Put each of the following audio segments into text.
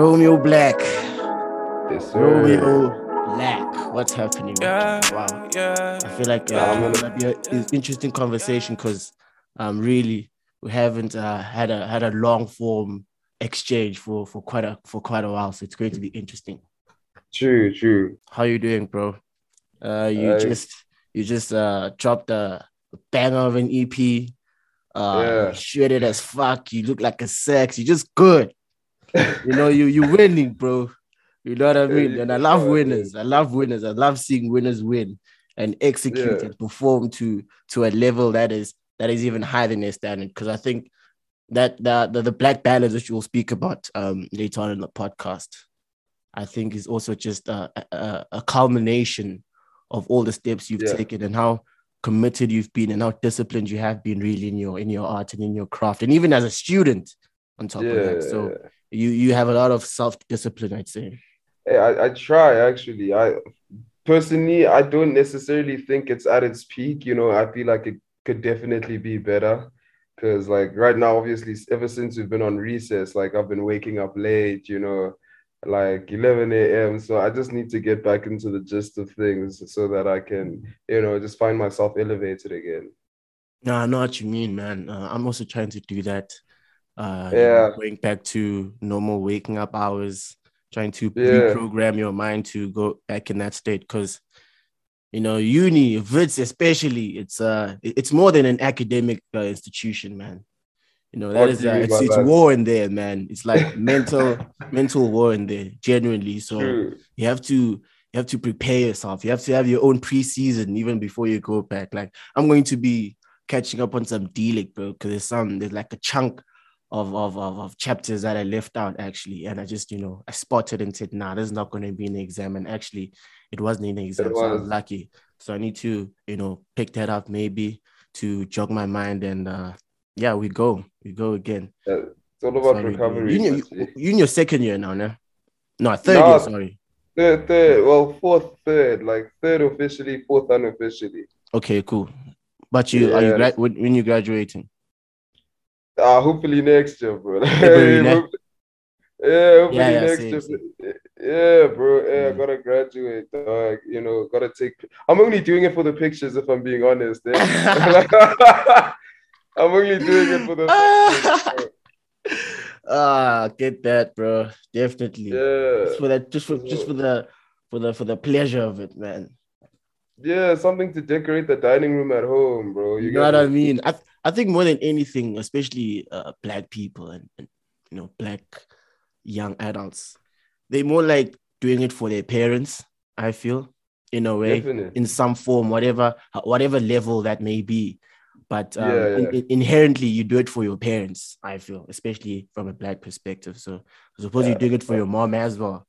Romeo Black. Yes, sir. Romeo Black. What's happening? Yeah, Wow. yeah. I feel like uh, Yeah, it's gonna be an interesting conversation because um really we haven't uh, had a had a long form exchange for for quite a for quite a while. So it's going to be interesting. True, true. How you doing, bro? Uh you Uh, just you just uh dropped a banger of an EP. Uh Yeah. shredded as fuck. You look like a sex. You just good. You know, you you winning, bro. You know what I mean? And I love winners. I love winners. I love seeing winners win and execute Yeah. and perform to to a level that is that is even higher than their standard. Because I think that the, the the Black Ballads which we'll speak about um later on in the podcast, I think is also just a a, a culmination of all the steps you've Yeah. taken and how committed you've been and how disciplined you have been really in your in your art and in your craft and even as a student on top of that. So. You you have a lot of self discipline, I'd say. Hey, I, I try actually. I personally I don't necessarily think it's at its peak. You know, I feel like it could definitely be better. Cause like right now, obviously, ever since we've been on recess, like I've been waking up late, you know, like 11 a.m. So I just need to get back into the gist of things so that I can, you know, just find myself elevated again. No, I know what you mean, man. Uh, I'm also trying to do that. Uh, you Yeah. know, going back to normal waking up hours, trying to Yeah. reprogram your mind to go back in that state. Because, you know, uni, Wits especially, it's uh, it's more than an academic uh, institution, man. You know, that What is uh, it's it's war in there, man. It's like mental mental war in there, genuinely. So True. you have to you have to prepare yourself. You have to have your own preseason even before you go back. Like I'm going to be catching up on some delict, bro, because there's some there's like a chunk of, of of of chapters that I left out actually, and I just you know I spotted and said, nah, this is not going to be an exam, and actually it wasn't in the exam, so I was was. lucky. So I need to you know pick that up maybe to jog my mind, and uh yeah, we go, we go again. Yeah, It's all about how we do it. recovery. You, in your- you, you in your second year now, no? No, third No. year. Sorry. Third, third, well, fourth, third, like third officially, fourth unofficially. Okay, cool. But you are you Yeah. gra- when, when you graduating? Uh, hopefully next year, bro. February ne- Hope- yeah, hopefully Yeah, yeah, next same, year. same. Yeah, bro. Yeah, I gotta graduate. Dog. You know, gotta take. I'm only doing it for the pictures, if I'm being honest. eh. I'm only doing it for the ah, get that, bro. Definitely. Yeah, Just for that, just for just for the for the for the pleasure of it, man. yeah, something to decorate the dining room at home, bro. You, You know what I mean? I I think more than anything, especially uh, black people and, and you know black young adults, they more like doing it for their parents. I feel in a way. Definitely. in some form, whatever whatever level that may be. But um, Yeah, yeah. in- inherently, you do it for your parents. I feel, especially from a black perspective. So I suppose you're doing it for your mom as well.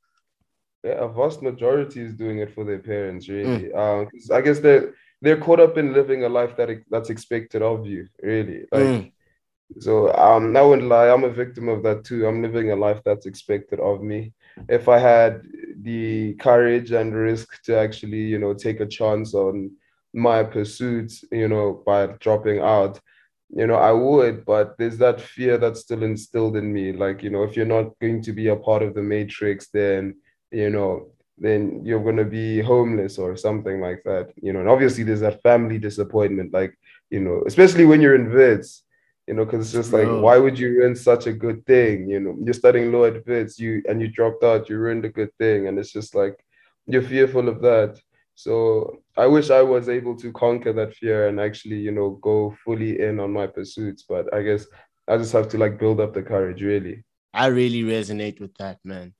Yeah, a vast majority is doing it for their parents, Mm. really. Um, 'cause I guess they're they're caught up in living a life that that's expected of you, really. Like, Mm. so um, I wouldn't lie, I'm a victim of that too. I'm living a life that's expected of me. If I had the courage and risk to actually, you know, take a chance on my pursuits, you know, by dropping out, you know, I would, but there's that fear that's still instilled in me. Like, you know, if you're not going to be a part of the matrix, then, you know, then you're going to be homeless or something like that, you know. And obviously, there's that family disappointment, like, you know, especially when you're in Wits, you know, because it's just like, Bro. why would you ruin such a good thing? You know, you're studying law at Wits, you and you dropped out, you ruined a good thing, and it's just like you're fearful of that. So I wish I was able to conquer that fear and actually, you know, go fully in on my pursuits. But I guess I just have to like build up the courage, really. I really resonate with that, man.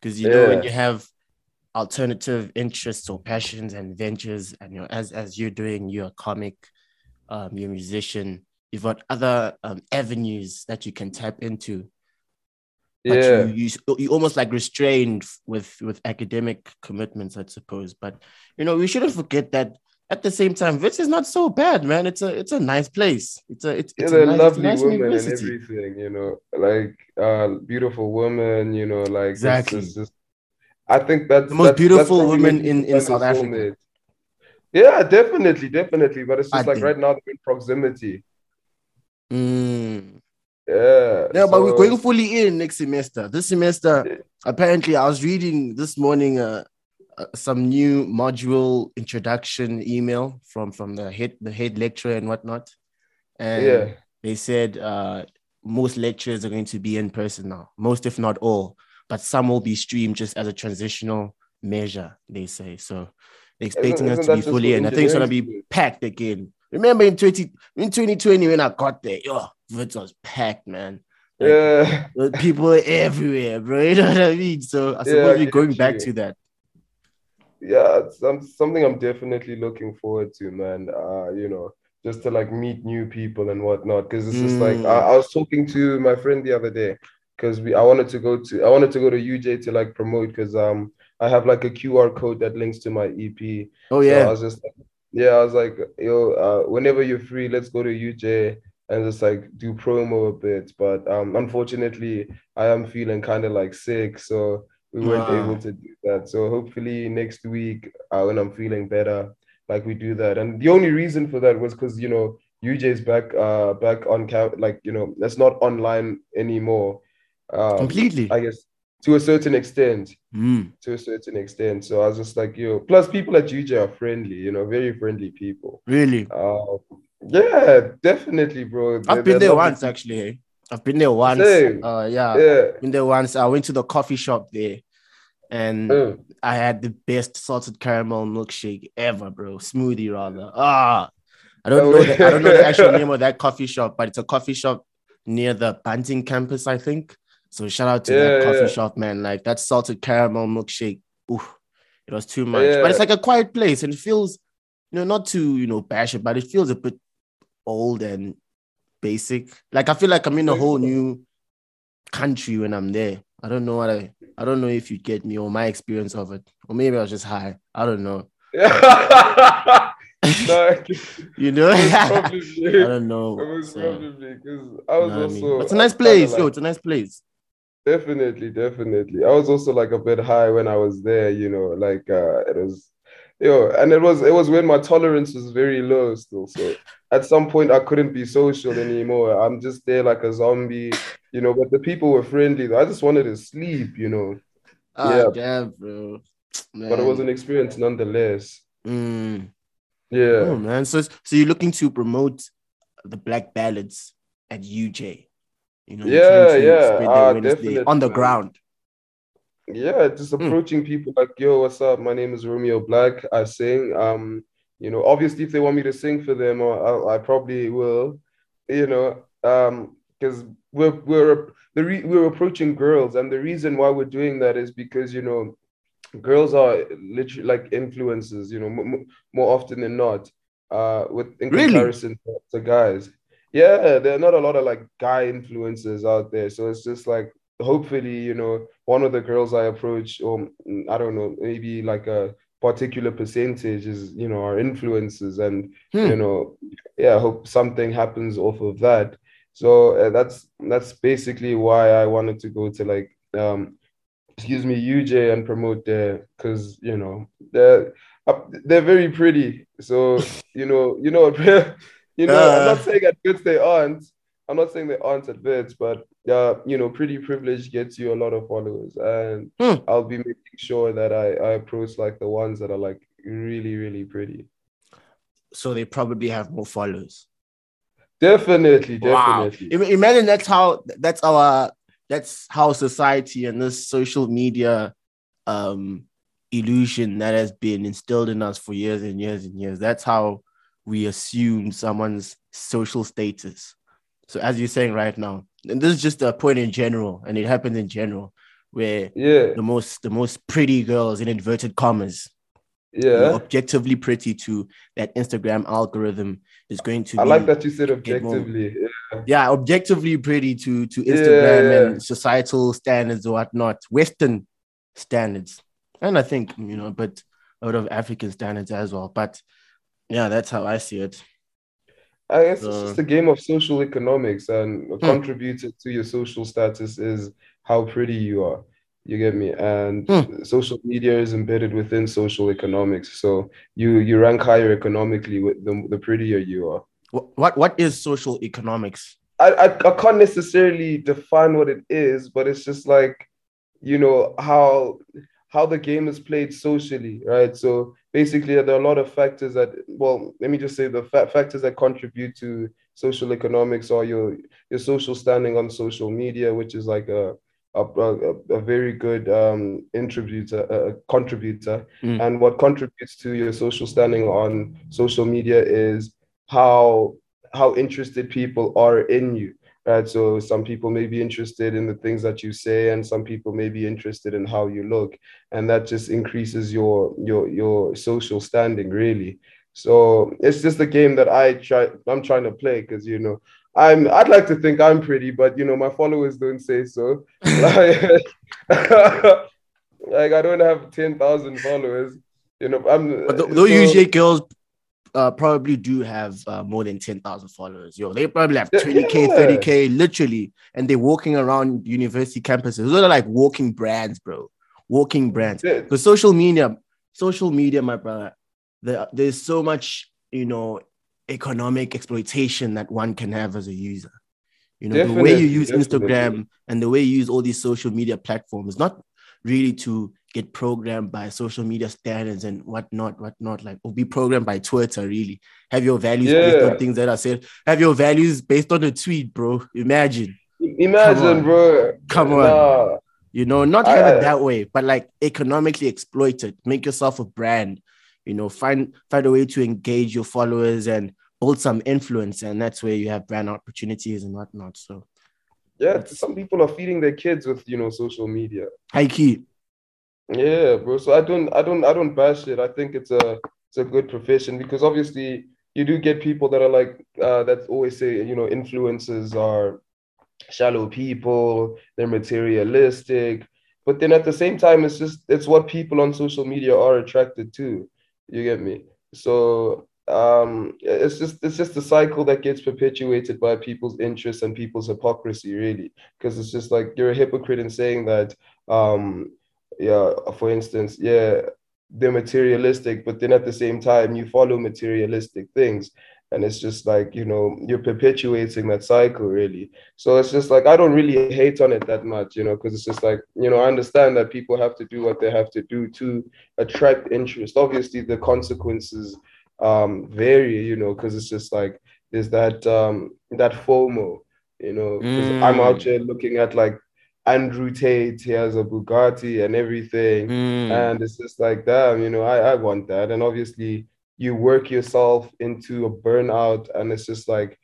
Because you know when you have alternative interests or passions and ventures, and you know, as as you're doing, you're a comic, um, you're a musician. You've got other um, avenues that you can tap into. but Yeah. you, you you almost like restrained with with academic commitments, I suppose. But you know, we shouldn't forget that at the same time, Wits is not so bad, man. It's a it's a nice place. It's a it's, Yeah, it's a nice, lovely nice women and university. everything, you know, like uh beautiful woman you know, like it's- Exactly. it's just I think that's The most that's- beautiful that's women in- in South Africa. soulmate. Yeah, definitely, definitely. But it's I just like think. right now they're in proximity. Mm. Yeah. Yeah, but we're going fully in next semester. This semester, apparently, I was reading this morning uh, uh, some new module introduction email from from the head the head lecturer and whatnot, and Yeah. they said uh, most lectures are going to be in person now, most if not all, but some will be streamed just as a transitional measure. They say so. They're expecting Isn't- us isn't to be fully in. I think it's gonna be packed again. Remember in 20 in 2020 when I got there, yo, it was packed, man. Like, Yeah. people are everywhere, bro. You know what I mean? So I Yeah, I we're going back to that. yeah, it's um, something I'm definitely looking forward to, man. Uh, you know, just to like meet new people and whatnot. Because it's just like Mm. I, I was talking to my friend the other day because we I wanted to go to I wanted to go to UJ to like promote because um I have like a QR code that links to my EP. Oh So I yeah. was just like, yeah, I was like, yo, uh, whenever you're free, let's go to UJ and just like do promo a bit. But um, unfortunately, I am feeling kind of like sick, so we weren't Ah. able to do that. So hopefully next week, uh, when I'm feeling better, like we do that. And the only reason for that was because you know UJ's back, uh, back on camp, like you know, that's not online anymore. Um, Completely. I guess to a certain extent Mm. to a certain extent. So I was just like, yo, plus people at UJ are friendly, you know, very friendly people. Really. Uh, yeah, definitely, bro. They're- I've been they're there once people. actually. eh? I've been there once. Uh yeah. Yeah. Been there once. I went to the coffee shop there and Mm. I had the best salted caramel milkshake ever, bro. Smoothie rather. Ah, I don't know. The, I don't know the actual name of that coffee shop, but it's a coffee shop near the Bunting campus, I think. So shout out to that coffee yeah. shop, man. Like that salted caramel milkshake. Ooh, it was too much. But it's like a quiet place and it feels, you know, not to you know bash it, but it feels a bit old and basic. Like I feel like I'm in a whole new country when I'm there. I don't know what I I don't know if you get me or my experience of it. Or maybe I was just high. I don't know. no, You know? was I don't know. it was So, probably because I you was know what I mean? also. It's a nice place. like- Yo, it's a nice place. Definitely, definitely. I was also like a bit high when I was there, you know, like uh it was yo, and it was it was when my tolerance was very low still. So at some point I couldn't be social anymore. I'm just there like a zombie, you know, but the people were friendly. though. I just wanted to sleep, you know. Ah, Yeah. damn, bro. But it was an experience nonetheless. Mm. Yeah. Oh man. So so you're looking to promote the black ballads at UJ. You know, Yeah, yeah. their Ah, definitely, on the ground. Yeah, just Hmm. approaching people like, yo, what's up? My name is Romeo Black. I sing. Um, you know, obviously, if they want me to sing for them, uh, I, I probably will. You know, um, because we're we're the re we're approaching girls, and the reason why we're doing that is because you know, girls are literally like influencers. You know, m m- more often than not. Uh, with in Really? comparison to, to guys. Yeah, there are not a lot of like guy influencers out there, so it's just like hopefully, you know, one of the girls I approach, or mm, I don't know, maybe like a particular percentage is, you know, our influences, and Hmm. you know, yeah, I hope something happens off of that. So uh, that's that's basically why I wanted to go to like, um, excuse me, UJ and promote there, because you know they're uh, they're very pretty. So you know, you know, you know, I'm Uh. not saying at Wits they aren't. I'm not saying they aren't at Wits, but uh, you know, pretty privilege gets you a lot of followers, and Hmm. I'll be making sure that I I approach like the ones that are like really really pretty. So they probably have more followers. Definitely, definitely. Im- Imagine that's how that's our that's how society and this social media um illusion that has been instilled in us for years and years and years. That's how we assume someone's social status. So as you're saying right now, and this is just a point in general, and it happens in general, where Yeah, the most the most pretty girls in inverted commas, yeah. objectively pretty to that Instagram algorithm is going to I like that you said objectively. yeah, objectively pretty to to Instagram Yeah, and societal standards or whatnot, Western standards, and I think you know, but a lot of African standards as well. But yeah, that's how I see it. I guess it's just a game of social economics, and Hmm. contributed to your social status is how pretty you are. You get me? And Hmm. social media is embedded within social economics. So you you rank higher economically with the, the prettier you are. What what, what is social economics? I, I I can't necessarily define what it is, but it's just like, you know, how how the game is played socially, right? So basically, there are a lot of factors that, well, let me just say the fa- factors that contribute to social economics or your your social standing on social media, which is like a a, a, a very good um, contributor, a contributor. Mm. And what contributes to your social standing on social media is how how interested people are in you right? So some people may be interested in the things that you say and some people may be interested in how you look. And that just increases your your your social standing really. So it's just a game that i try i'm trying to play because you know i'm i'd like to think i'm pretty but you know my followers don't say so. Like, like i don't have 10,000 followers you know i'm but though so, usually girls uh, probably do have uh, more than 10,000 followers. Yo, they probably have 20K, yeah. 30K, literally. And they're walking around university campuses. Those are like walking brands, bro. Walking brands. Because yeah. social media, social media, my brother, there, there's so much, you know, economic exploitation that one can have as a user. You know, definitely, the way you use definitely. Instagram and the way you use all these social media platforms, not really to get programmed by social media standards and whatnot, whatnot, like or be programmed by Twitter, really. Have your values yeah. based on things that are said. Have your values based on a tweet, bro. Imagine. Imagine, Come bro. Come on. Nah. You know, not have I, it that way, but like economically exploit it. Make yourself a brand. You know, find find a way to engage your followers and build some influence, and that's where you have brand opportunities and whatnot. So yeah, some people are feeding their kids with you know social media. High key. Yeah, bro. So I don't, I don't, I don't bash it. I think it's a, it's a good profession because obviously you do get people that are like uh, that always say you know influencers are shallow people, they're materialistic, but then at the same time it's just it's what people on social media are attracted to. You get me? So um it's just it's just a cycle that gets perpetuated by people's interests and people's hypocrisy really because it's just like you're a hypocrite in saying that um yeah for instance yeah they're materialistic but then at the same time you follow materialistic things. And it's just like you know you're perpetuating that cycle really. So it's just like i don't really hate on it that much you know because it's just like you know i understand that people have to do what they have to do to attract interest. Obviously the consequences um, vary, you know, because it's just like there's that um, that FOMO, you know, mm. I'm out here looking at like Andrew Tate, he has a Bugatti and everything, mm. and it's just like, damn, you know, I, I want that, and obviously you work yourself into a burnout, and it's just like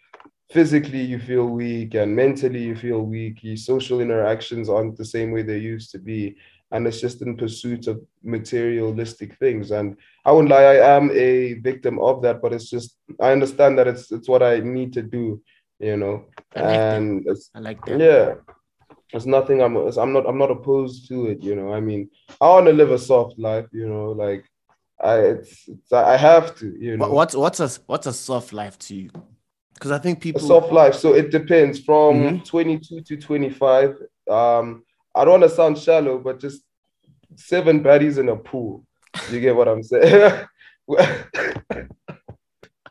physically you feel weak and mentally you feel weak. Your social interactions aren't the same way they used to be and it's just in pursuit of materialistic things. And I wouldn't lie, I am a victim of that, but it's just I understand that it's it's what I need to do, you know. I like and. I like that. Yeah. It's nothing I'm I'm not I'm not opposed to it, you know. I mean, I want to live a soft life, you know, like I it's, it's I have to, you know. What's what's a what's a soft life to you? Because I think people a soft life. So it depends from mm-hmm. 22 to 25. Um, I don't want to sound shallow, but just seven baddies in a pool. You get what I'm saying?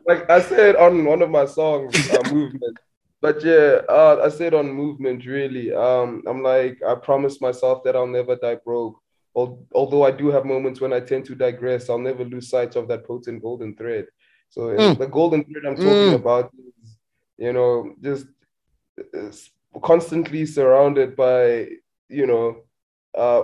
like I said on one of my songs, uh, Movement. But yeah, uh, I said on Movement, really. Um, I'm like, I promised myself that I'll never die broke. Although I do have moments when I tend to digress, I'll never lose sight of that potent golden thread. So mm. the golden thread I'm talking mm. about is, you know, just constantly surrounded by you know, uh,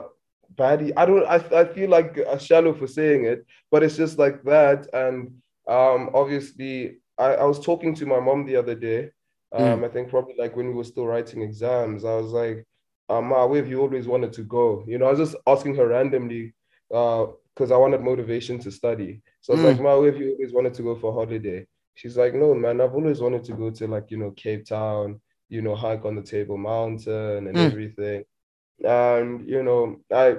baddie. I don't. I, I feel like a shallow for saying it, but it's just like that. And um, obviously, I, I was talking to my mom the other day. Um, mm. I think probably like when we were still writing exams, I was like, um, Ma, where have you always wanted to go? You know, I was just asking her randomly because uh, I wanted motivation to study. So I was mm. like, Ma, where have you always wanted to go for holiday? She's like, no, man, I've always wanted to go to like, you know, Cape Town, you know, hike on the Table Mountain and mm. everything and you know i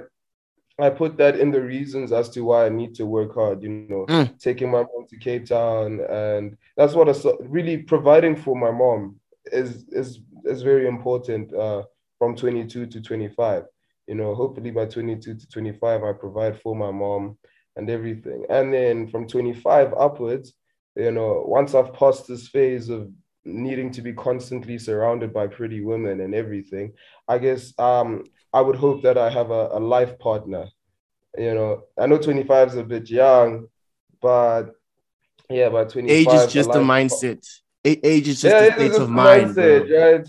i put that in the reasons as to why i need to work hard you know mm. taking my mom to cape town and that's what i saw, really providing for my mom is is is very important uh from 22 to 25 you know hopefully by 22 to 25 i provide for my mom and everything and then from 25 upwards you know once i've passed this phase of needing to be constantly surrounded by pretty women and everything, I guess um, I would hope that I have a, a life partner. You know, I know 25 is a bit young, but yeah, by 25. Age is just a mindset. Age is just yeah, a state of mind. Mindset, right?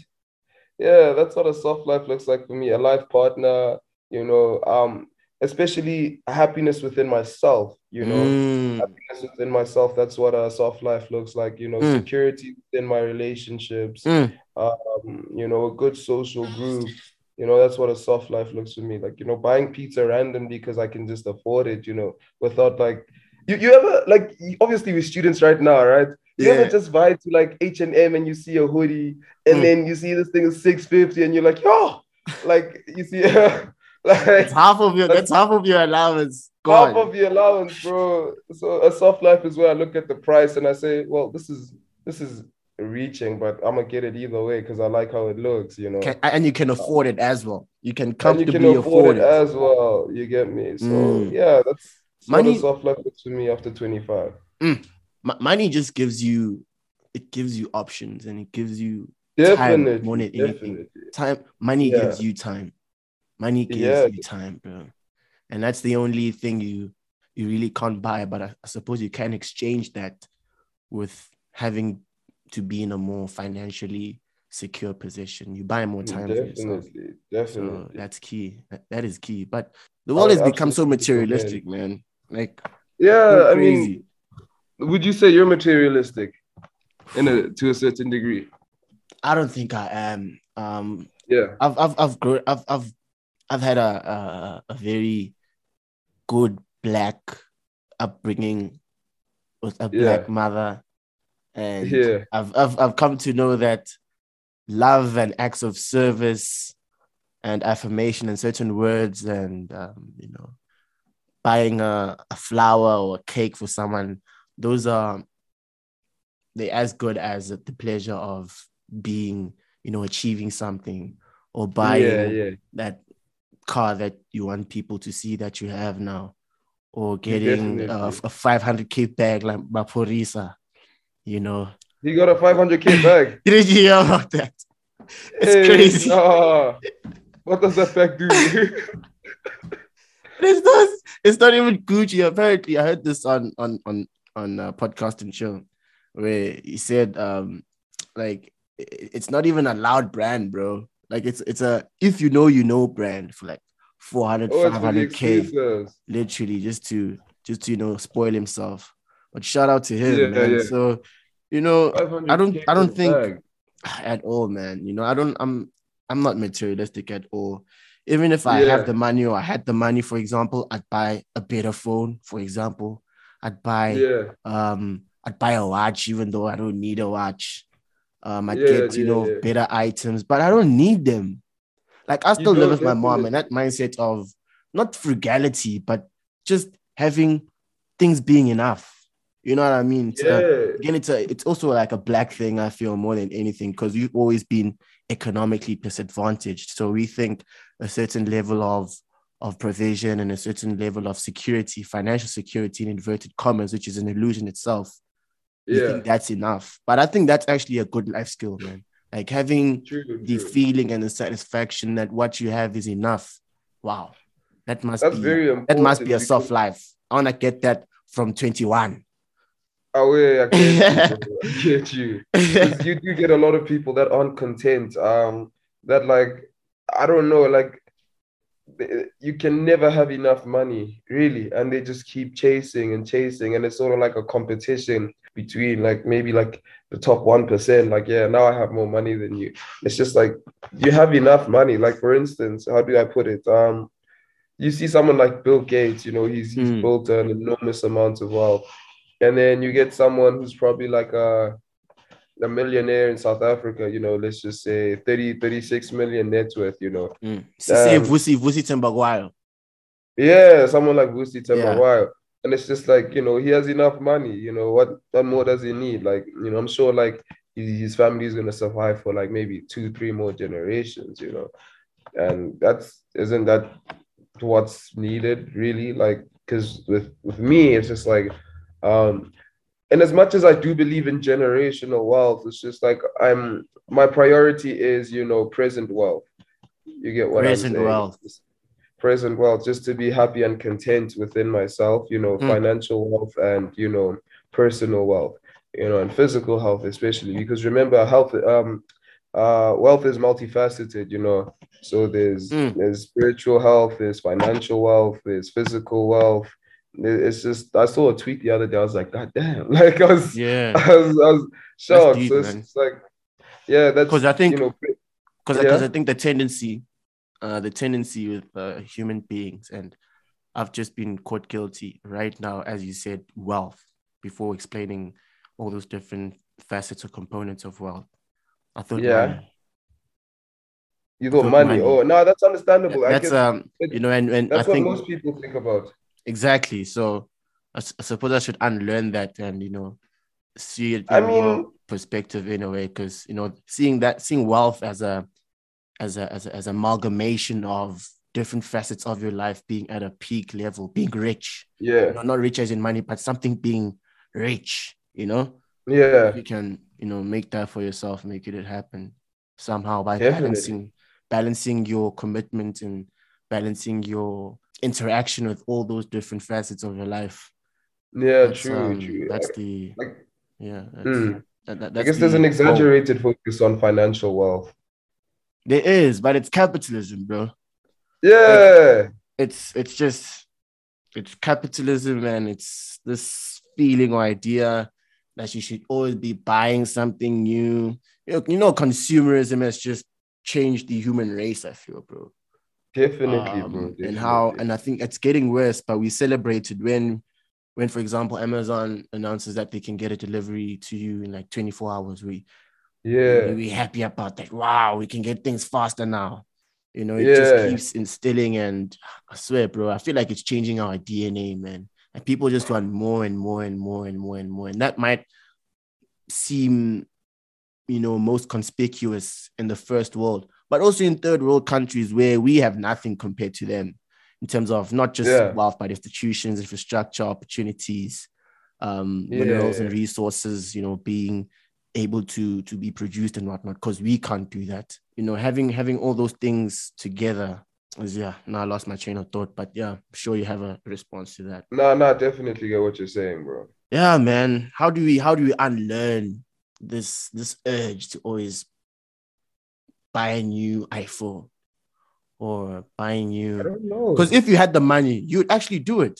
Yeah, that's what a soft life looks like for me. A life partner, you know, um, especially happiness within myself, you know, mm. happiness within myself. That's what a soft life looks like, you know, mm. security within my relationships, mm. um, you know, a good social group. You know, that's what a soft life looks for me. Like, you know, buying pizza randomly because I can just afford it, you know, without like you, you ever like obviously with students right now, right? You yeah. ever just buy to like H and you see a hoodie, and mm. then you see this thing is six fifty, and you're like, yo, like you see, like it's half of your that's, that's half of your allowance. Half of your allowance, bro. So a soft life is where I look at the price and I say, well, this is this is reaching, but I'm gonna get it either way because I like how it looks, you know. Can, and you can afford it as well. You can comfortably you can afford, afford it, it, as well. You get me? So mm. yeah, that's money. Soft life to me after 25. Mm. Money just gives you, it gives you options and it gives you definitely, time more than anything. Time, money yeah. gives you time. Money gives yeah. you time, bro. And that's the only thing you you really can't buy. But I, I suppose you can exchange that with having to be in a more financially secure position. You buy more time definitely, Definitely. So that's key. That, that is key. But the world has become so materialistic, man. Like yeah, I mean would you say you're materialistic in a to a certain degree? I don't think I am. Um yeah. I've I've I've grown I've I've I've had a a, a very good black upbringing with a black mother and yeah. I've, I've I've come to know that love and acts of service and affirmation and certain words and um, you know buying a, a flower or a cake for someone those are they're as good as the pleasure of being you know achieving something or buying yeah, yeah. that car that you want people to see that you have now or getting a, a 500k bag like Maphorisa you know. He got a 500k bag. Did you hear about that? It's hey, crazy. Nah. What does that bag do? it's not. It's not even Gucci. Apparently, I heard this on on on on a podcasting show where he said, um, like it's not even a loud brand, bro. Like it's it's a if you know you know brand for like 400 oh, 500k literally just to just to you know spoil himself but shout out to him yeah, man yeah. so you know, I don't I don't think bag. at all, man. You know, I don't I'm I'm not materialistic at all. Even if I yeah. have the money or I had the money, for example, I'd buy a better phone, for example. I'd buy yeah. um I'd buy a watch even though I don't need a watch. Um I'd yeah, get, you know, better items, but I don't need them. Like I still live with my mom and that mindset of not frugality, but just having things being enough you know what I mean? Uh, yeah. Again, it's a it's also like a black thing. I feel more than anything because we've always been economically disadvantaged. So we think a certain level of of provision and a certain level of security, financial security in inverted commas, which is an illusion itself. Yeah. think that's enough. But I think that's actually a good life skill, man. Like having true, the true. feeling and the satisfaction that what you have is enough. Wow. That must that's be that must be a soft life. I want to get that from 21. Oh yeah, I get you. I get you. you do get a lot of people that aren't content. Um, that like I don't know, like you can never have enough money, really, and they just keep chasing and chasing, and it's sort of like a competition between like maybe like the top one percent. Like, yeah, now I have more money than you. It's just like you have enough money. Like, for instance, how do I put it? Um, you see someone like Bill Gates, you know, he's he's mm. built an enormous amount of wealth and then you get someone who's probably like a a millionaire in South Africa, you know, let's just say 30, 36 million net worth, you know. Mm. Say Vusi, Vusi Thembekwayo. Yeah, someone like Vusi Thembekwayo. Yeah. And it's just like, you know, he has enough money, you know, what what more does he need? Like, you know, I'm sure like his family is gonna survive for like maybe two, three more generations, you know. And that's isn't that what's needed really? Like, because with with me, it's just like um, and as much as I do believe in generational wealth, it's just like I'm my priority is you know present wealth. You get what Present I'm saying? wealth. Just present wealth, just to be happy and content within myself. You know, Mm. financial wealth and you know personal wealth. You know, and physical health especially because remember, health um uh wealth is multifaceted. You know, so there's Mm. there's spiritual health, there's financial wealth, there's physical wealth. It- It's just I saw a tweet the other day. I was like, God damn! Like I was, Yeah. I was, I was shocked. deep, so it's, like, yeah, that's Because I think you know, because Yeah. I think the tendency, uh, the tendency with uh, human beings, and I've just been caught guilty right now, as you said, wealth. Before explaining all those different facets or components of wealth, I thought, Yeah. money. you thought Thought money. money. Oh no, that's understandable. I that's um, it- you know, and and I what think most people think about. Exactly. So I, s- I suppose I should unlearn that and you know see it I mean- perspective in a way, because you know seeing that seeing wealth as a as a as a, as amalgamation of different facets of your life being at a peak level, being rich, Yeah, not, not rich as in money, but something being rich, you know, yeah, you can, you know, make that for yourself, make it happen somehow by Definitely. balancing, balancing your commitment and balancing your interaction with all those different facets of your life. yeah. That's, true, um, true. That's the, Like, yeah. That's, Mm. that, that- I that's guess there's an exaggerated focus on financial wealth. There is, but it's capitalism, bro. Yeah, it's it's just it's capitalism and it's this feeling or idea that you should always be buying something new. You know, you know consumerism has just changed the human race, I feel, bro. Definitely, Um, bro. and how and I think it's getting worse, but we celebrated when when, for example, Amazon announces that they can get a delivery to you in like 24 hours. We yeah, we happy about that. Wow, we can get things faster now. You know, it Yeah. just keeps instilling, and I swear, bro, I feel like it's changing our DNA, man. And people just want more and more and more and more and more. And that might seem, you know, most conspicuous in the first world, but also in third world countries where we have nothing compared to them in terms of not just Yeah. wealth, but institutions, infrastructure, opportunities, um, Yeah, minerals and resources, you know, being able to to be produced and whatnot because we can't do that you know having having all those things together is yeah now i lost my train of thought but yeah i'm sure you have a response to that no, no, definitely get what you're saying, bro. yeah man how do we how do we unlearn this this urge to always buy a new iphone or buy a I new don't know. because if you had the money you'd actually do it.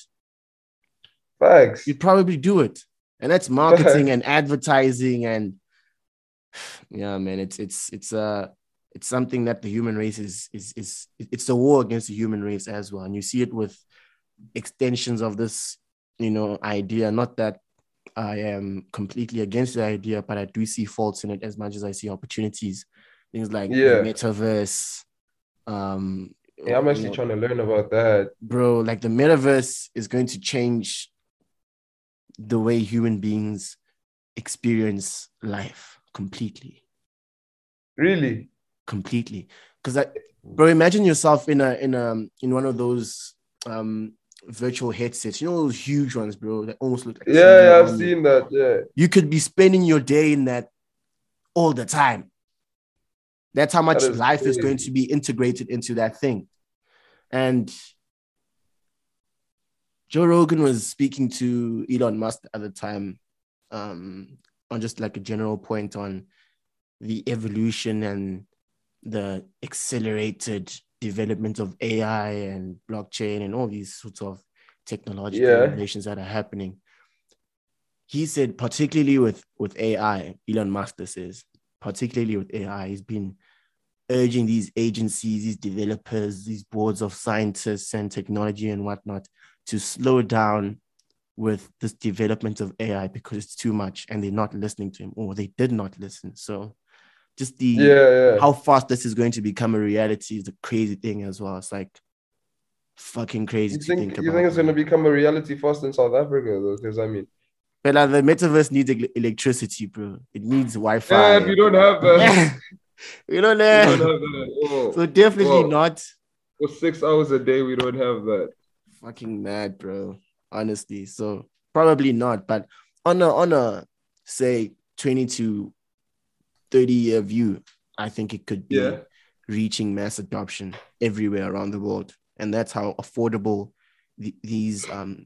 Facts. you'd probably do it. And that's marketing and advertising and yeah man it's it's it's uh it's something that the human race is is is it's a war against the human race as well. And you see it with extensions of this you know idea. Not that i am completely against the idea but i do see faults in it as much as i see opportunities things like Yeah. metaverse um Yeah, I'm you actually know, trying to learn about that. bro, like the metaverse is going to change the way human beings experience life completely, Really? completely. Because I, bro, imagine yourself in a in a in one of those um virtual headsets, you know those huge ones, bro, that almost look like Yeah, yeah, I've seen that. Yeah. You could be spending your day in that all the time. That's how much That is life is going to be integrated into that thing. And Joe Rogan was speaking to Elon Musk at the time um, on just like a general point on the evolution and the accelerated development of AI and blockchain and all these sorts of technological Yeah. innovations that are happening. He said, particularly with, with AI, Elon Musk, this is particularly with AI, he's been urging these agencies, these developers, these boards of scientists and technology and whatnot to slow down with this development of AI because it's too much and they're not listening to him or they did not listen. So just the Yeah, yeah. how fast this is going to become a reality is a crazy thing as well. It's like fucking crazy You to think think you think it's gonna become a reality fast in South Africa though? Because I mean, But like, the metaverse needs electricity, bro. It needs Wi-Fi. yeah, we don't have that. we don't we don't know. have that at. So definitely Whoa. not. For six hours a day, we don't have that. Fucking mad, bro. Honestly. So probably not. But on a on a say 20 to 30 year view, I think it could be Yeah. reaching mass adoption everywhere around the world. And that's how affordable the, these um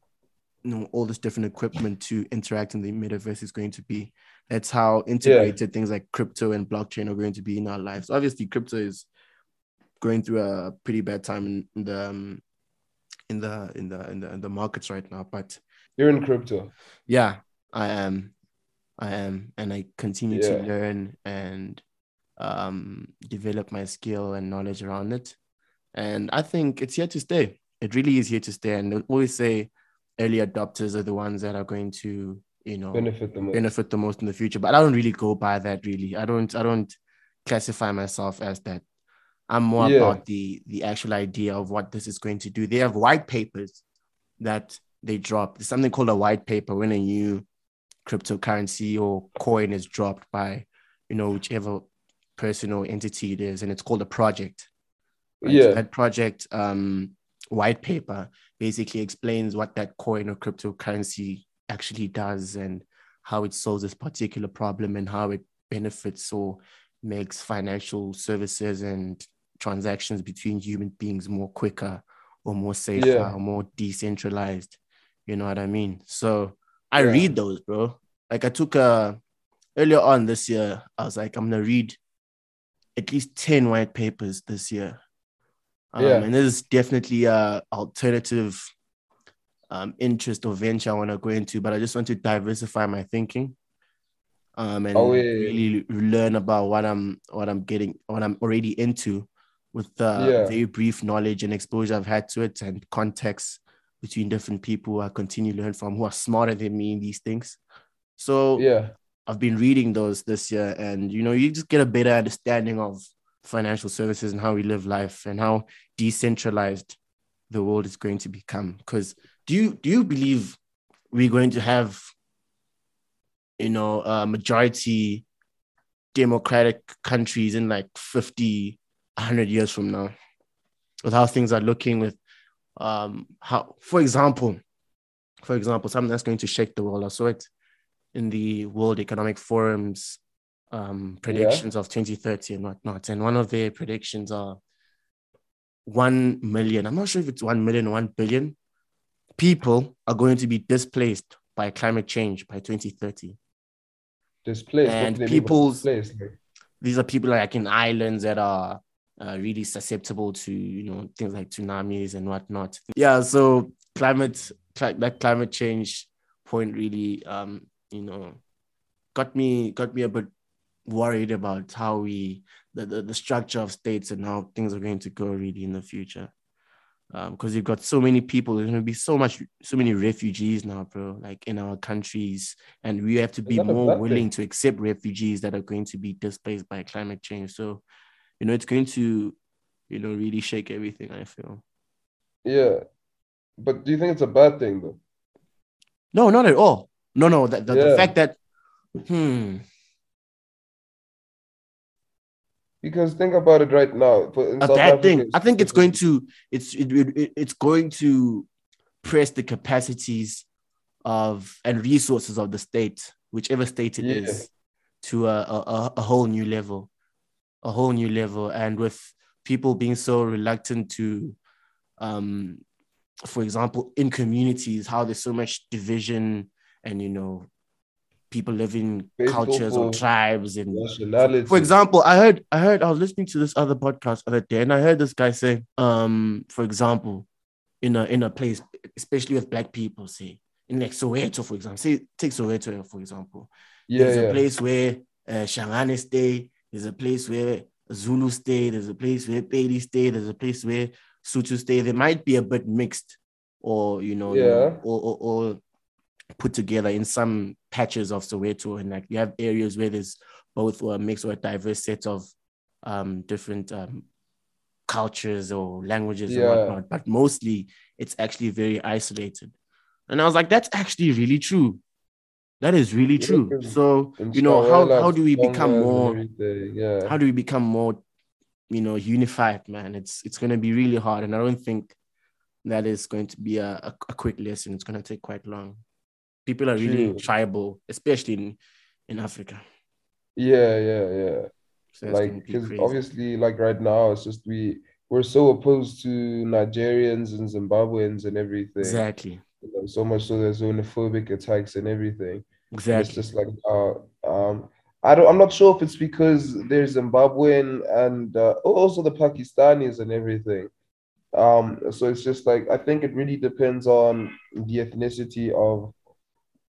you know all this different equipment to interact in the metaverse is going to be. That's how integrated things like crypto and blockchain are going to be in our lives. Obviously, crypto is going through a pretty bad time in, in the um, in the in the in the in the markets right now. But You're in crypto. yeah, I am. I am. And I continue to learn and um, develop my skill and knowledge around it. And I think it's here to stay. It really is here to stay. And they always say early adopters are the ones that are going to, you know, Benefit the most. benefit the most in the future. But I don't really go by that really. I don't I don't classify myself as that. I'm more Yeah. about the the actual idea of what this is going to do. They have white papers that they drop. There's something called a white paper when a new cryptocurrency or coin is dropped by, you know, whichever person or entity it is, and it's called a project. right? So Yeah. that project um, white paper basically explains what that coin or cryptocurrency actually does and how it solves this particular problem and how it benefits or makes financial services and transactions between human beings more quicker or more safer Yeah. or more decentralized. You know what I mean? So I Yeah. read those, bro. Like I took a earlier on this year, I was like, I'm gonna read at least 10 white papers this year. Um, Yeah. And this is definitely a alternative um, interest or venture I want to go into, but I just want to diversify my thinking. Um, and Oh, yeah, yeah, really learn about what I'm what I'm getting what I'm already into with the Yeah. very brief knowledge and exposure I've had to it and context between different people I continue to learn from who are smarter than me in these things. So Yeah. I've been reading those this year, and you know, you just get a better understanding of financial services and how we live life and how decentralized the world is going to become. Because do you do you believe we're going to have, you know, a majority democratic countries in like 50, 100 years from now, with how things are looking with um how for example, for example, something that's going to shake the world. I saw it in the World Economic Forum's um, predictions of 2030 and whatnot. And one of their predictions are 1 million. I'm not sure if it's 1 million or 1 billion people are going to be displaced by climate change by 2030. Displaced. And do they mean by people's- displaced? These are people like in islands that are uh, really susceptible to you know things like tsunamis and whatnot. Yeah, so climate cli- that climate change point really um you know got me got me a bit worried about how we the, the, the structure of states and how things are going to go really in the future. Because you've got so many people, there's going to be so much, so many refugees now, bro. Like in our countries, and we have to be more willing to accept refugees that are going to be displaced by climate change. So, you know, it's going to, you know, really shake everything. I feel. yeah. But do you think it's a bad thing though? No, not at all. No, no. The, the, the fact that, hmm, Because think about it right now. For, in a South bad thing. I think it's going to it's it, it, it- it's going to press the capacities of and resources of the state, whichever state it is, Yeah. to a, a a- a whole new level, a whole new level, and with people being so reluctant to, um, for example, in communities, how there's so much division and you know. People live in cultures or tribes and nationality. for example, I heard I heard I was listening to this other podcast the other day, and I heard this guy say, um, for example, in a in a place, especially with black people, say in like Soweto, for example, say take Soweto for example. yeah, there's a place where uh, Shangaan stay. There's a place where Zulu stay. There's a place where Pedi stay. There's a place where Sotho stay. They might be a bit mixed, or you know, Yeah. or, or, or put together in some patches of Soweto, and like you have areas where there's both or a mix or a diverse set of um, different um, cultures or languages Yeah. and whatnot. But mostly, it's actually very isolated. And I was like, that's actually really true. That is really true. So you know how how do we become more Yeah. how do we become more you know unified man it's it's going to be really hard and i don't think that is going to be a, a, a quick lesson it's going to take quite long People are really True. tribal, especially in in Africa. Yeah, yeah, yeah. So Like, because obviously, like right now, it's just we we're so opposed to Nigerians and Zimbabweans and everything. Exactly. You know, so much so there's xenophobic attacks and everything. And it's just like uh um I don't I'm not sure if it's because there's Zimbabwean and uh, also the Pakistanis and everything. Um, so it's just like I think it really depends on the ethnicity of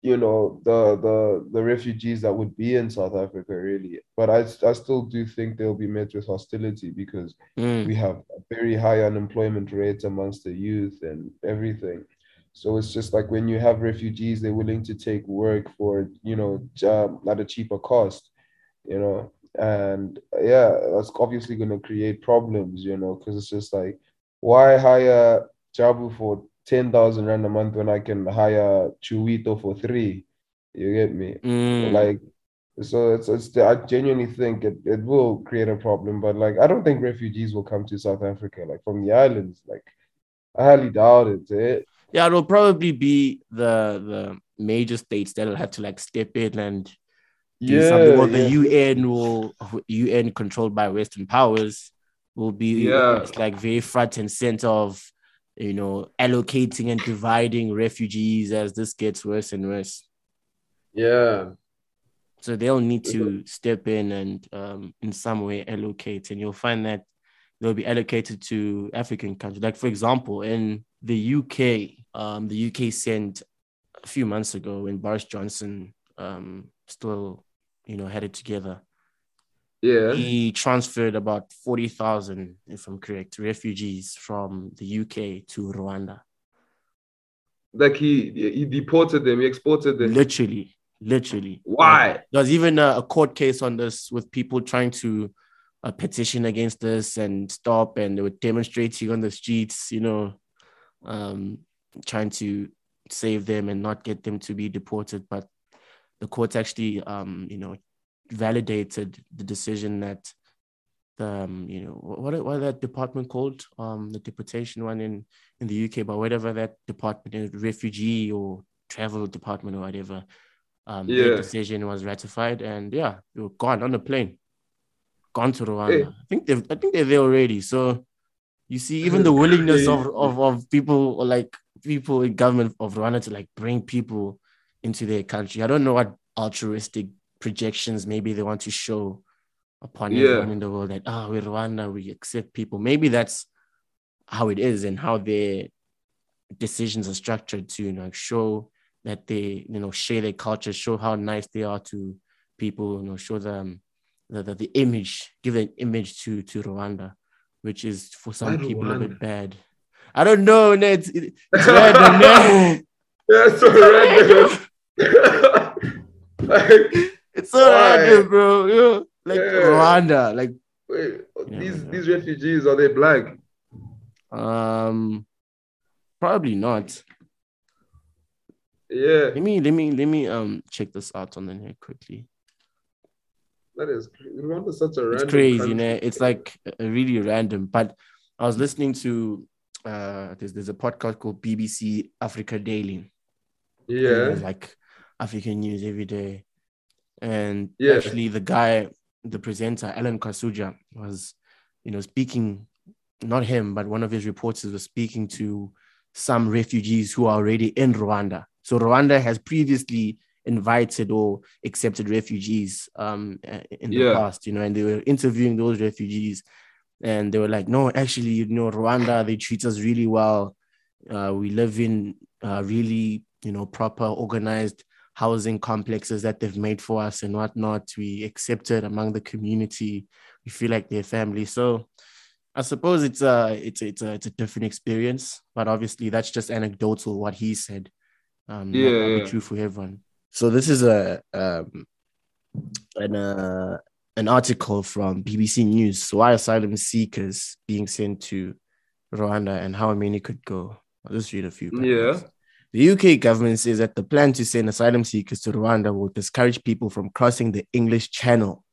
you know the the the refugees that would be in South Africa really. But I I still do think they'll be met with hostility because Mm, we have a very high unemployment rate amongst the youth and everything. So it's just like when you have refugees, they're willing to take work for, you know, job at a cheaper cost, you know. And yeah, that's obviously going to create problems, you know, because it's just like, why hire Jabu for 10,000 rand a month when I can hire Chuito for three? You get me? mm. Like, so it's, it's I genuinely think it, it will create a problem, but like I don't think refugees will come to South Africa, like from the islands. Like I highly doubt it. eh? Yeah, it'll probably be the the major states that'll have to like step in and do Yeah, something. Or the yeah, UN will UN controlled by Western powers will be Yeah. like very front and center of you know allocating and dividing refugees as this gets worse and worse. yeah, So they'll need to step in and um, in some way allocate, and you'll find that they'll be allocated to African countries. Like for example, in the UK, um, the UK sent a few months ago when Boris Johnson um, still, you know, had it together. Yeah. He transferred about forty thousand, if I'm correct, refugees from the UK to Rwanda. Like he he deported them, he exported them. Literally, literally. Why? Like, there was even a, a court case on this with people trying to uh, petition against this and stop, and they were demonstrating on the streets, you know, um, trying to save them and not get them to be deported. But the court actually, um, you know, validated the decision that the, um, you know, what what that department called, um, the deportation one in in the UK, but whatever that department is, refugee or travel department or whatever, um, Yeah. decision was ratified, and yeah, they were gone on the plane, gone to Rwanda. Hey. I think they've, I think they're there already. So you see, even the willingness of, of of people or like people in government of Rwanda to like bring people into their country. I don't know what altruistic projections maybe they want to show upon Yeah. everyone in the world that ah, we're Rwanda, we accept people. Maybe that's how it is and how their decisions are structured to you know show that they you know share their culture, show how nice they are to people, you know, show them the, the, the image, give an image to to Rwanda, which is for some Why people a bit bad. I don't know, Ned. It's, it's random, Ned. That's so random. like, It's so Why? random, bro. You know, like Yeah. Rwanda, like wait, Yeah, these yeah. these refugees are they black? um, probably not. Yeah, Let me let me let me um check this out on the net quickly. that is Rwanda's such a It's random crazy, you country. know. It's like a really random. But I was listening to uh there's there's a podcast called BBC Africa Daily. yeah, like African news every day. And Yeah. actually the guy, the presenter, Alan Kasujja, was, you know, speaking, not him, but one of his reporters was speaking to some refugees who are already in Rwanda. So Rwanda has previously invited or accepted refugees um in the Yeah. past, you know, and they were interviewing those refugees and they were like, no, actually, you know, Rwanda, they treat us really well. Uh, we live in uh, really, you know, proper, organized housing complexes that they've made for us and whatnot. We accepted among the community. We feel like they're family. So I suppose it's a it's a, it's a it's a different experience, but obviously that's just anecdotal what he said. Um, Yeah, might not be yeah. true for everyone. So this is a um an uh, an article from BBC News. So why asylum seekers being sent to Rwanda and how many could go? I'll just read a few. Yeah. The UK government says that the plan to send asylum seekers to Rwanda will discourage people from crossing the English Channel.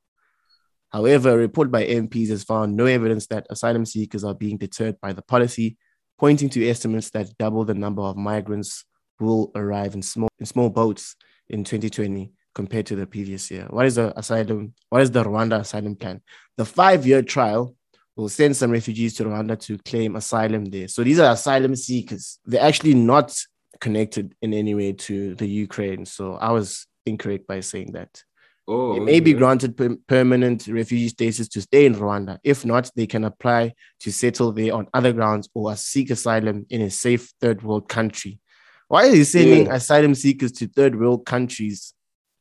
However, a report by MPs has found no evidence that asylum seekers are being deterred by the policy, pointing to estimates that double the number of migrants will arrive in small in small boats in 2020 compared to the previous year. What is the asylum? What is the Rwanda asylum plan? The five-year trial will send some refugees to Rwanda to claim asylum there. So these are asylum seekers. They're actually not connected in any way to the Ukraine. So I was incorrect by saying that. Oh, they may be granted per- permanent refugee status to stay in Rwanda. If not, they can apply to settle there on other grounds or seek asylum in a safe third world country. Why are you sending yeah. asylum seekers to third world countries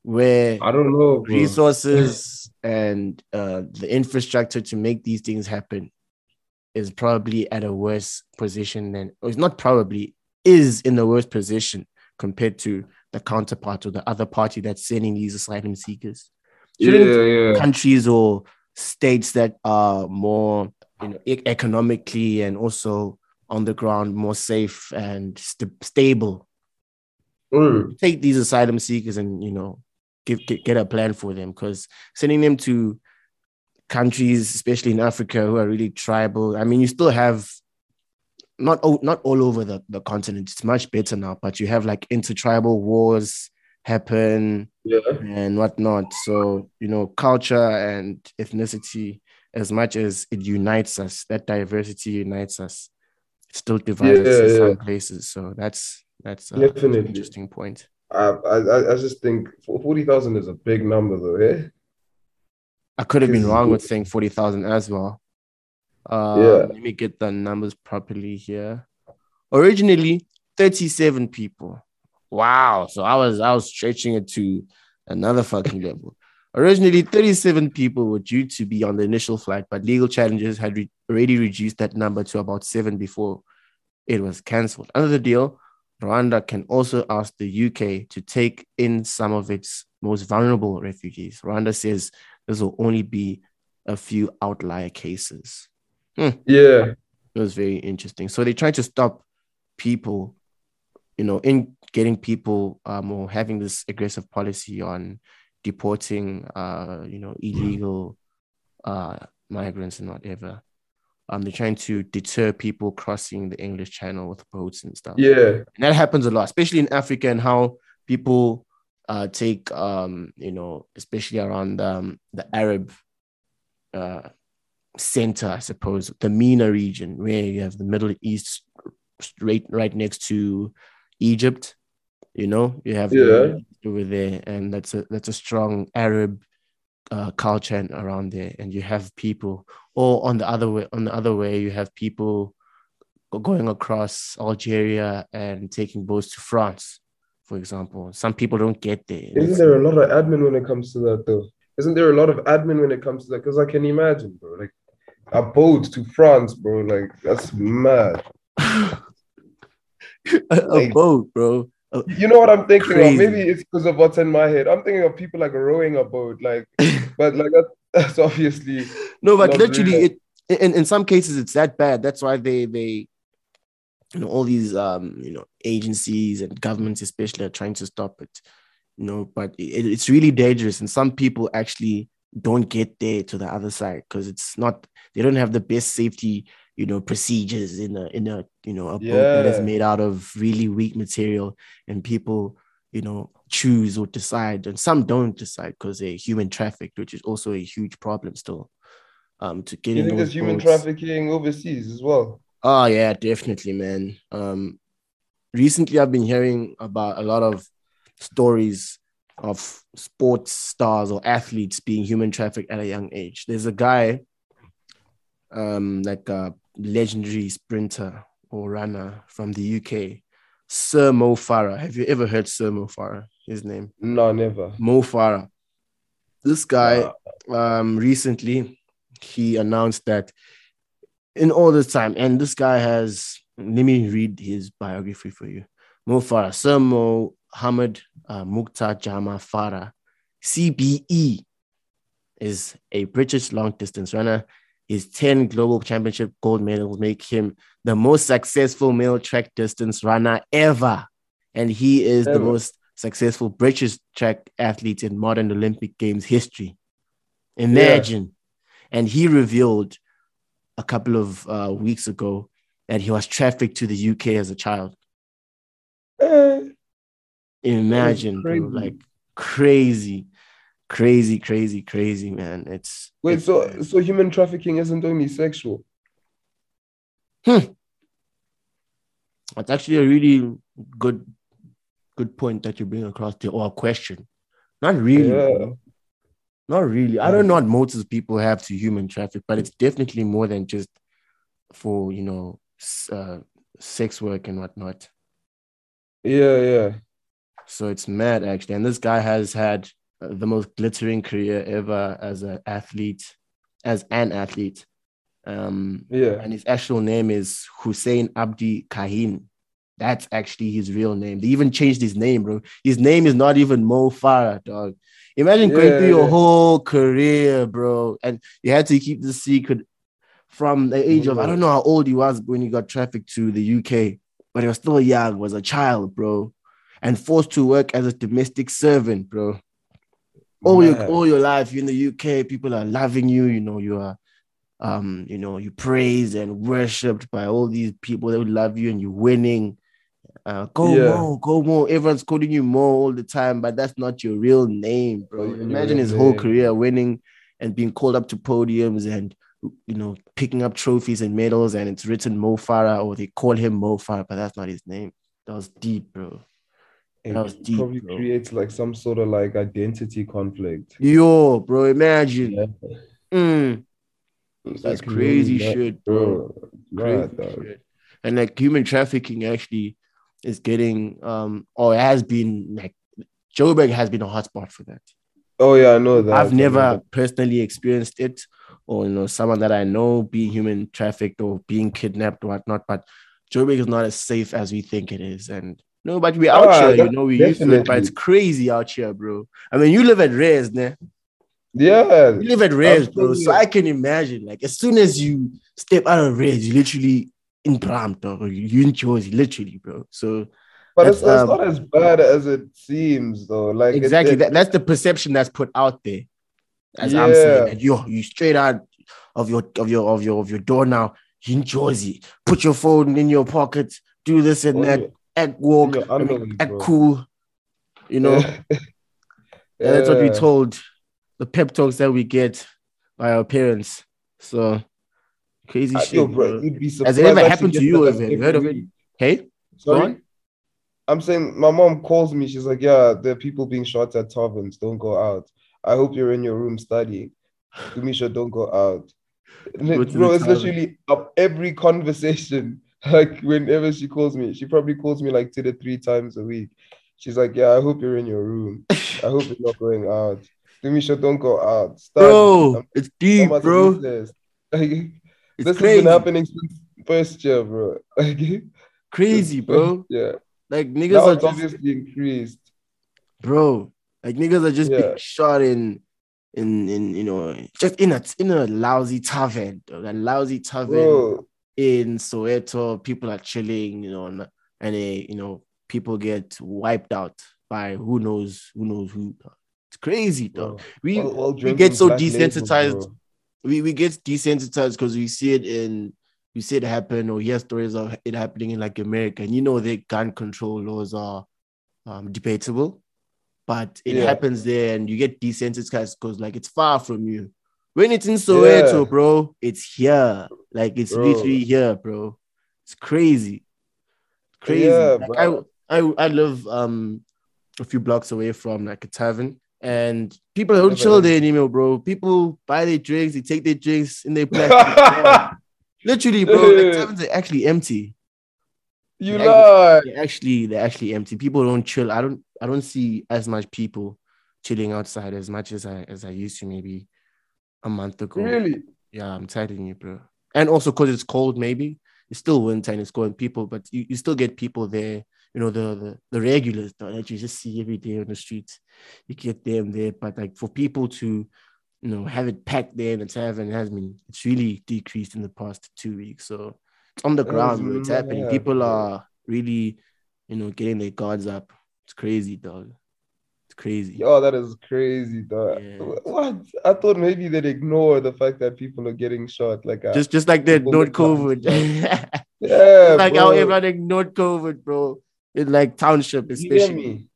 where I don't know bro. resources and uh, the infrastructure to make these things happen is probably at a worse position than or it's not probably is in the worst position compared to the counterpart or the other party that's sending these asylum seekers. Shouldn't yeah, yeah. countries or states that are more you know, e- economically and also on the ground more safe and st- stable mm. take these asylum seekers and you know give, get, get a plan for them because sending them to countries especially in africa who are really tribal i mean you still have not not all over the, the continent. It's much better now, but you have like intertribal wars happen yeah. and whatnot. So you know, culture and ethnicity, as much as it unites us, that diversity unites us. It still divides yeah, us in yeah. some places. So that's that's Definitely. an interesting point. I, I I just think forty thousand is a big number, though. Yeah. I could have been wrong with saying forty thousand as well. Um, yeah. Let me get the numbers properly here. Originally, 37 people. Wow. So I was I was stretching it to another fucking level. Originally, 37 people were due to be on the initial flight, but legal challenges had re- already reduced that number to about seven before it was cancelled. Under the deal, Rwanda can also ask the UK to take in some of its most vulnerable refugees. Rwanda says this will only be a few outlier cases. Hmm. Yeah. It was very interesting. So they tried to stop people, you know, in getting people um, or having this aggressive policy on deporting, uh, you know, illegal uh, migrants and whatever. Um, they're trying to deter people crossing the English Channel with boats and stuff. Yeah, and that happens a lot, especially in Africa, and how people uh, take, um, you know, especially around um, the Arab uh, center, I suppose, the MENA region, where you have the Middle East right right next to Egypt. You know, you have yeah. over there, and that's a that's a strong Arab uh, culture around there, and you have people. Or on the other way, on the other way, you have people going across Algeria and taking boats to France, for example. Some people don't get there. Isn't there a lot of admin when it comes to that, though? Isn't there a lot of admin when it comes to that? Because I can imagine, bro. Like a boat to France, bro. Like that's mad. a, like, boat, bro. you know what I'm thinking crazy. of? Maybe it's because of what's in my head. I'm thinking of people like rowing a boat, like, but like that, that's obviously no, but literally, real. it in, in some cases it's that bad. That's why they they you know all these um you know agencies and governments especially are trying to stop it. You know, but it, it's really dangerous, and some people actually don't get there to the other side because it's not they don't have the best safety you know procedures in a in a you know a yeah. boat that is made out of really weak material. And people you know choose or decide and some don't decide because they're human trafficked which is also a huge problem still um to get you think there's human trafficking overseas as well? Oh yeah definitely man. Um recently i've been hearing about a lot of stories of sports stars or athletes being human trafficked at a young age. There's a guy, um, like a legendary sprinter or runner from the UK, Sir Mo Farah. Have you ever heard Sir Mo Farah? His name? No, never. Mo Farah. This guy, um, recently, he announced that in all this time, and this guy has. Let me read his biography for you. Mo Farah, Sir Mo Hamad uh, Muktar Jama Farah, CBE, is a British long distance runner. His 10 global championship gold medals make him the most successful male track distance runner ever. And he is ever. the most successful British track athlete in modern Olympic Games history. Imagine. Yeah. And he revealed a couple of uh, weeks ago that he was trafficked to the UK as a child. Imagine, bro, like crazy, crazy, crazy, crazy, man. It's Wait, it's- so so human trafficking isn't only sexual. Hmm. That's actually a really good good point that you bring across there, or a question. Not really. Yeah. Not really. I don't know what motives people have to human traffic, but it's definitely more than just for you know uh, sex work and whatnot. Yeah, yeah. So it's mad actually. And this guy has had uh, the most glittering career ever as an athlete, as an athlete. Um, Yeah. and his actual name is Hussein Abdi Kahin. That's actually his real name. They even changed his name, bro. His name is not even Mo Farah, dog. Imagine going Yeah, through your yeah. whole career, bro, and you had to keep the secret from the age of I don't know how old he was when he got trafficked to the UK, but he was still young, was a child, bro, and forced to work as a domestic servant, bro all your all your life you're in the UK, people are loving you. You know, you are um, you know, you praised and worshipped by all these people that would love you and you're winning. Uh, go Yeah. more, go more. Everyone's calling you more all the time, but that's not your real name, bro. Your Imagine his whole career winning and being called up to podiums and you know picking up trophies and medals, and it's written Mo Farah or they call him Mo Farah, but that's not his name. That was deep, bro. It That was deep, probably bro. creates like some sort of like identity conflict. Yo, bro, imagine. Yeah. Mm. That's like crazy really shit, bro. Mad, Crazy dog. shit. And like human trafficking actually is getting um or has been like Joburg has been a hotspot for that. Oh yeah, I know that. I've never personally experienced it or you know someone that I know being human trafficked or being kidnapped or whatnot, but Joburg is not as safe as we think it is. And no, but we're out Ah, here, you know, we used to it, but it's crazy out here, bro. I mean, you live at Rez, ne? Yeah. You live at Rez, bro. So. I can imagine, like, as soon as you step out of Rez, you literally in Brampton or you in Jersey, literally, bro. So But it's, um, not as bad as it seems, though. Like exactly, it- that, that's the perception that's put out there. As I'm saying, Yeah. that yo, you straight out of your of your of your of your door now, you in Jersey, put your phone in your pocket, do this and on that, your- act walk, your I mean, bro. cool, you know. Yeah. And that's what we Yeah. told the pep talks that we get by our parents. So crazy Uh, shit, Yo, bro, you'd be Has it ever happened to you? Have you heard of it? Hey, Sorry. I'm saying my mom calls me. She's like, "Yeah, there are people being shot at taverns. Don't go out. I hope you're in your room studying. Dumisha, don't go out." Go Bro, it's tavern. literally up every conversation. Like whenever she calls me, she probably calls me like two to three times a week. She's like, "Yeah, I hope you're in your room. I hope you're not going out. Dumisha, don't go out. Study. bro, I'm- it's deep, bro. recess." Like, It's this has been happening since first year, bro. Like, crazy, bro. Yeah. Like niggas Now are just, obviously increased. bro. Like niggas are just being shot in, in, in you know, just in a in a lousy tavern, a lousy tavern. Bro, in Soweto, people are chilling, you know, and, they, you know, people get wiped out by who knows, who knows who. It's crazy, dog. We while we get so desensitized. we, we get desensitized because we see it in we see it happen or hear stories of it happening in like America, and you know their gun control laws are um, debatable, but it Yeah. happens there, and you get desensitized because like it's far from you. When it's in Soweto, Yeah. bro, it's here. Like it's Bro. literally here, bro. It's crazy, crazy. Yeah, like. I, I I live um a few blocks away from like a tavern, and people don't Never chill heard. there anymore, bro. People buy their drinks, they take their drinks in their bag. Literally, bro. Like taverns are actually empty. You Yeah, lie. They're actually they're actually empty. People don't chill. I don't I don't see as much people chilling outside as much as I as I used to maybe a month ago. Really? Yeah, I'm telling you, bro. And also because it's cold, maybe it's still winter and it's cold. People, but you, you still get people there. You know the the, the regulars though, that you just see every day on the streets. You get them there, but like for people to you know have it packed there in the tavern has been it's really decreased in the past two weeks. So it's on the ground, bro. It's happening. mad, People are really you know getting their guards up. It's crazy, dog. Crazy. Yo, that is crazy, dog. Yeah. What? I thought maybe they'd ignore the fact that people are getting shot. Like, uh, Just just like they ignored COVID. yeah, like bro. how everyone ignored COVID, bro. In like township, especially.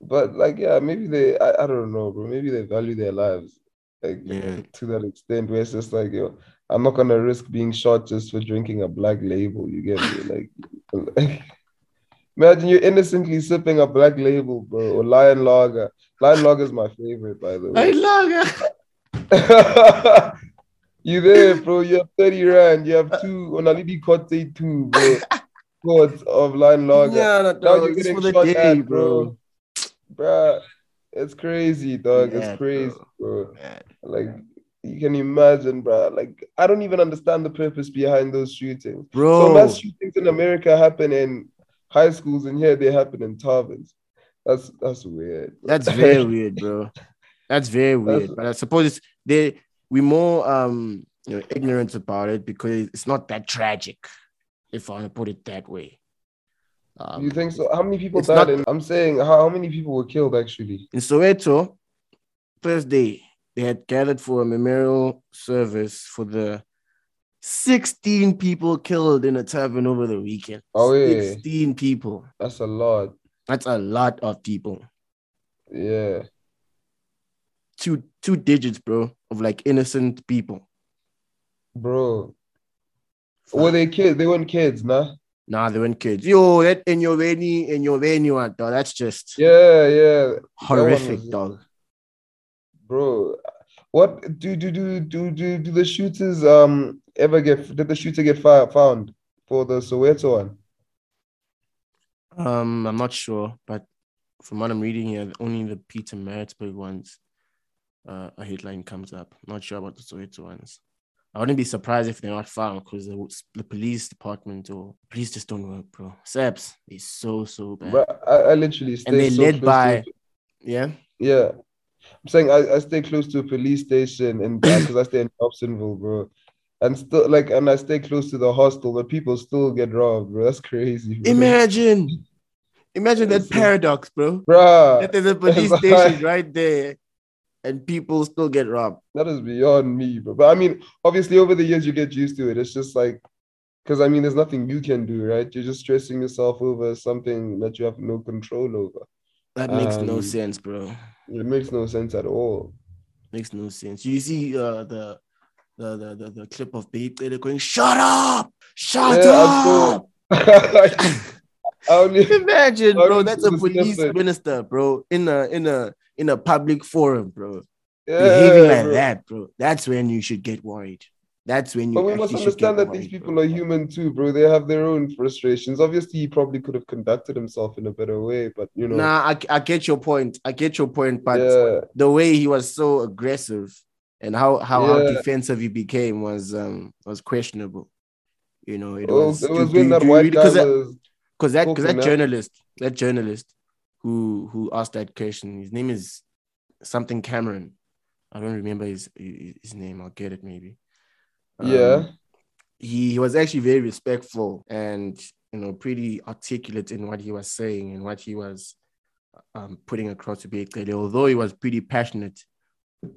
but like yeah, maybe they I, I don't know, bro. Maybe they value their lives like Yeah. to that extent where it's just like yo, I'm not gonna risk being shot just for drinking a black label. You get me? Like, imagine you're innocently sipping a black label, bro, or Lion Lager. Lion Lager is my favorite, by the way. Lion Lager. you there, bro? You have 30 rand. You have two Onalidi Cote two, bro. Quarts of Lion Lager. Yeah, no, Now you're getting shot day, at, bro. bro. Bruh, it's crazy, dog. Yeah, it's crazy, bro. Man. Like you can imagine, bro. Like I don't even understand the purpose behind those shootings. Bro, So Bro, mass shootings in America happen in high schools, and here they happen in taverns. That's that's weird. that's very weird, bro. That's very weird. That's- But I suppose it's they we more um you know ignorant about it because it's not that tragic, if I want to put it that way. Um, you think so? How many people died? not- in, I'm saying how, how many people were killed actually? in Soweto, Thursday, they had gathered for a memorial service for the 16 people killed in a tavern over the weekend. Oh, yeah. 16 people. That's a lot. That's a lot of people. Yeah. Two two digits, bro, of like innocent people. Bro. Were they kids? They weren't kids, nah? Nah, they weren't kids. Yo, that in your venue, in your venue, dog. That's just Yeah, yeah. horrific, was- dog. Bro. What do do do do do do the shooters um ever get did the shooter get fi- found for the Soweto one? Um, I'm not sure, but from what I'm reading here, only the Pietermaritzburg ones, uh, a headline comes up. Not sure about the Soweto ones. I wouldn't be surprised if they're not found because the, the police department or police just don't work, bro. SAPs, they so so bad. Bro, I, I literally stay and they so led close to by, yeah, Yeah. I'm saying I, I stay close to a police station and because I stay in Dobsonville, bro. And still like and I stay close to the hostel, but people still get robbed, bro. That's crazy, bro. imagine, imagine that paradox, bro. Bruh, That there's a police Like- station right there, and people still get robbed. that is beyond me, bro. But I mean, obviously over the years you get used to it. It's just like because I mean there's nothing you can do, right? You're just stressing yourself over something that you have no control over. That makes no Um, sense, bro. It makes no sense at all. Makes no sense. You see uh, the, the the the the clip of Taylor going, "Shut up, shut Yeah, up." I only Imagine, bro. That's a police minister, bro, in a in a in a public forum, bro. yeah, Behaving like bro. that, bro. That's when you should get worried. That's when you. But we must actually should get understand that these people bro. are human too, bro. They have their own frustrations. Obviously, he probably could have conducted himself in a better way, but you know, Nah, I, I get your point. I get your point, but yeah, the way he was so aggressive and how how, how defensive he became was um was questionable. You know, it Well, was. it was do- when do- that do white really- guy 'cause that- was. because that because that journalist that journalist who who asked that question his name is something cameron i don't remember his his name i'll get it maybe Um, Yeah, he, he was actually very respectful and you know pretty articulate in what he was saying and what he was um, putting across to be clear although he was pretty passionate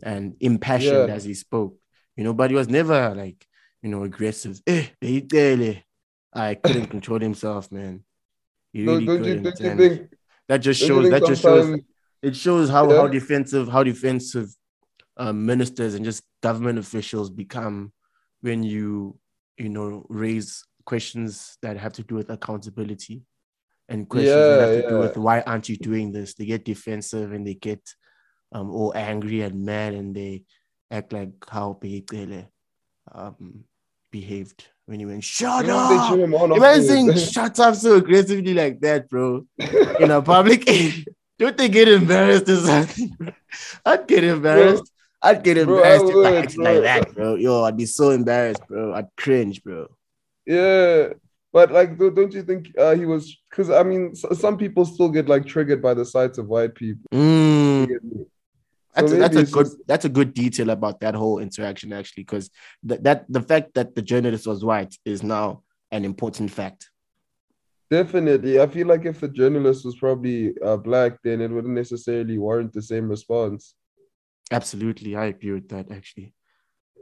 and impassioned Yeah. as he spoke. You know but he was never like you know aggressive. Eh, i couldn't control himself man. He really you couldn't, don't you think? that just shows that just shows it shows how, how defensive how defensive um, ministers and just government officials become when you you know raise questions that have to do with accountability and questions that have Yeah, to do with why aren't you doing this? They get defensive and they get um all angry and mad and they act like how Bheki Cele, um behaved when he went shut up Imagine saying shut up so aggressively like that, bro, in a public. Don't they get embarrassed or something? I'd get embarrassed. I'd get Bro, I embarrassed if I acted like that, bro. Yo, I'd be so embarrassed, bro. I'd cringe, bro. Yeah, but like, don't you think uh, he was? Because I mean, some people still get like triggered by the sights of white people. Mm? That's, a, that's a good just- that's a good detail about that whole interaction actually, because that that the fact that the journalist was white is now an important fact. Definitely, I feel like if the journalist was probably uh, black, then it wouldn't necessarily warrant the same response. Absolutely, I agree with that actually.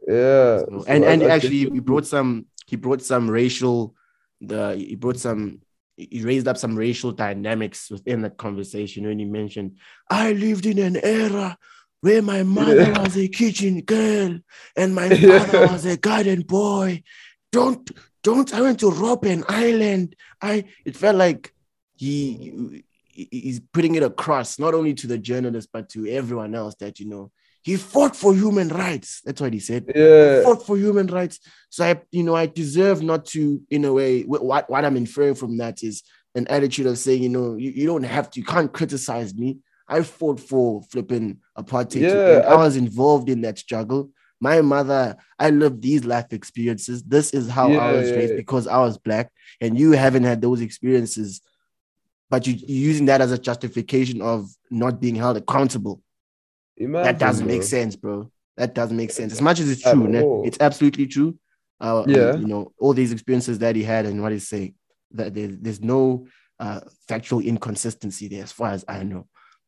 Yeah, So- so and I- and I actually he brought some he brought some racial the he brought some he raised up some racial dynamics within that conversation when he mentioned, I lived in an era where my mother was a kitchen girl and my father was a garden boy. Don't, don't, I went to Robben Island. I, it felt like he, he's putting it across not only to the journalist, but to everyone else that, you know, he fought for human rights. That's what he said. Yeah. He fought for human rights. So I, you know, I deserve not to, in a way, what, what I'm inferring from that is an attitude of saying, you know, you, you don't have to, you can't criticize me. I fought for flipping apartheid. Yeah, I, I was involved in that struggle. My mother, I lived these life experiences. This is how yeah, I was raised yeah. because I was black, and you haven't had those experiences, but you, you're using that as a justification of not being held accountable. Imagine, that doesn't bro. make sense, bro. That doesn't make sense. As much as it's true, it's absolutely true. Uh, yeah, you know all these experiences that he had and what he's saying. That there, there's no uh, factual inconsistency there, as far as I know.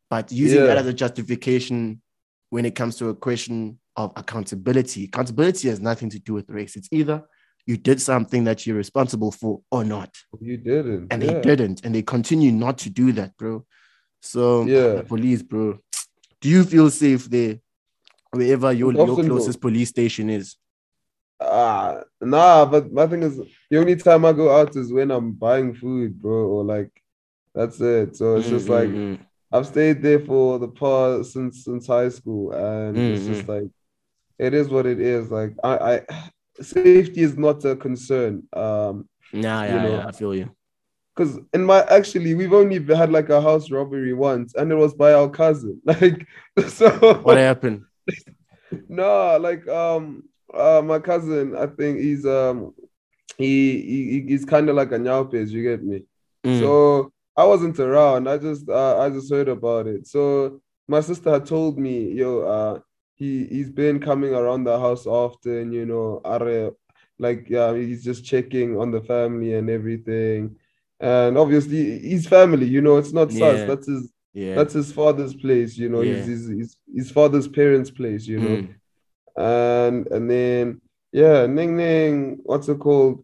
But using yeah. that as a justification when it comes to a question of accountability, accountability has nothing to do with race. It's either you did something that you're responsible for or not. You didn't, and yeah. they didn't, and they continue not to do that, bro. So yeah, police, bro, do you feel safe there, wherever your, your closest police station is? Ah, uh, nah, but my thing is the only time I go out is when I'm buying food, bro, or like that's it. So it's mm-hmm. just like mm-hmm. I've stayed there for the past since since high school, and mm-hmm. it's just like it is what it is. Like I, I safety is not a concern. Um, nah, yeah, you know? yeah, I feel you. Because in my actually, we've only had like a house robbery once, and it was by our cousin. Like, so what happened? no, like um, uh, my cousin, I think he's um, he, he he's kind of like a nyaopes, you get me? Mm. So I wasn't around. I just uh, I just heard about it. So my sister had told me, yo, uh, he he's been coming around the house often, you know, are like yeah, he's just checking on the family and everything and obviously his family you know it's not yeah. that's his yeah that's his father's place you know yeah. his, his, his his father's parents place you know mm. and and then yeah ning ning what's it called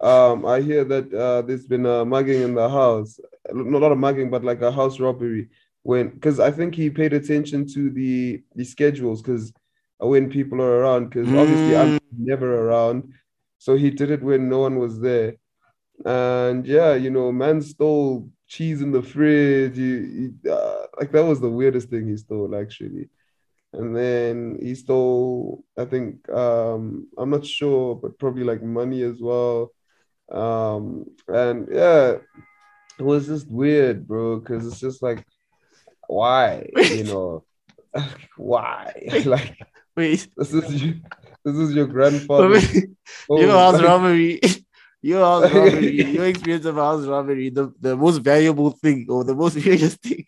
um i hear that uh there's been a mugging in the house not a lot of mugging but like a house robbery when because i think he paid attention to the the schedules because when people are around because mm. obviously i'm mm. never around so he did it when no one was there and yeah, you know, man stole cheese in the fridge. He, he uh, like that was the weirdest thing he stole actually. And then he stole, I think, um, I'm not sure, but probably like money as well. Um, and yeah, it was just weird, bro, because it's just like, why, you know, why? like, wait, this is you, this is your grandfather. Oh you know, house robbery your house robbery, your experience of house robbery, the, the most valuable thing or the most precious thing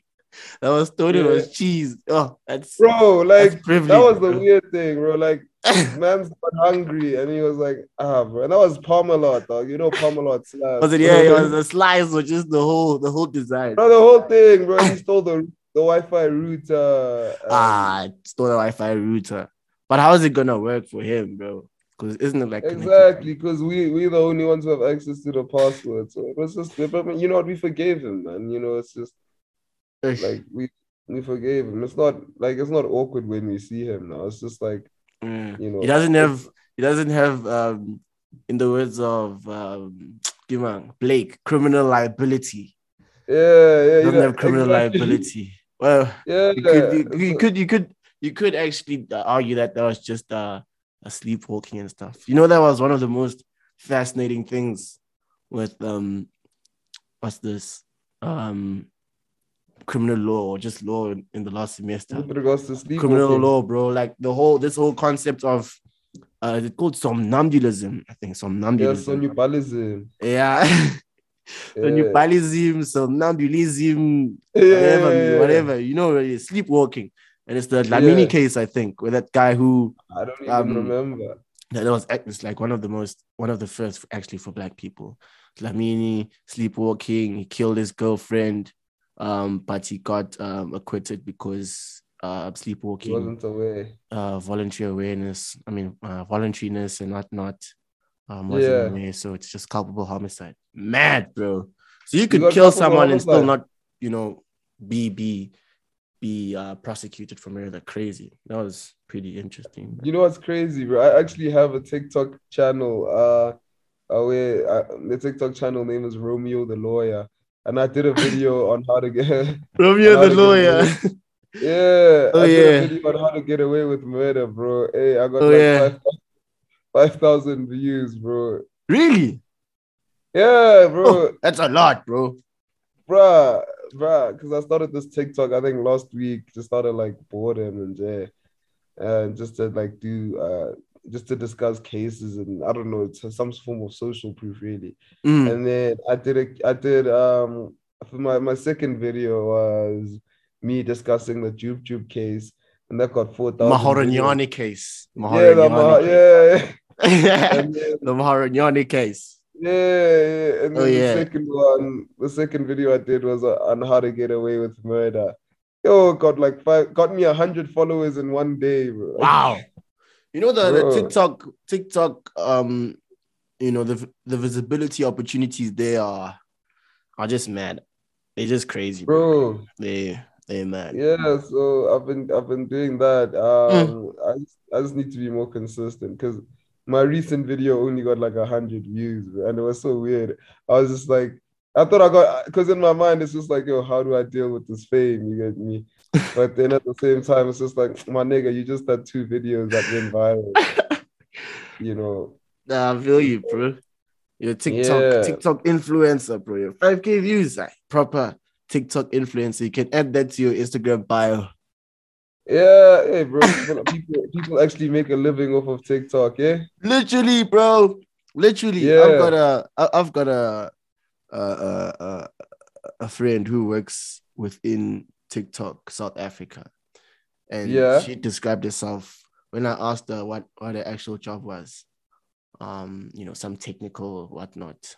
that was stolen yeah. was cheese. Oh, that's bro, like that's that was bro. the weird thing, bro. Like man's got hungry and he was like, ah, bro. And that was Parmalat, dog. You know Parmalat slice. Was it? Yeah, it was the slice or just the whole the whole design. Bro, the whole thing, bro. He stole the the Wi-Fi router. ah, stole the Wi-Fi router. But how is it gonna work for him, bro? Because isn't it like exactly? Because we we the only ones who have access to the password. So it was just, but you know what? We forgave him, man. You know, it's just like we we forgave him. It's not like it's not awkward when we see him now. It's just like mm. you know, he doesn't have he doesn't have um in the words of um Blake criminal liability. Yeah, yeah, he doesn't have criminal exactly. liability. Well, yeah, you could you, you could you could you could actually argue that that was just uh sleepwalking and stuff. You know, that was one of the most fascinating things with um what's this? Um criminal law or just law in, in the last semester. With regards to sleepwalking. Criminal law, bro. Like the whole this whole concept of uh it's called somnambulism, I think somnambulism. Yeah, somnambulism. Yeah. Somnambulism, somnambulism, yeah. whatever, whatever, you know, sleepwalking. And it's the Lamini yeah. case, I think, where that guy who I don't even um, remember. That was it's like one of the most one of the first actually for black people. Lamini sleepwalking, he killed his girlfriend, um, but he got um, acquitted because uh, sleepwalking he wasn't aware. Uh, voluntary awareness, I mean uh, voluntariness and whatnot. Um, wasn't yeah. aware, so it's just culpable homicide. Mad, bro. So you could kill someone and still not, you know, be be be uh, prosecuted for murder. Crazy. That was pretty interesting. You know what's crazy, bro? I actually have a TikTok channel. Uh, uh where uh, the TikTok channel name is Romeo the Lawyer, and I did a video on how to get. Romeo the lawyer. Yeah, Oh, I did a video on how to get away with murder, bro. Hey, I got Oh, like yeah. five thousand views, bro. really? Yeah, bro. Oh, that's a lot, bro. bruh, bruh, because I started this TikTok, I think last week, just started like boredom and yeah, and just to like do uh just to discuss cases and I don't know, it's some form of social proof really. Mm. And then I did a I did um for my my second video was me discussing the Jub Jub case, and that got four thousand. Maarohanye case. Yeah, the Mah- Maarohanye yeah, case. then, the Maarohanye case. yeah, yeah, and then Oh, yeah. the second one, the second video I did was uh, on how to get away with murder. Yo, got like five, got me a hundred followers in one day, bro. Wow. You know the, the TikTok TikTok um you know the the visibility opportunities they are are just mad. They're just crazy, bro. bro. They they mad. Yeah, so I've been I've been doing that. Mm. Um, I just, I just need to be more consistent because my recent video only got like a hundred views, and it was so weird. I was just like, I thought I got because in my mind it's just like, yo, how do I deal with this fame? You get me? But then at the same time, it's just like, my nigga, you just had two videos that went viral. You know, Nah, I feel you, bro. You're a TikTok Yeah. TikTok influencer, bro. You're 5k views, like proper TikTok influencer. You can add that to your Instagram bio. yeah, hey, bro, people, people people actually make a living off of TikTok, yeah. Literally, bro. Literally, Yeah. I've got a, I've got a a a friend who works within TikTok South Africa, and Yeah. she described herself when I asked her what what her actual job was. Um, you know, some technical whatnot.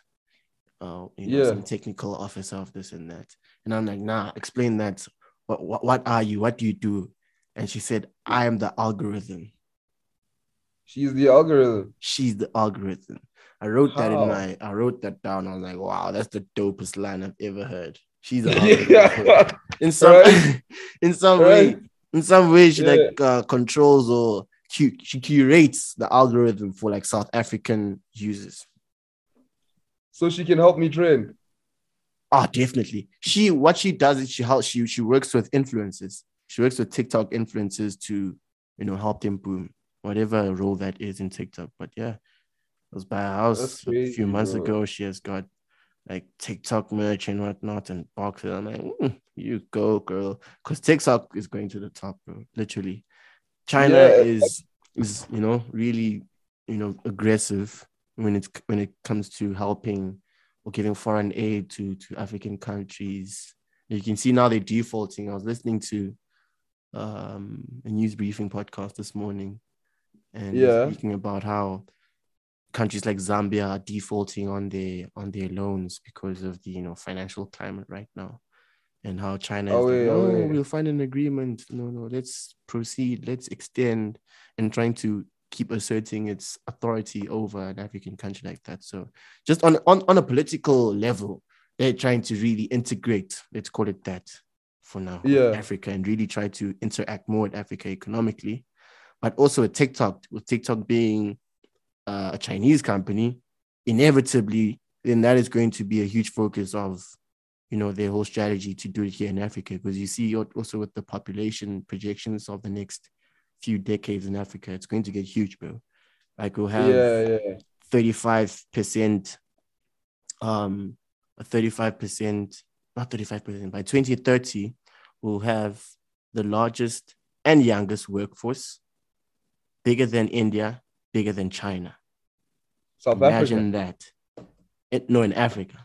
Uh, you know, Yeah. some technical officer of this and that. And I'm like, nah, explain that. What, what what are you? What do you do? And she said, I am the algorithm She's the algorithm. she's the algorithm. I wrote that in my I wrote that down. I was like, wow, that's the dopest line I've ever heard. She's algorithm. yeah, in some Right. in some Right. way, in some way, she Yeah. like uh, controls or cu- she curates the algorithm for like South African users. so she can help me trend. Ah, definitely. She what she does is she helps she she works with influencers. She works with TikTok influencers to you know help them boom, whatever role that is in TikTok. But yeah, was by her house That's a few months bro. ago. She has got like TikTok merch and whatnot and boxes. I'm like, "Mm, you go, girl, because TikTok is going to the top, bro. Literally, China Yeah, is is you know really you know aggressive when it's when it comes to helping or giving foreign aid to to African countries. You can see now they're defaulting. I was listening to um, a news briefing podcast this morning, and Yeah. speaking about how countries like Zambia are defaulting on their on their loans because of the you know financial climate right now, and how China is Oh, like, oh, oh wait. we'll find an agreement. No, no, let's proceed. Let's extend, and trying to keep asserting its authority over an African country like that. So just on on, on a political level, they're trying to really integrate, let's call it that for now, Yeah. Africa and really try to interact more with Africa economically. But also with TikTok, with TikTok being uh, a Chinese company, inevitably, then that is going to be a huge focus of you know their whole strategy to do it here in Africa. Because you see also with the population projections of the next few decades in Africa, it's going to get huge, bro. Like we'll have Yeah, yeah. 35% um a 35% not 35% by 2030 we'll have the largest and youngest workforce bigger than india bigger than china South imagine Africa. that it, no in africa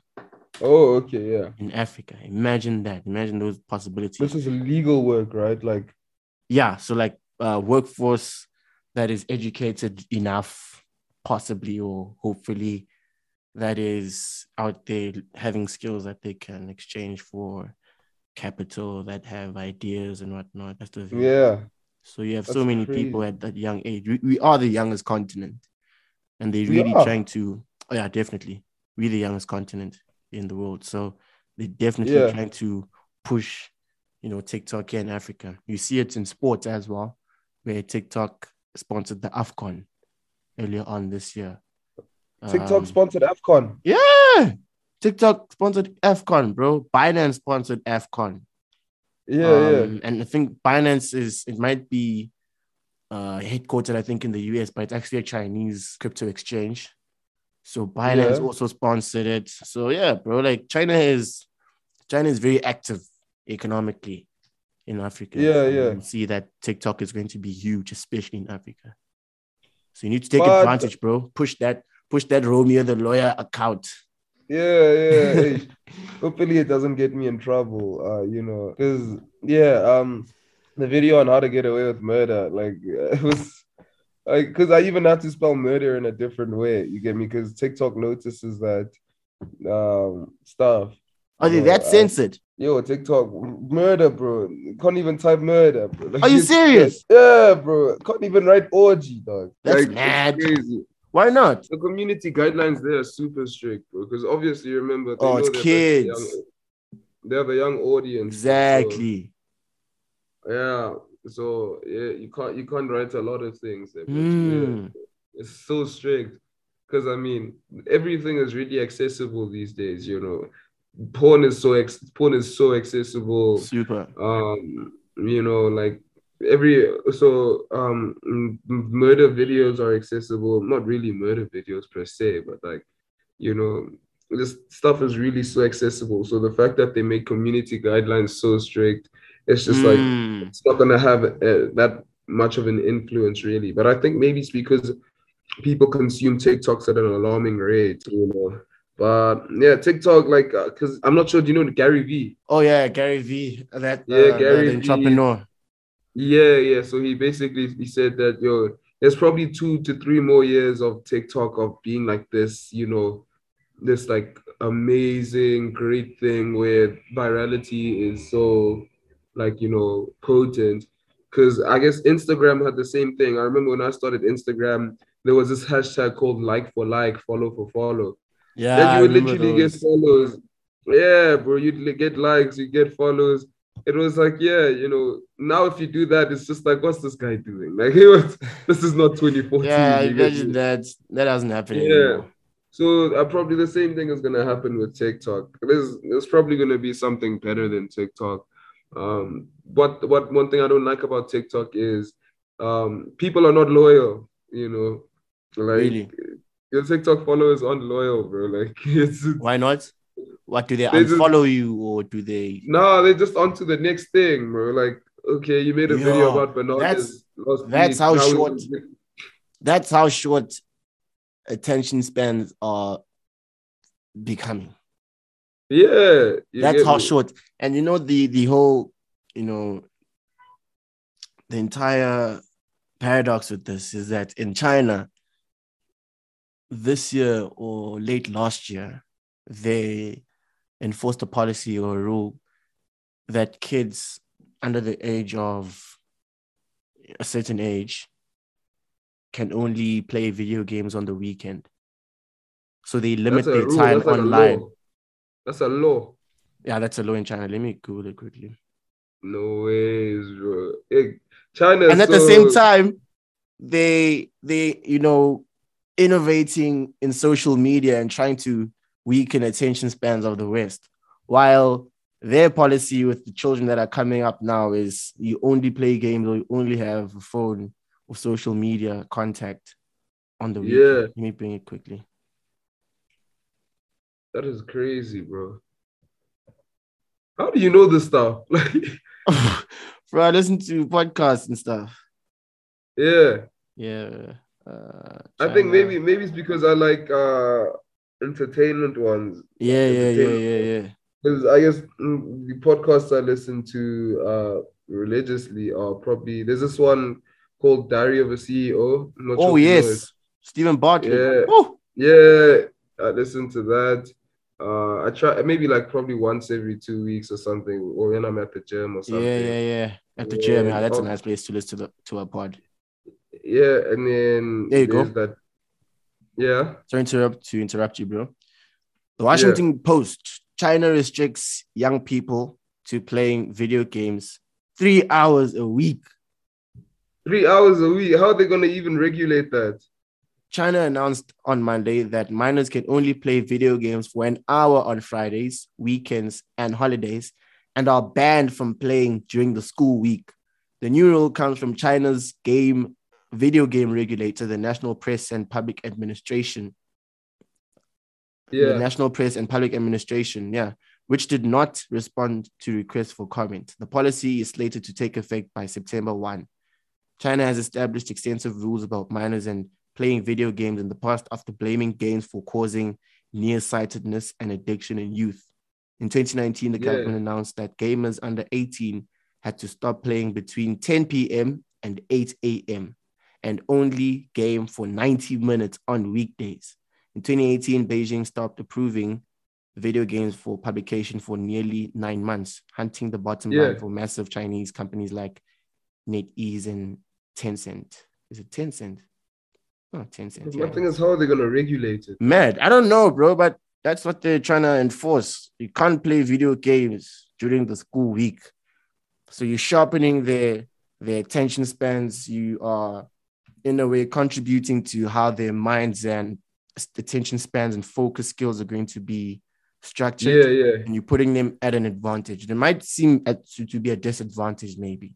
Oh, okay, yeah. in africa imagine that imagine those possibilities This is legal work, right? Like, yeah so like uh workforce that is educated enough possibly or hopefully that is out there having skills that they can exchange for capital that have ideas and whatnot that's the thing. yeah, so you have so that's many people at that young age we, we are the youngest continent and they're really are. trying to oh yeah definitely we're the youngest continent in the world. So they're definitely Yeah. trying to push, you know, TikTok here in Africa. You see it in sports as well, where TikTok sponsored the AFCON earlier on this year. TikTok Um, sponsored AFCON. yeah. TikTok sponsored AFCON, bro. Binance sponsored AFCON. Yeah, Um, And I think Binance is, it might be uh, headquartered, I think, in the US, but it's actually a Chinese crypto exchange. So Binance Yeah. also sponsored it. So yeah, bro, like China is China is very active economically in Africa. Yeah, yeah. you see that TikTok is going to be huge, especially in Africa. So you need to take But- advantage, bro. Push that, push that Romeo the lawyer account. Yeah, yeah. hopefully it doesn't get me in trouble. Uh, you know, because yeah, um, the video on how to get away with murder, like it was like because I even had to spell murder in a different way. You get me? Because TikTok notices that um stuff. Are they Bro, that censored? Yo, TikTok murder, bro. Can't even type murder, bro. Like, Are you serious? Yeah, bro. Can't even write orgy, dog. That's Like, mad. Crazy. Why not? The community guidelines there are super strict, bro. Because obviously, remember, they Oh, it's they have a kids. young- they have a young audience. so- Exactly. yeah. So yeah, you can't you can't write a lot of things. Mm. it's so strict. Because I mean, everything is really accessible these days. You know, porn is so ex- porn is so accessible Super. um you know like every so um murder videos are accessible not really murder videos per se but like you know this stuff is really so accessible so the fact that they make community guidelines so strict it's just like Mm. it's not gonna have uh, that much of an influence really but i think maybe it's because people consume tiktoks at an alarming rate you know but yeah tiktok like because i'm not sure do you know gary vee Oh yeah, Gary V. That Yeah, uh, Gary the V. Yeah, yeah. So he basically he said that yo, there's probably two to three more years of TikTok of being like this, you know, this like amazing, great thing where virality is so like you know potent. Because I guess Instagram had the same thing. I remember when I started Instagram, there was this hashtag called like for like, follow for follow. Yeah, then you would literally those. get follows. Yeah, bro, you'd get likes, you get follows. It was like, yeah, you know, now if you do that, it's just like, what's this guy doing? Like, he was, this is not 2014. Yeah, I imagine that that doesn't happen Yeah. anymore. So uh, probably the same thing is gonna happen with TikTok. There's there's probably gonna be something better than TikTok. Um, what what one thing I don't like about TikTok is um people are not loyal. You know, like Really? your TikTok followers aren't loyal, bro. Like it's Why not? What do they They just- you or do they? No, they're just on to the next thing, bro. Like, okay, you made a video about bananas that's- that's how short- That's how short attention spans are becoming. Yeah, That's how me? short. And you know the the whole, you know, the entire paradox with this is that in China, this year or late last year, they enforced a policy or a rule that kids under the age of a certain age can only play video games on the weekend. So they limit their rule. time That's like a online. law. That's a law. Yeah, that's a law in China. Let me Google it quickly. No ways, bro. China. and at the same time, they they you know innovating in social media and trying to weaken attention spans of the West, while their policy with the children that are coming up now is you only play games or you only have a phone or social media contact on the weekend. Yeah. Let me bring it quickly. that is crazy, bro. How do you know this stuff? Like, Bro, I listen to podcasts and stuff. yeah. Yeah. Uh, I think maybe maybe it's because I like uh entertainment ones. Yeah, yeah, yeah, yeah, yeah. Because I guess mm, the podcasts I listen to uh religiously are probably there's this one called Diary of a CEO. Not Oh sure if you know it. yes, Steven Bartlett. Yeah. Oh, Yeah, I listen to that. Uh, I try maybe like probably once every two weeks or something, or when I'm at the gym or something. yeah, yeah. Yeah. At the gym, Yeah. yeah, that's a Oh. nice place to listen to the, to a pod. Yeah, and then There you go. that. Yeah, Sorry to interrupt to interrupt you, bro. The Washington Post China restricts young people to playing video games three hours a week. Three hours a week. How are they going to even regulate that? China announced on Monday that minors can only play video games for an hour on Fridays, weekends, and holidays, and are banned from playing during the school week. The new rule comes from China's game video game regulator, the National Press and Public Administration. Yeah. The National Press and Public Administration, yeah, which did not respond to requests for comment. The policy is slated to take effect by September 1. China has established extensive rules about minors and playing video games in the past after blaming games for causing nearsightedness and addiction in youth. In 2019, the Yeah. government announced that gamers under 18 had to stop playing between 10 p.m. and 8 a.m. and only game for 90 minutes on weekdays. In 2018, Beijing stopped approving video games for publication for nearly nine months, hunting the bottom Yeah. line for massive Chinese companies like NetEase and Tencent. Is it Tencent? Oh, Tencent. Yeah. thing is, how are they going to regulate it? Mad. I don't know, bro, but that's what they're trying to enforce. You can't play video games during the school week. So you're sharpening their their attention spans. You are in a way contributing to how their minds and attention spans and focus skills are going to be structured. Yeah, yeah. And you're putting them at an advantage. They might seem at, to, to be a disadvantage, maybe.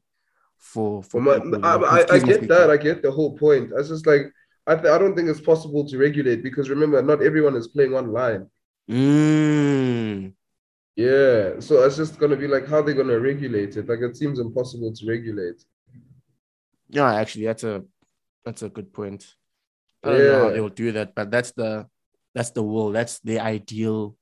For, for my, I, I, I get that. I get the whole point. I just like I, th- I don't think it's possible to regulate because remember, not everyone is playing online. Mm. Yeah, so it's just gonna be like how they're gonna regulate it. Like it seems impossible to regulate. Yeah, actually, that's a that's a good point. I don't know how they will do that, but that's the that's the will. That's the ideal,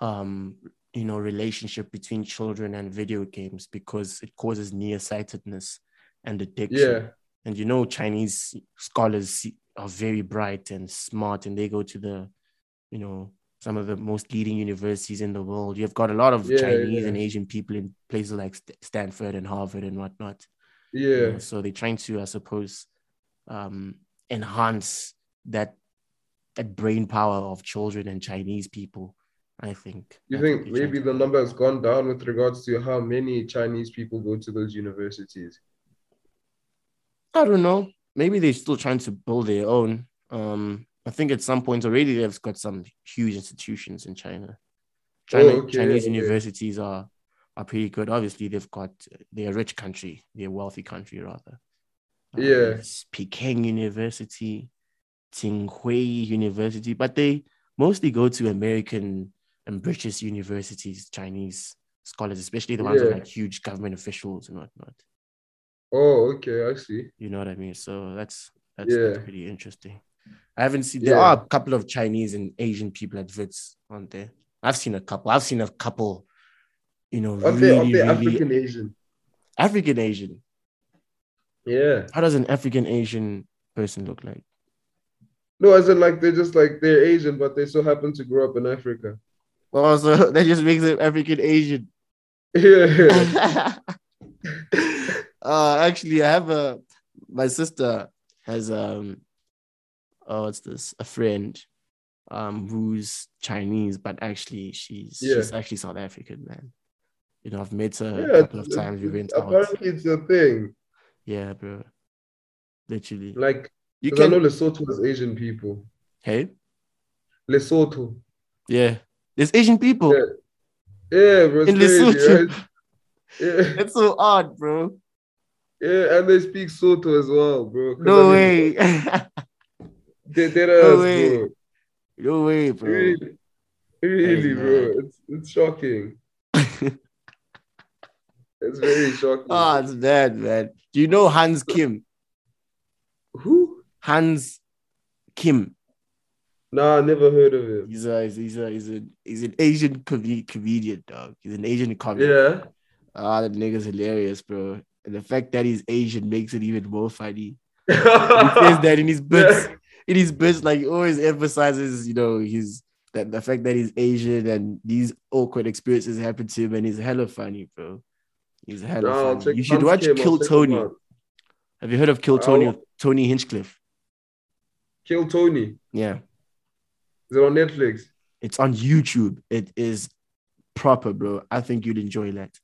um, you know, relationship between children and video games because it causes nearsightedness and addiction. Yeah, And you know, Chinese scholars are very bright and smart, and they go to the, you know, some of the most leading universities in the world. You've got a lot of Yeah, Chinese yeah. and Asian people in places like St- Stanford and Harvard and whatnot. you yeah, know, so they're trying to, I suppose, um, enhance that that brain power of children and Chinese people. I think. You what think maybe the number has gone down with regards to how many Chinese people go to those universities? I don't know. Maybe they're still trying to build their own. Um, I think at some point already they've got some huge institutions in China. China Oh, okay, Chinese okay. universities are are pretty good. Obviously, they've got they're a rich country, they're a wealthy country rather. Yeah. Peking University, Tsinghua University, but they mostly go to American and British universities, Chinese scholars, especially the ones with like huge government officials and whatnot. Oh, okay, I see. You know what I mean? So that's that's, that's pretty interesting. I haven't seen. There Yeah. are a couple of Chinese and Asian people at Wits, aren't there? I've seen a couple. I've seen a couple. You know, Are really, they, are they really African Asian? African Asian. Yeah. How does an African Asian person look like? No, as in like they're just like they're Asian, but they so happen to grow up in Africa. Well, also that just makes them African Asian. Yeah. uh, actually, I have a my sister has um, oh, what's this? A friend, um, who's Chinese, but actually she's she's actually South African, man. You know, I've met her Yeah, a couple of times. We went out. apparently it's a thing. Yeah, bro. Literally, Like, you 'cause I know can. Lesotho has Asian people. Hey, Lesotho. yeah, there's Asian people. Yeah. Yeah, bro. It's In crazy, Lesotho. right? Yeah, It's so odd, bro. yeah, and they speak Sotho as well, bro. No I mean, way. They, they No us, way. bro. no way, bro. Really, really, bro. It's it's shocking. It's very shocking. Oh, it's bad, man. Do you know Hans Kim? Who? Hans Kim. Nah, I never heard of him. He's a he's a he's a he's an Asian com- comedian, dog. He's an Asian comedian. Yeah. Ah, that nigga's hilarious, bro. And the fact that he's Asian makes it even more funny. He says that in his bits. In his bits, like he always emphasizes, you know, his that the fact that he's Asian and these awkward experiences happen to him, and he's hella funny, bro. He's hella Nah, I'll funny. check You should watch Kim, Kill Tony. Have you heard of Kill Tony? I'll- Tony Hinchcliffe. Kill Tony. Yeah. Is it on Netflix? It's on YouTube. It is proper, bro. I think you'd enjoy that.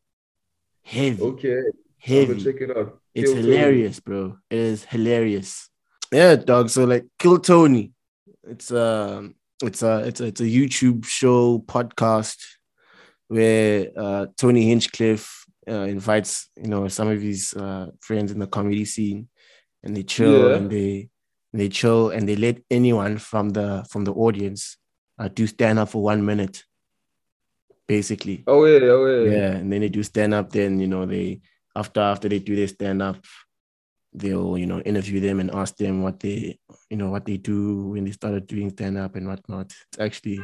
Heavy, Okay, I'm heavy. check it out. It's Kill Tony. hilarious, bro. It is hilarious. Yeah, dog. So like Kill Tony. It's um it's a it's a it's a YouTube show podcast where uh Tony Hinchcliffe uh, invites you know some of his uh friends in the comedy scene and they chill Yeah. and they they chill and they let anyone from the from the audience uh, do stand up for one minute basically Oh yeah, oh yeah. yeah and then they do stand up then you know they after after they do their stand up they'll you know interview them and ask them what they you know what they do when they started doing stand up and whatnot it's actually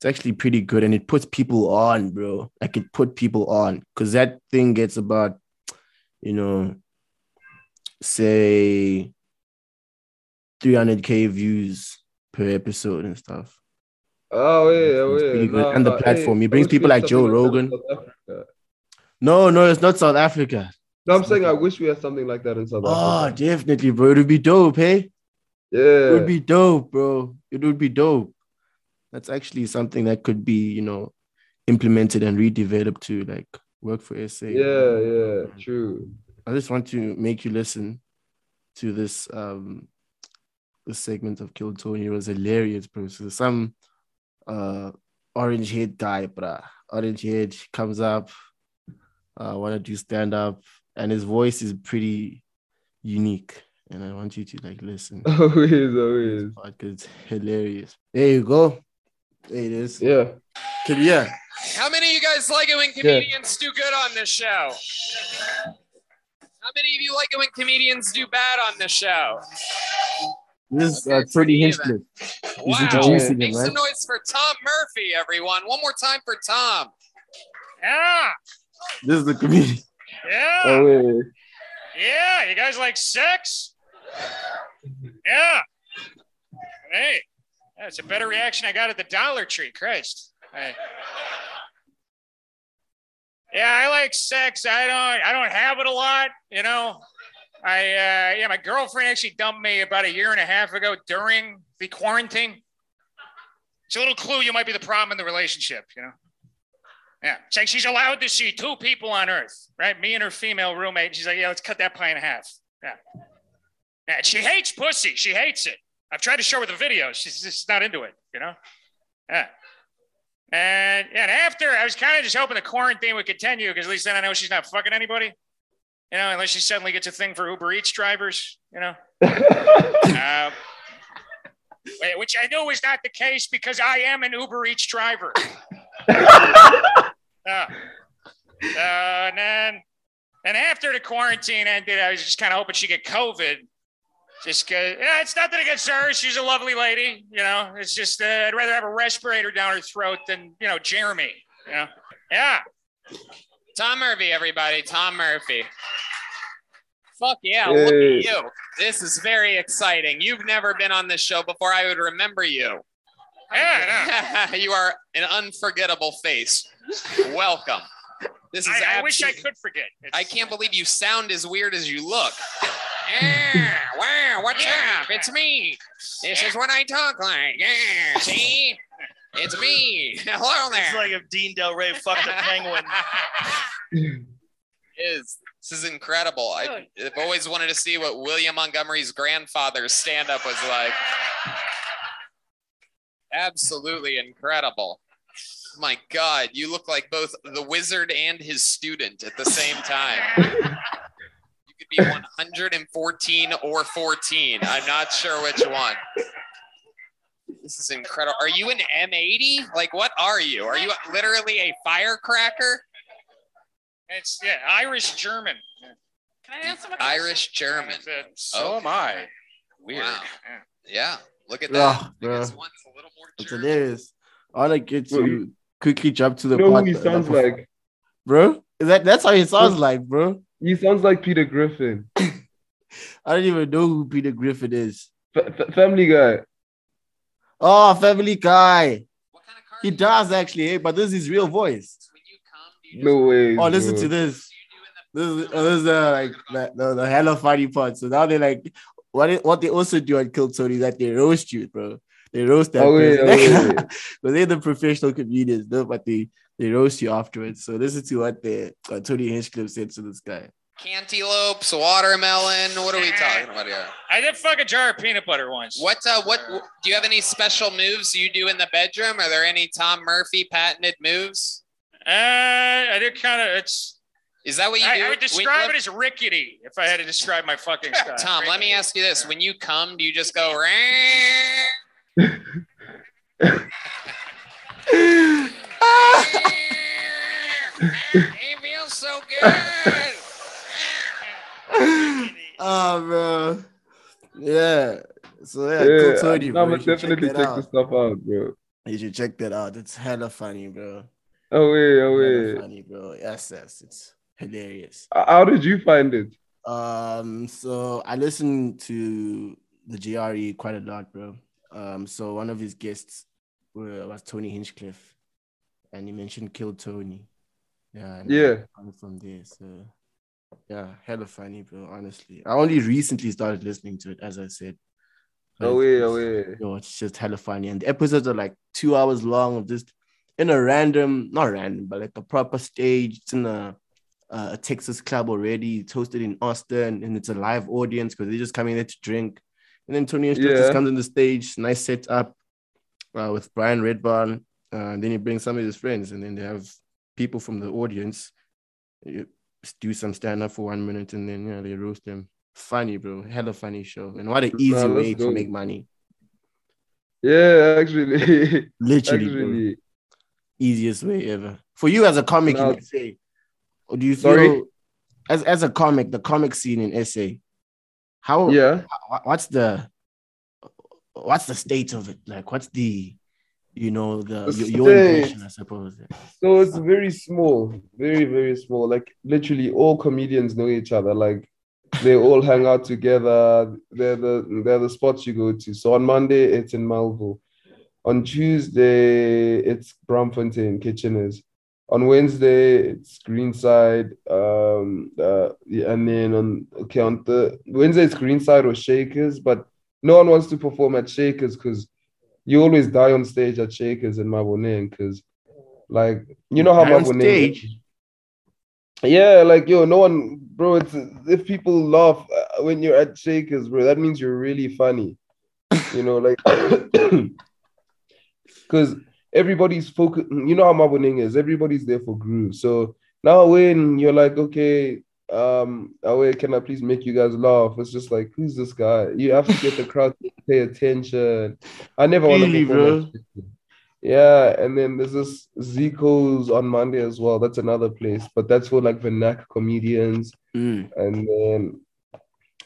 it's actually pretty good and it puts people on bro like it put people on because that thing gets about you know say 300k views per episode and stuff Oh yeah, oh It's yeah. Nah, And the platform, hey, he brings people like Joe Rogan. No no it's not south africa No, I'm saying I wish we had something like that in South oh Africa. definitely bro it would be dope hey Yeah, it would be dope, bro. It would be dope. That's actually something that could be, you know, implemented and redeveloped to like work for SA. Yeah, yeah, true. I just want to make you listen to this um this segment of Kill Tony. It was hilarious, bro. So some uh orange head guy, bruh. Orange head comes up, uh wanna do stand up, and his voice is pretty unique. And I want you to like listen. Always, always. It's hilarious. There you go. There it is. Yeah. Can yeah. How many of you guys like it when comedians do good on this show? How many of you like it when comedians do bad on this show? This is Okay, uh, Freddie pretty Hinchcliffe. He's Wow. introducing him, Make some right? noise for Tom Murphy, everyone. One more time for Tom. Yeah, This is the comedian. yeah, Always. yeah. You guys like sex? Yeah. Hey, that's a better reaction I got at the Dollar Tree. Christ. Hey. Yeah, I like sex. I don't. I don't have it a lot. You know. I uh, yeah, my girlfriend actually dumped me about a year and a half ago during the quarantine. It's a little clue you might be the problem in the relationship. You know. Yeah, it's like she's allowed to see two people on Earth, right? Me and her female roommate. She's like, yeah, let's cut that pie in half. Yeah. Yeah, she hates pussy. She hates it. I've tried to show her the videos. She's just not into it, you know? Yeah. And, and after, I was kind of just hoping the quarantine would continue because at least then I know she's not fucking anybody. You know, unless she suddenly gets a thing for Uber Eats drivers, you know? Uh, which I knew was not the case because I am an Uber Eats driver. Uh, and then, and after the quarantine ended, I was just kind of hoping she'd get COVID. Just cause, yeah, it's nothing against her. She's a lovely lady. You know, it's just, uh, I'd rather have a respirator down her throat than, you know, Jeremy. You know, yeah. Tom Murphy, everybody. Tom Murphy. Fuck yeah, look at you. This is very exciting. You've never been on this show before. I would remember you. Yeah, you are an unforgettable face. Welcome. This is I, I wish I could forget. It's- I can't believe you sound as weird as you look. Yeah, wow, what's Yeah. up? It's me. This is what I talk like. Yeah, see? It's me. Hello there. It's like if Dean Delray fucked a penguin. is. This is incredible. I, oh. I've always wanted to see what William Montgomery's grandfather's stand up was like. Absolutely incredible. My God, you look like both the wizard and his student at the same time. You could be 114 or 14. I'm not sure which one. This is incredible. Are you an M80? Like, what are you? Are you literally a firecracker? It's, yeah, Irish German. Can I answer my Irish German. Uh, So Oh. am I. Weird. Wow. Yeah, look at that. I bro. one's a little more It's German. hilarious. I want to get Well, to quickly jump to the You know part who he sounds like? bro. Is that that's how he sounds like, bro? He sounds like Peter Griffin. I don't even know who Peter Griffin is. F- f- family Guy. Oh, Family Guy. What kind of car He does actually, eh? but this is his real voice. When you come, No way. Oh, listen bro. to this. just- do you do in This is, oh, this is uh, like the, the, the hella funny part. So now they're like what it, what they also do on Kill Tony is that they roast you, bro. They roast that Oh, yeah, person. oh, yeah. but they're the professional comedians, no, but they they roast you afterwards. So listen to what the uh, Tony Hinchcliffe said to this guy. Cantaloupes, watermelon. What are we talking about here? I did fuck a jar of peanut butter once. What uh what do you have any special moves you do in the bedroom? Are there any Tom Murphy patented moves? Uh, I did kind of. It's. Is that what you do? I, I would describe let- it as rickety if I had to describe my fucking style. Tom, let me ask you this. When you come, do you just go It feels so good. oh, bro. Yeah. So yeah, Yeah, Kill Tony, I'm gonna definitely check check out. stuff out, bro. You should check that out. It's hella funny, bro. Oh wait, oh wait. funny, bro. Yes, yes. It's hilarious. How did you find it? Um, so I listen to the JRE quite a lot, bro. Um, so one of his guests were, was Tony Hinchcliffe, and he mentioned Kill Tony. Yeah, Yeah. I got it from there. So yeah, hella funny, bro. Honestly, I only recently started listening to it, as I said. Oh wait, oh. Yo, it's just hella funny, and the episodes are like two hours long of just in a random, not random, but like a proper stage. It's in a uh, a Texas club already. It's hosted in Austin, and it's a live audience because they're just coming there to drink. And then Tony just Yeah. comes on the stage, nice setup uh, with Brian Redban. Uh, and then he brings some of his friends, and then they have people from the audience uh, do some stand up for one minute, and then yeah, they roast them. Funny, bro. Hella funny show. And what an easy Nah, way to make money. Yeah, actually, Literally, actually. easiest way ever. For you as a comic Now- in SA, or do you feel Sorry? as as a comic, the comic scene in SA, how Yeah. what's the what's the state of it? Like what's the you know the, The your, your impression, I suppose. So it's very small, very, very small. Like literally all comedians know each other. Like they all hang out together. They're the they're the spots you go to. So on Monday it's in Malvo. On Tuesday it's Braamfontein, Kitcheners. On Wednesday it's Greenside. Um uh yeah, and then on okay on the Wednesday it's Greenside or Shakers, but no one wants to perform at Shakers because you always die on stage at Shakers in Maboneng because like you know how Die Maboneng stage? yeah, like yo, no one, bro. It's if people laugh uh, when you're at Shakers, bro, that means you're really funny. You know, like because everybody's focused. You know how Maboneng is. Everybody's there for groove. So now when you're like, okay, um, Awe, can I please make you guys laugh? It's just like, who's this guy? You have to get the crowd to pay attention. I never want to. at Yeah, and then there's this Zico's on Monday as well. That's another place, but that's for like vernac comedians. Mm. And then,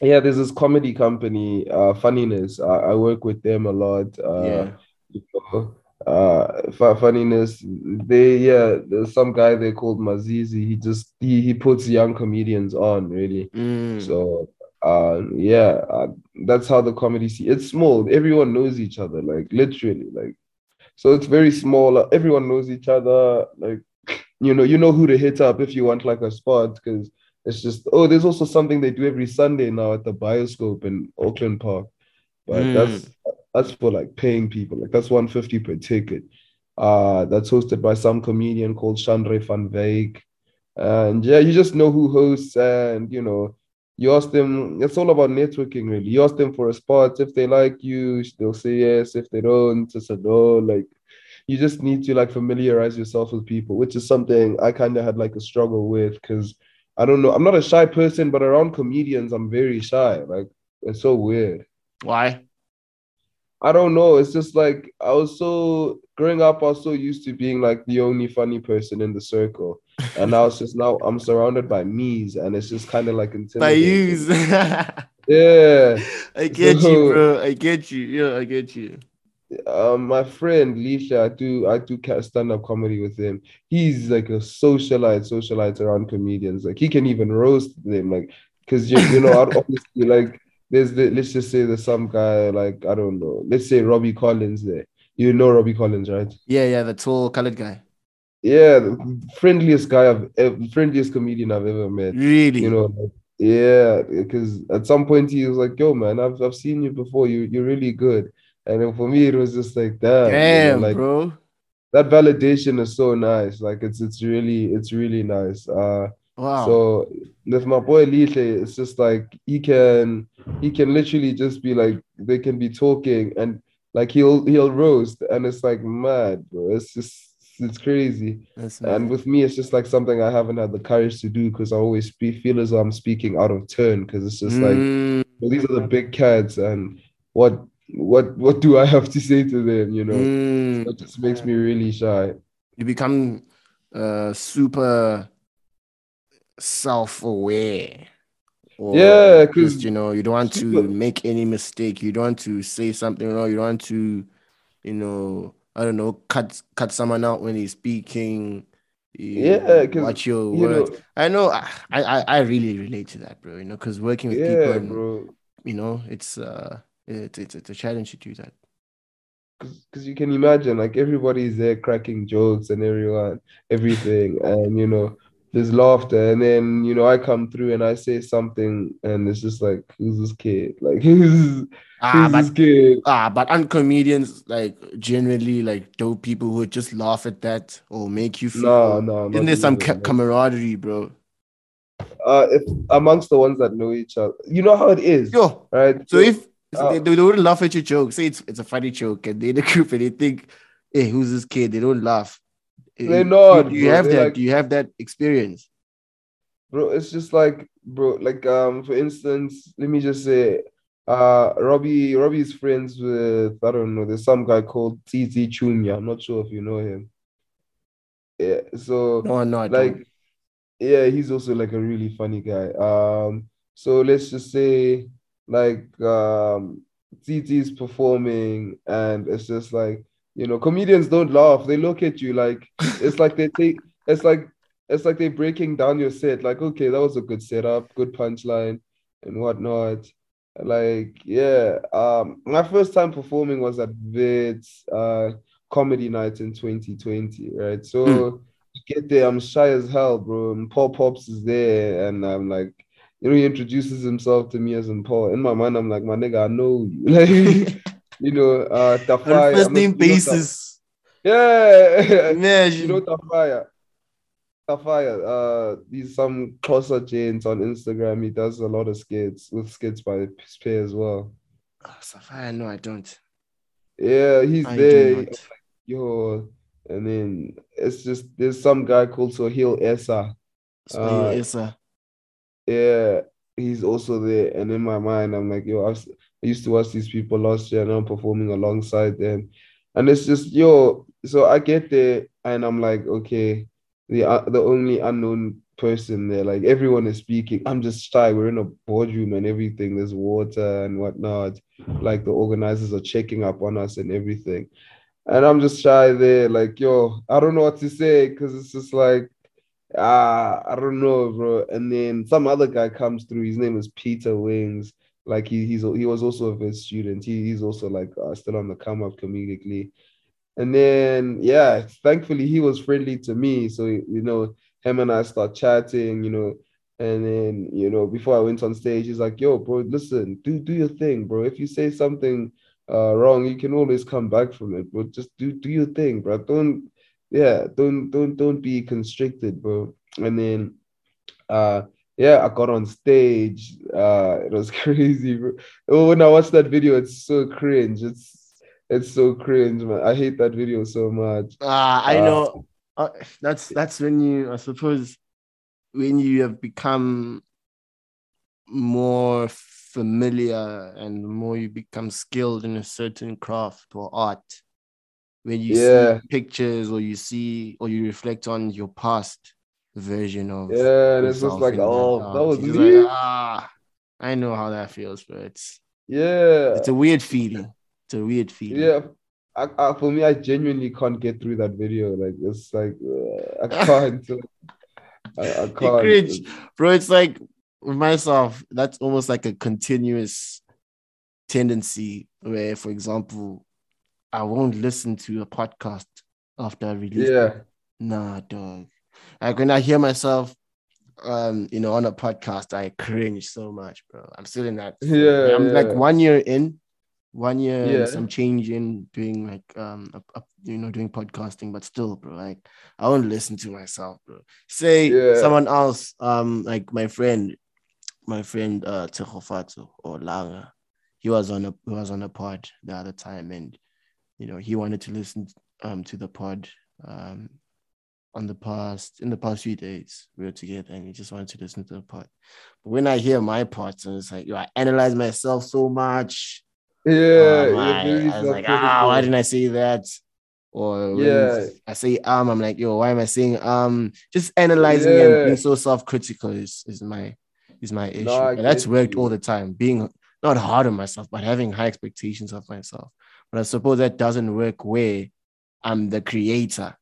yeah, there's this comedy company, uh, Funniness. I, I work with them a lot. Uh, yeah. you know, uh, Funniness. They, yeah, there's some guy they called Mazizi. He just he he puts young comedians on really. Mm. So, uh, yeah, uh, that's how the comedy scene. It's small. Everyone knows each other, like literally, like. So it's very small. uh, Everyone knows each other. Like, you know, you know who to hit up if you want like a spot because it's just. Oh, there's also something they do every Sunday now at the Bioscope in Auckland Park, but Mm. that's that's for like paying people. Like that's 150 per ticket. Uh, that's hosted by some comedian called Chandre van Wyk. And yeah, you just know who hosts, and you know, you ask them, it's all about networking, really. You ask them for a spot. If they like you, they'll say yes. If they don't, it's a no. Like, you just need to like familiarize yourself with people, which is something I kind of had like a struggle with because I don't know. I'm not a shy person, but around comedians, I'm very shy. Like, it's so weird. Why? I don't know. It's just like I was so growing up, I was so used to being like the only funny person in the circle. And now it's just now I'm surrounded by me's and it's just kind of like By use. Yeah. I get you, bro. I get you. Yeah, I get you. Um, my friend Lisha, I do I do stand-up comedy with him. He's like a socialite, socialite around comedians. Like he can even roast them, like because you you know, I'd obviously like there's the let's just say there's some guy like I don't know, let's say Robbie Collins there. You know Robbie Collins, right? Yeah, yeah, the tall colored guy. Yeah, the friendliest guy I've ever, friendliest comedian I've ever met. Really? You know, like, yeah, because at some point he was like, "Yo, man, I've I've seen you before. You you're really good." And then for me, it was just like damn, you know, like bro. that validation is so nice. Like it's it's really it's really nice. Uh, Wow. so with my boy Lite, it's just like he can he can literally just be like they can be talking and like he'll he'll roast and it's like mad, bro. It's just it's crazy. And with me, it's just like something I haven't had the courage to do because I always spe- feel as though I'm speaking out of turn because it's just like Mm, well, these are the big cats and what what what do I have to say to them? You know, mm. it just makes me really shy. you become uh super self-aware or Yeah, because you know you don't want to make any mistake. You don't want to say something wrong. You don't want to you know i don't know cut cut someone out when he's speaking you Yeah, watch your You words. Know, i know I, I i really relate to that bro you know because working with people and, bro. you know it's uh it's, it's it's a challenge to do that. Because you can imagine like everybody's there cracking jokes and everyone everything. And you know there's laughter and then you know I come through and I say something and it's just like who's this kid like who's, ah who's but this kid Ah, but aren't comedians like generally like dope people who just laugh at that or make you no feel? no Isn't not there some ca- camaraderie, bro? uh if amongst the ones that know each other you know how it is Yo, right so if uh, they, they wouldn't laugh at your joke, say it's it's a funny joke, and they in the group and they think, "Hey, who's this kid?" They don't laugh. They're Eh, not, Do you bro. have They're that? like- Do you have that experience? bro it's just like bro like um for instance let me just say uh robbie robbie's friends with i don't know there's some guy called tz chunya i'm not sure if you know him yeah so No, no, I like don't. yeah he's also like a really funny guy um so let's just say like um TT's performing and it's just like you know comedians don't laugh. They look at you like it's like they take it's like it's like they're breaking down your set. Like okay that was a good setup good punchline and whatnot. Like yeah um my first time performing was at Vid's uh comedy night in 2020 right? So get there i'm shy as hell bro. And Paul Pops is there and I'm like you know he introduces himself to me as in Paul in my mind I'm like my nigga I know you. Like you know uh On Tafai, a first name you know, basis. yeah Imagine. you know Tafaya Tafaya uh he's some closer James on Instagram he does a lot of skits with skits by Spear as well Oh, Sapphire, no, I don't. yeah he's I there not. yo and then it's just there's some guy called Sohil Essa So Uh, you, it's a Yeah, he's also there. And in my mind, I'm like, yo, I've, I used to watch these people last year and I'm performing alongside them. And it's just, yo, so I get there and I'm like, okay, the uh, the only unknown person there, like everyone is speaking. I'm just shy. We're in a boardroom and everything. There's water and whatnot. Like the organizers are checking up on us and everything. And I'm just shy there, like, yo, I don't know what to say because it's just like, ah, I don't know, bro. And then some other guy comes through. His name is Peter Wings. Like he he's he was also a Wits student. He, he's also like uh, still on the come up comedically. And then yeah, thankfully he was friendly to me. So you know, him and I start chatting, you know. And then you know, before I went on stage, he's like, "Yo, bro, listen, do do your thing, bro. If you say something uh wrong, you can always come back from it, but just do do your thing, bro. Don't yeah, don't don't don't be constricted, bro." And then uh yeah, I got on stage. Uh it was crazy. Oh, when I watched that video, it's so cringe. It's it's so cringe, man. I hate that video so much. Ah, I Uh, know. Uh, that's that's when you, I suppose, when you have become more familiar and the more you become skilled in a certain craft or art. When you Yeah. see pictures or you see or you reflect on your past version of Yeah, it's just like, in that oh, that was like, ah, I know how that feels, but it's Yeah. it's a weird feeling. It's a weird feeling. Yeah. I, I, for me, I genuinely can't get through that video. Like it's like uh, I can't. I, I can't. cringe. bro. It's like with myself, that's almost like a continuous tendency where, for example, I won't listen to a podcast after I release. it. Yeah. Nah, dog. Like when I hear myself, um, you know, on a podcast, I cringe so much, bro. I'm still in that. Yeah, I'm like one year in, one year Yeah. some change in doing like um up, up, you know doing podcasting, but still, bro, like I won't listen to myself, bro. Say Yeah. someone else, um, like my friend, my friend uh Tehofato or Langa, he was on a he was on a pod the other time, and you know he wanted to listen um to the pod um on the past in the past few days we were together and he just wanted to listen to the part. But when I hear my parts and it's like, yo, I analyze myself so much. Yeah, Um, you're I, I was like, ah, why didn't I say that? Or Yeah. I say um, I'm like, yo, why am I saying um? Just analyzing Yeah. and being so self-critical is is my is my issue. I and that's worked you. all the time. Being not hard on myself, but having high expectations of myself. But I suppose that doesn't work where I'm the creator.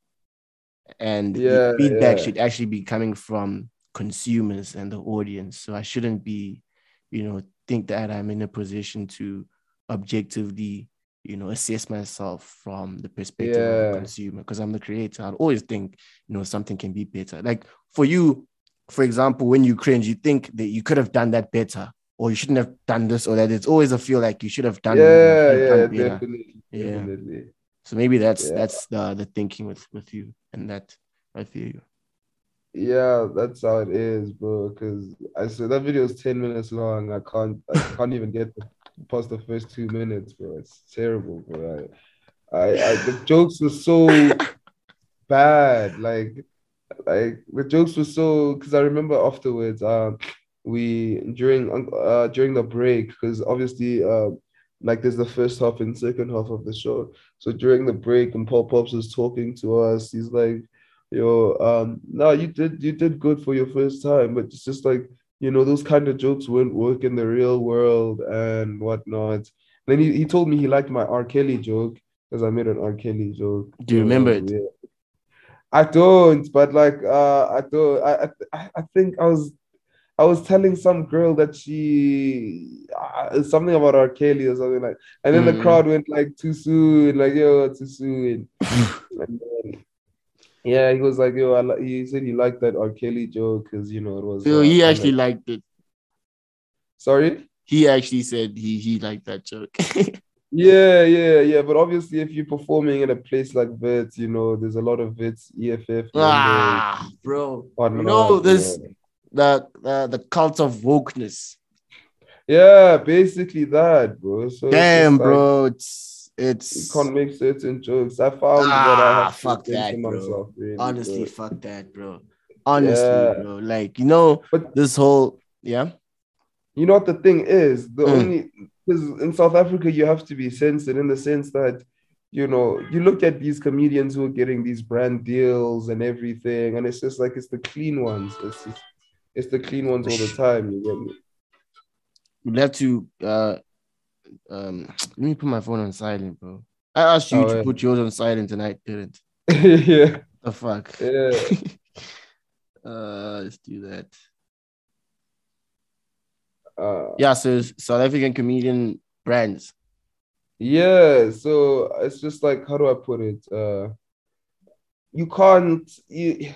And the Yeah, feedback yeah. should actually be coming from consumers and the audience. So I shouldn't be, you know, think that I'm in a position to objectively, you know, assess myself from the perspective of Yeah. the consumer because I'm the creator. I'd always think, you know, something can be better. Like for you, for example, when you cringe, you think that you could have done that better, or you shouldn't have done this, or that. It's always a feel like you should have done. yeah, yeah, done definitely, Yeah. definitely. So maybe that's Yeah. that's the the thinking with with you, and that I feel you. Yeah, that's how it is, bro. Because I said that video is 10 minutes long. I can't I can't even get past the first two minutes, bro. It's terrible, bro. I, I, I the jokes were so bad. Like like the jokes were so because I remember afterwards, um, we during uh during the break, because obviously uh like there's the first half and second half of the show. So during the break, and Paul Pops was talking to us, he's like yo, um, no, you did you did good for your first time, but it's just like you know those kind of jokes won't work in the real world and whatnot. Then he, he told me he liked my R. Kelly joke because I made an R. Kelly joke. Do you remember it? Yeah. I don't, but like uh, I don't. I, I I think I was I was telling some girl that she uh, something about R. Kelly or something like, and then the Mm. crowd went like too soon, like yo, too soon. and then, yeah, he was like, yo, I he said he liked that R. Kelly joke because you know it was. So uh, he actually liked it. sorry. He actually said he he liked that joke. Yeah, yeah, yeah. But obviously, if you're performing in a place like Wits, you know, there's a lot of Wits EFF. ah, bro. You know this yeah. The the the cult of wokeness. Yeah, basically that, bro. So it's Damn, just like, bro. It's You it's can't make certain jokes. I found I Ah, have to fuck that, bro. myself, really, honestly bro. fuck that, bro. Honestly, Yeah. bro. Like you know But- this whole yeah. You know what the thing is? The Mm. only because in South Africa you have to be censored in the sense that you know you look at these comedians who are getting these brand deals and everything, and it's just like it's the clean ones. It's just, it's the clean ones all the time. You get me? We'd have to uh um let me put my phone on silent, bro. I asked you Oh, to yeah. put yours on silent and I didn't. yeah, The fuck. yeah. uh let's do that. Uh, Yeah, so South African comedian brands. Yeah, so it's just like how do I put it? Uh you can't you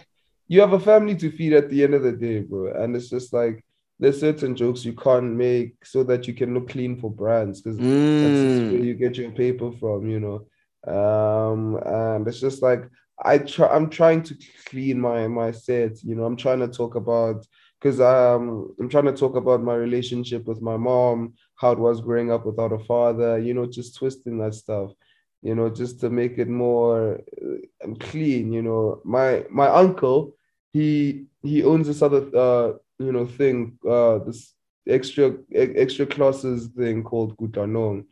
you have a family to feed at the end of the day, bro. And it's just like there's certain jokes you can't make so that you can look clean for brands because that's where Mm. you get your paper from, you know. Um, and it's just like I try I'm trying to clean my my set, you know, I'm trying to talk about because um I'm trying to talk about my relationship with my mom, how it was growing up without a father, you know, just twisting that stuff, you know, just to make it more uh, clean, you know. My my uncle, he he owns this other uh you know thing, uh this extra extra classes thing called Gutanong.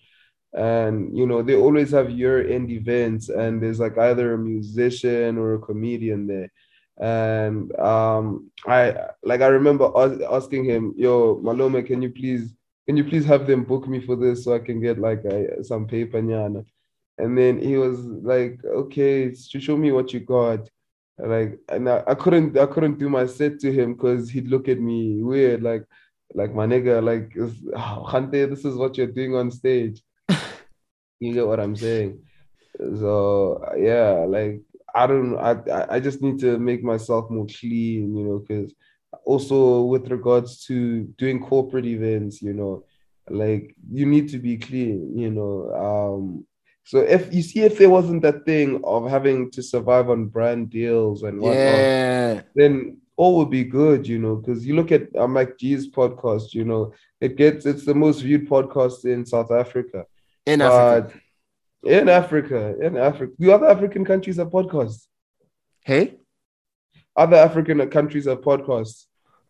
And you know, they always have year-end events, and there's like either a musician or a comedian there. And um, I like I remember as- asking him, "Yo, Malome, can you please can you please have them book me for this so I can get like a, some paper nyana?" And then he was like, "Okay, sh- show me what you got." And, Like, and I, I couldn't I couldn't do my set to him because he'd look at me weird, like like my nigga, like oh, Khante, this is what you're doing on stage. You get what I'm saying? So yeah, like I don't I I- I just need to make myself more clean, you know, because also with regards to doing corporate events, you know, Like you need to be clean, you know. Um, so if you see if there wasn't that thing of having to survive on brand deals and whatnot, Yeah. then all would be good, you know. Because you look at uh, MacG's podcast, you know, it gets it's the most viewed podcast in South Africa. In But Africa. in Africa, in Africa, do other African countries have podcasts? Hey? Other African countries have podcasts.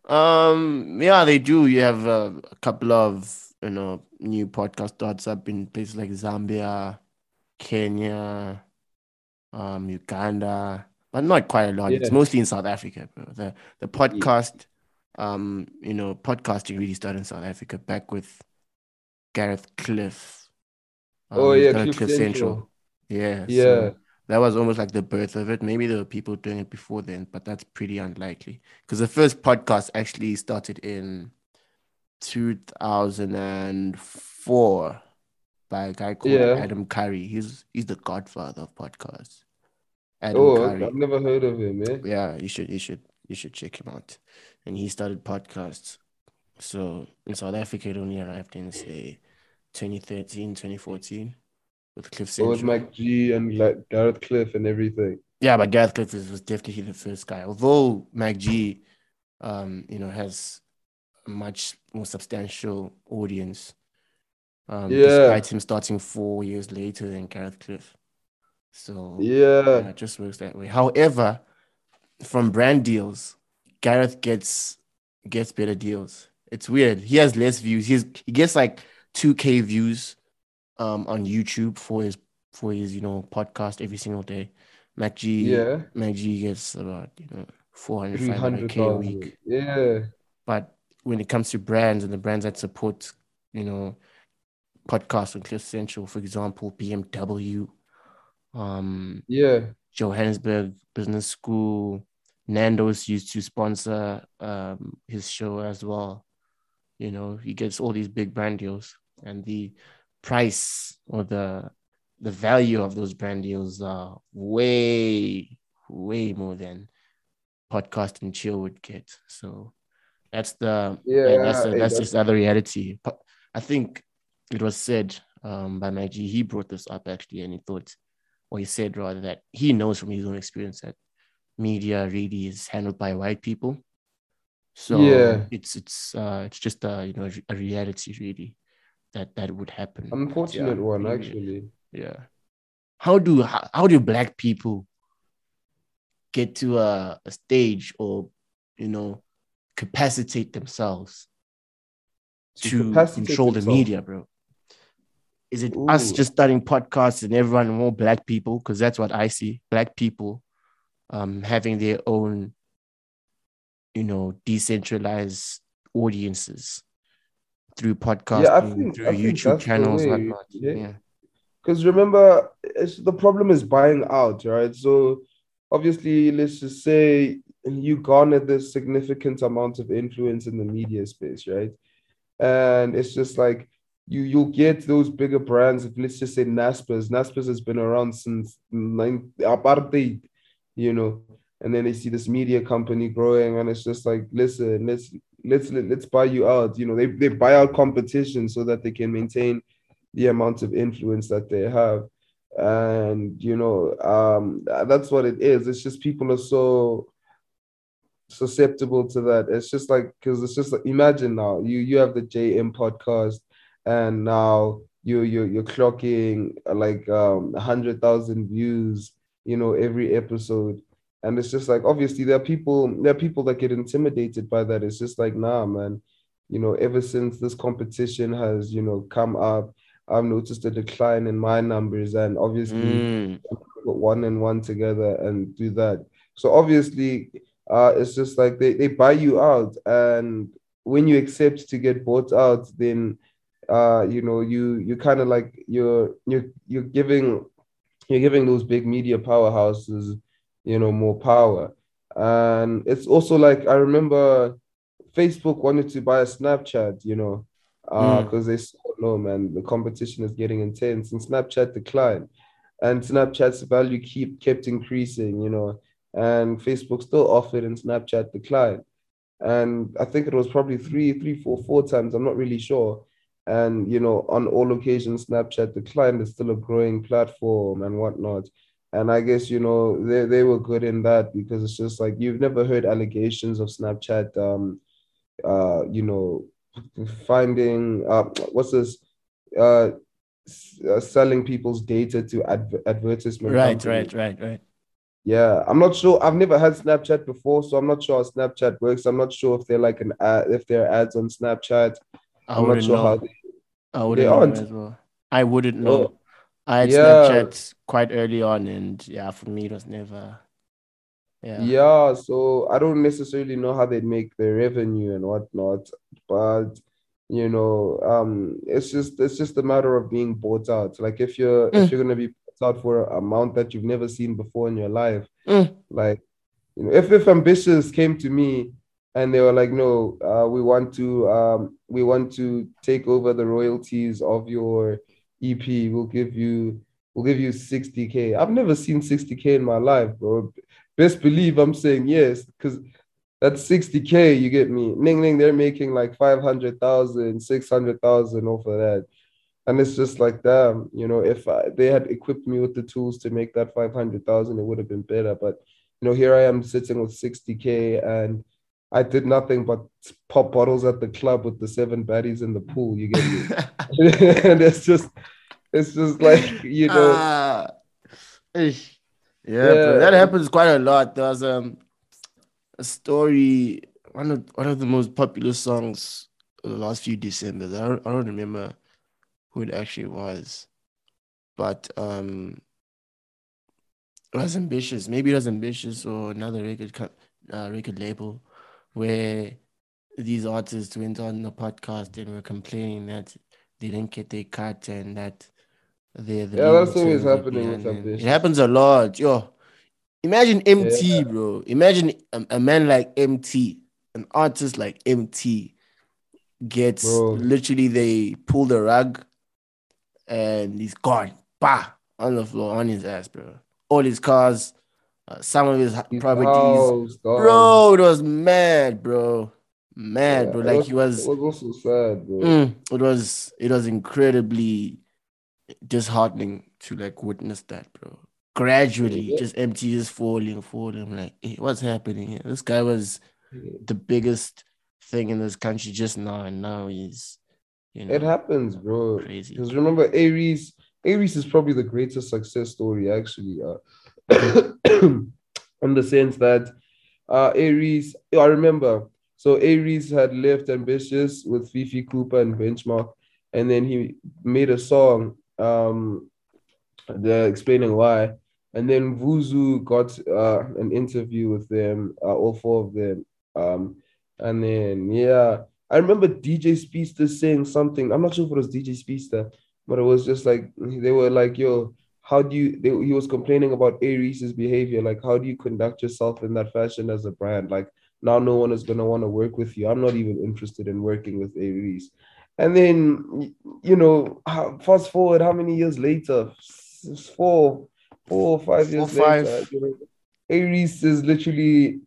Um, yeah, they do. You have uh, a couple of you know new podcast starts up in places like Zambia, Kenya, um, Uganda, but not quite a lot. It's mostly in South Africa, bro. The the podcast, um, you know, podcasting really started in South Africa back with Gareth Cliff. Um, Oh, yeah, started Cliff Central. Yeah, Yeah. so that was almost like the birth of it. Maybe there were people doing it before then, but that's pretty unlikely. Because the first podcast actually started in 2004 by a guy called Yeah. Adam Curry. He's he's the godfather of podcasts. Adam Oh, Curry. I've never heard of him, eh? Yeah, you should you should you should check him out. And he started podcasts. So in South Africa, it only arrived in say 2013, 2014 with Cliff So with Central. MacG and like Gareth Cliff and everything. Yeah, but Gareth Cliff was was definitely the first guy. Although Mac G, um, you know, has a much more substantial audience. Um, Yeah. despite him starting four years later than Gareth Cliff. So Yeah. yeah, it just works that way. However, from brand deals, Gareth gets gets better deals. It's weird. He has less views. He's he gets like 2k views um on YouTube for his for his, you know, podcast every single day. Mac G Yeah. Mac G gets about, you know, 400, 500k a week. Yeah. But when it comes to brands and the brands that support, you know, podcasts on Cliff Central, for example, BMW, um, Yeah. Johannesburg Business School, Nando's used to sponsor um, his show as well. You know, he gets all these big brand deals, and the price or the the value of those brand deals are way, way more than podcast and chill would get. So that's the Yeah, that's the, that's that's- just other reality. But I think it was said um, by G. He brought this up actually, and he thought, or he said rather that he knows from his own experience that media really is handled by white people. So Yeah. it's it's uh, it's just a you know a reality really that that would happen. Unfortunate Yeah, one, period. actually. Yeah. How do how, how do black people get to a, a stage or you know capacitate themselves To to capacitate control the media, bro? Is it us just starting podcasts and everyone more black people? Because that's what I see. Black people um having their own, you know, decentralized audiences through podcasting, think- through I YouTube channels, whatnot. yeah. yeah. Because remember, it's, the problem is buying out, right? So obviously, let's just say you garnered this significant amount of influence in the media space, right? And it's just like you you'll get those bigger brands. If Let's just say Naspers. Naspers has been around since nine apartheid, you know. And then they see this media company growing, and it's just like, listen, let's let's let's buy you out. You know, they they buy out competition so that they can maintain the amount of influence that they have and you know um that's what it is it's just people are so susceptible to that it's just like because it's just like imagine now you you have the jm podcast and now you you you're clocking uh, like um 100000 views you know every episode. And it's just like obviously there are people there are people that get intimidated by that. It's just like nah man. You know ever since this competition has you know come up I've noticed a decline in my numbers, and obviously Mm. put one and one together and do that. So obviously, uh, it's just like they, they buy you out, and when you accept to get bought out, then uh, you know you you kind of like you're you're you're giving you're giving those big media powerhouses you know more power, and it's also like I remember Facebook wanted to buy a Snapchat, you know, Mm. because they saw no man, the competition is getting intense, and Snapchat declined, and Snapchat's value keep kept increasing, you know, and Facebook still offered, and Snapchat declined, and I think it was probably three, three, four, four times. I'm not really sure, and you know, on all occasions, Snapchat declined is still a growing platform and whatnot. And I guess you know they, they were good in that because it's just like you've never heard allegations of Snapchat um uh you know finding uh what's this uh, s- uh selling people's data to adver- advertisement Right, companies. right, right, right. Yeah, I'm not sure. I've never had Snapchat before, so I'm not sure how Snapchat works. I'm not sure if they're like an ad, if there are ads on Snapchat. I I'm not wouldn't sure know. how they. I wouldn't know aren't. as well. I wouldn't know. I had yeah. Snapchat quite early on, and yeah, for me it was never. Yeah. Yeah, so I don't necessarily know how they make their revenue and whatnot, but you know, um, it's just it's just a matter of being bought out. Like if you're Mm. if you're gonna be bought out for an amount that you've never seen before in your life, Mm. like you know, if if Ambitiouz came to me and they were like, no, uh, we want to um we want to take over the royalties of your EP, we'll give you we'll give you 60k. I've never seen 60k in my life, bro. Best believe I'm saying yes, because that's 60k, you get me. Ning Ning, they're making like 500,000, 600,000 off of that. And it's just like, damn, you know, if I, they had equipped me with the tools to make that 500,000, it would have been better. But, you know, here I am sitting with 60K and I did nothing but pop bottles at the club with the seven baddies in the pool, you get me? and it's just, it's just like, you know, ish. yeah, Yeah. that happens quite a lot. There was um a story, one of one of the most popular songs of the last few Decembers. I don't, I don't remember who it actually was, but um, it was Ambitiouz. Maybe it was Ambitiouz or another record co- uh, record label where these artists went on the podcast and were complaining that they didn't get their cut and that they're the Yeah, that's always happening It happens a lot, yo. Imagine Emtee, Yeah. bro. Imagine a, a man like Emtee, an artist like Emtee, gets Bro. literally they pull the rug and he's gone, bah, on the floor, on his ass, bro. All his cars, uh, some of his properties, dog. bro. It was mad, bro. Mad, Yeah, bro. Like was- he was. It was also sad, bro. Mm, it was it was incredibly disheartening to like witness that, bro. Gradually, Yeah. just empty, just falling, falling. Like, hey, what's happening here? This guy was the biggest thing in this country just now, and now he's, you know, It happens, bro. crazy. Because remember, A-Reece, A-Reece is probably the greatest success story, actually. Uh, in the sense that uh, A-Reece, I remember, so A-Reece had left Ambitiouz with Fifi Cooper and B3nchMarQ, and then he made a song um, the, explaining why. And then Vuzu got uh, an interview with them, uh, all four of them. Um, and then, yeah, I remember DJ Speedsta saying something. I'm not sure if it was DJ Speedsta, but it was just like they were like, "Yo, how do you?" They, he was complaining about A-Reece' behavior. Like, how do you conduct yourself in that fashion as a brand? Like, now no one is gonna want to work with you. I'm not even interested in working with A-Reece. And then, you know, fast forward, how many years later? Four, four or five years Four, five. later. You know, A-Reece is literally,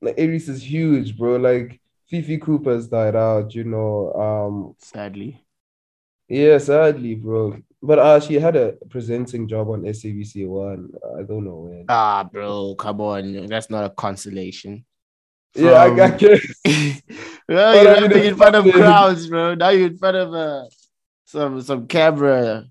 like, A-Reece is huge, bro. Like. Fifi Cooper's died out, you know. Um, Sadly, yeah, sadly, bro. But uh, she had a presenting job on SABC One. I don't know when. ah, bro, come on, that's not a consolation. yeah, I, I from- guess. well, you're I mean, in front of crowds, bro. Now you're in front of uh, some some camera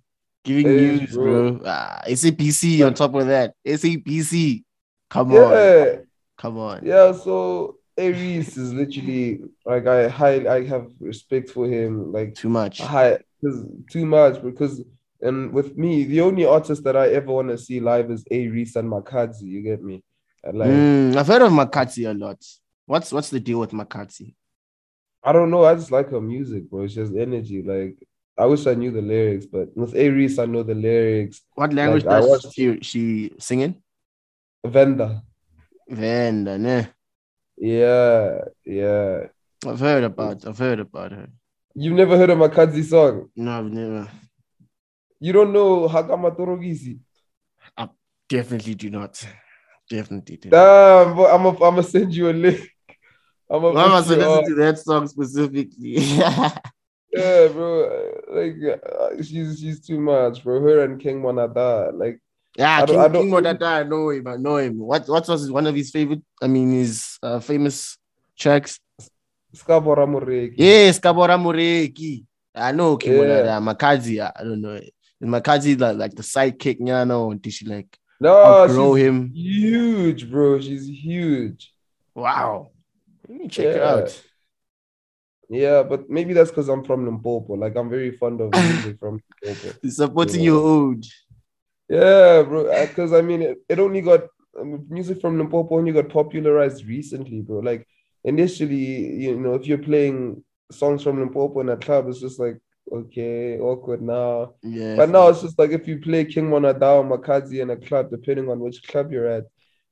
giving is, news, bro. bro. Ah, SABC on top of that. SABC. Come on. Yeah, Come on. yeah. So A-Reece is literally like I high. I have respect for him. Like Too much. high, because too much. Because and with me, the only artist that I ever want to see live is A-Reece and Makhadzi. You get me? And like Mm, I've heard of Makati a lot. What's what's the deal with Makati? I don't know. I just like her music, bro. It's just energy. Like I wish I knew the lyrics, but with A-Reece, I know the lyrics. What language Like, does watched- she she singing? Venda. Venda, ne? Yeah, yeah. I've heard about I've heard about her. You've never heard of Makhadzi song? No, I've never. You don't know Hakama Torogisi? I definitely do not. Definitely do not. Damn, but I'm I'm gonna send you a link. I'm Why gonna must you listen to that song specifically? Yeah, bro. Like uh, she's she's too much, bro. Her and King Monada, like Yeah, I King, I King Monada, I know him. I know him. What what was one of his favorite? I mean, his uh, famous tracks. Ska Bora Moreki. Yes, Ska Bora Moreki. I know King Yeah. Makhadzi, I don't know. Is Makazi like, like the sidekick? Yeah, no. Did she like No, outgrow him? huge, bro. She's huge. Wow. Let me check Yeah. out. Yeah, but maybe that's because I'm from Limpopo. Like I'm very fond of music from Limpopo. Supporting Yeah. your old. Yeah, bro. Because I mean, it, it only got um, music from Limpopo only got popularized recently, bro. Like initially, you know, if you're playing songs from Limpopo in a club, it's just like okay, awkward now. Yeah. But now it's just like if you play King Monadao Makhadzi in a club, depending on which club you're at,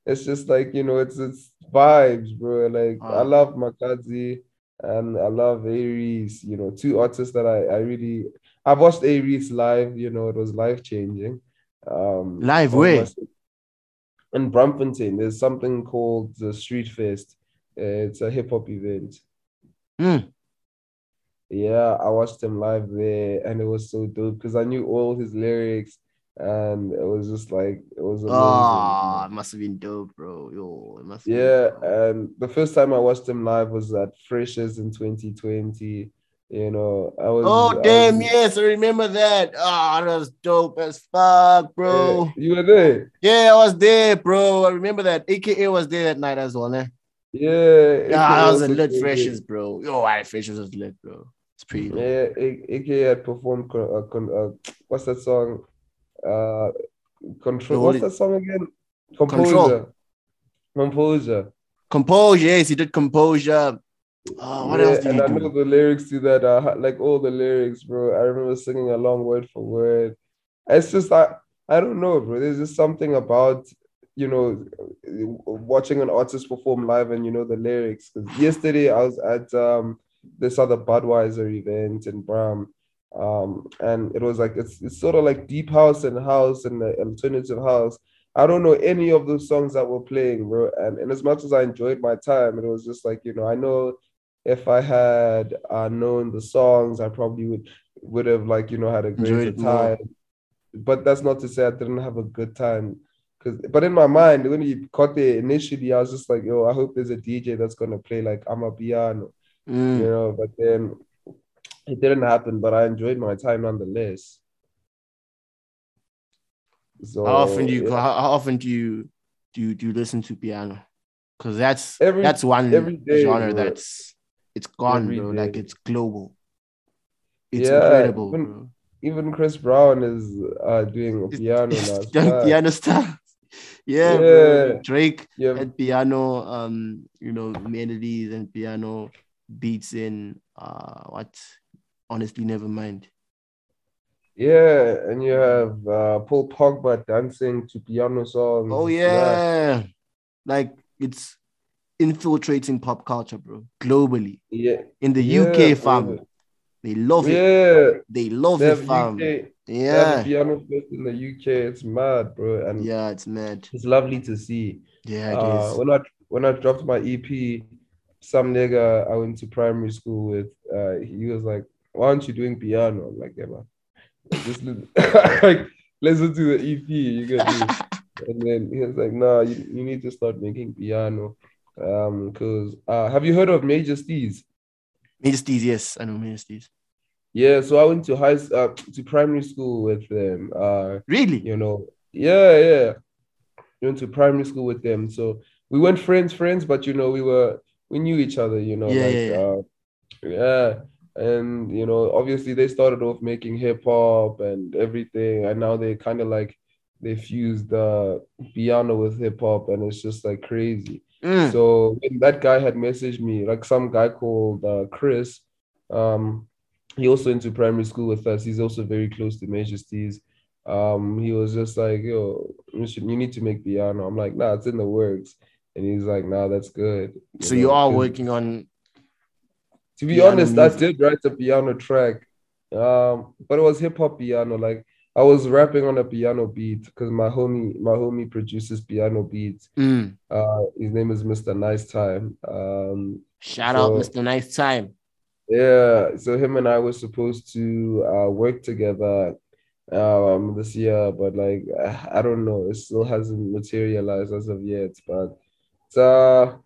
it's just like you know, it's it's vibes, bro. Like I love Makhadzi and I love A-Reece, you know, two artists that I, I really I've watched A-Reece live, you know, it was life changing. Um Live one of where? my- In Braamfontein, there's something called the Street Fest. Uh, It's a hip hop event. Hmm. Yeah, I watched him live there and it was so dope because I knew all his lyrics and it was just like it was amazing. Oh, it must have been dope, bro. Yo, it must Yeah, and the first time I watched him live was at Freshers in 2020. You know, I was Oh I damn, was- yes, I remember that. Oh, that was dope as fuck, bro. Yeah, you were there. Yeah, I was there, bro. I remember that. AKA was there that night as well, eh? Yeah, Yeah, that was a lit freshers, bro. Yo, I freshers was lit, bro. It's pretty lit. Yeah, A- AK had performed. Uh, con- uh, what's that song? Uh, control. What's that song again? Control. Composure. Composure. Composure, yes, he did composure. Oh, what Yeah, else did and I do? know the lyrics to that. Uh, like all the lyrics, bro. I remember singing along word for word. It's just I, I don't know, bro. There's just something about you know watching an artist perform live and you know the lyrics. Because yesterday I was at um this other Budweiser event in Bram. Um, and it was like it's it's sort of like deep house and house and the alternative house. I don't know any of those songs that were playing, bro. And, and as much as I enjoyed my time, it was just like, you know, I know if I had uh, known the songs, I probably would would have like you know had a greater it more. time. But that's not to say I didn't have a good time. Cause, but in my mind, when you got there initially, I was just like, yo, I hope there's a DJ that's gonna play like amapiano, Mm. you know. But then it didn't happen. But I enjoyed my time nonetheless. So How often do you yeah. how, how often do you do you, do you listen to piano? Because that's Every- that's one every day, genre bro. that's it's gone, Every bro. Like it's global. It's Yeah, incredible, even- bro. even Chris Brown is uh, doing a piano now. It's done piano style. Yeah, bro. Yeah. Drake Yeah, had piano, um, you know, melodies and piano beats in uh what honestly never mind. yeah, and you have uh, Paul Pogba dancing to piano songs. Oh mad. yeah. Like it's infiltrating pop culture, bro. Globally. yeah, In the Yeah, UK fam. They love it. yeah. They love They it, fam. UK, have Yeah. piano in the UK. It's mad, bro, and Yeah, it's mad. it's lovely to see. Yeah, it Uh, is. when I when I dropped my EP, some nigga I went to primary school with, uh, he was like, "Why aren't you doing piano?" I'm like, "Yeah, man, just li- like listen to the EP, you get me." And then he was like, "No, you, you need to start making piano." Um, cause uh, have you heard of Major Steez? Major Steez, yes, I know Major Steez. Yeah, so I went to high uh, to primary school with them. Uh, Really? you know, yeah, yeah. We went to primary school with them, so we weren't friends, friends, but you know, we were we knew each other, you know, Yeah, like yeah, yeah. uh, yeah. And you know, obviously they started off making hip hop and everything, and now they kind of like they fused the piano with hip hop, and it's just like crazy. Mm. So when that guy had messaged me, like some guy called uh, Chris, um, he also into primary school with us. He's also very close to Major Steez. Um, he was just like, yo, you, you need to make piano. I'm like, nah, it's in the works. And he's like, nah, that's good. so you are working on To be honest, I music. did write a piano track. Um, but it was hip hop piano. Like I was rapping on a piano beat because my homie, my homie produces piano beats. Mm. Uh, his name is Mr. Nice Time. Um, shout out Mr. Nice Time. Yeah, so him and I were supposed to uh, work together um this year, but like I don't know, it still hasn't materialized as of yet. But it's uh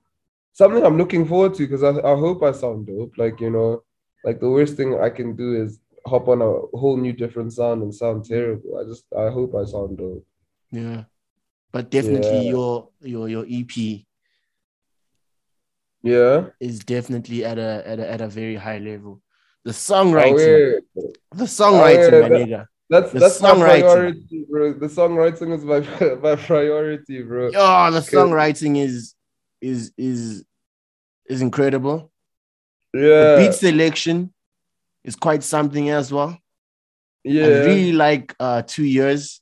something I'm looking forward to because I, I hope I sound dope. Like, you know, like the worst thing I can do is hop on a whole new different sound and sound terrible. I just I hope I sound dope. Yeah. But definitely Yeah. your your your EP Yeah. is definitely at a at a at a very high level. The Oh, songwriting, yeah. the songwriting, yeah, my that- nigga. That's The that's my songwriting. priority, bro. The songwriting is my my priority, bro. Oh, the songwriting is is is is incredible. Yeah. The beat selection is quite something as well. yeah. I really like uh two years.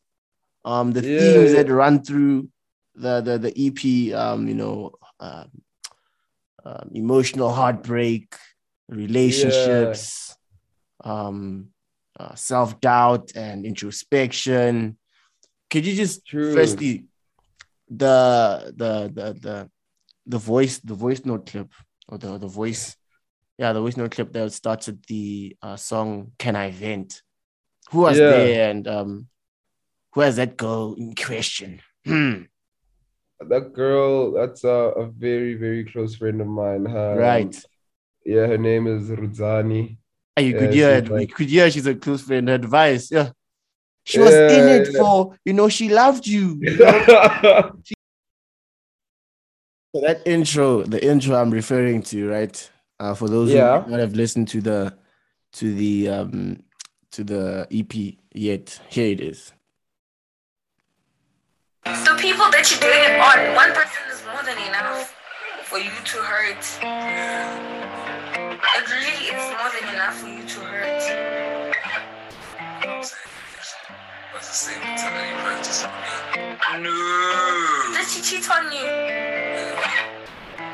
Um the Yeah, themes yeah. that run through the the the EP, um, you know, um, um emotional heartbreak, relationships, um uh, self-doubt and introspection. Could you just True. firstly the the the the the voice the voice note clip or the the voice yeah the voice note clip that starts at the uh, song can i vent who was Yeah. there and um who has that girl in question Hmm, That girl, that's a, a very, very close friend of mine. Her, right Yeah, her name is Rudzani. and you could yeah, hear she's it, you could hear she's a close friend advice yeah she was in it yeah. for you know she loved you, you know? So that intro, the intro I'm referring to, right? Uh, for those Yeah. who might not have listened to the to the um to the EP yet, here it is. People that you're doing it on, one person is more than enough for you to hurt. It really is more than enough for you to hurt. No. Did she cheat on you?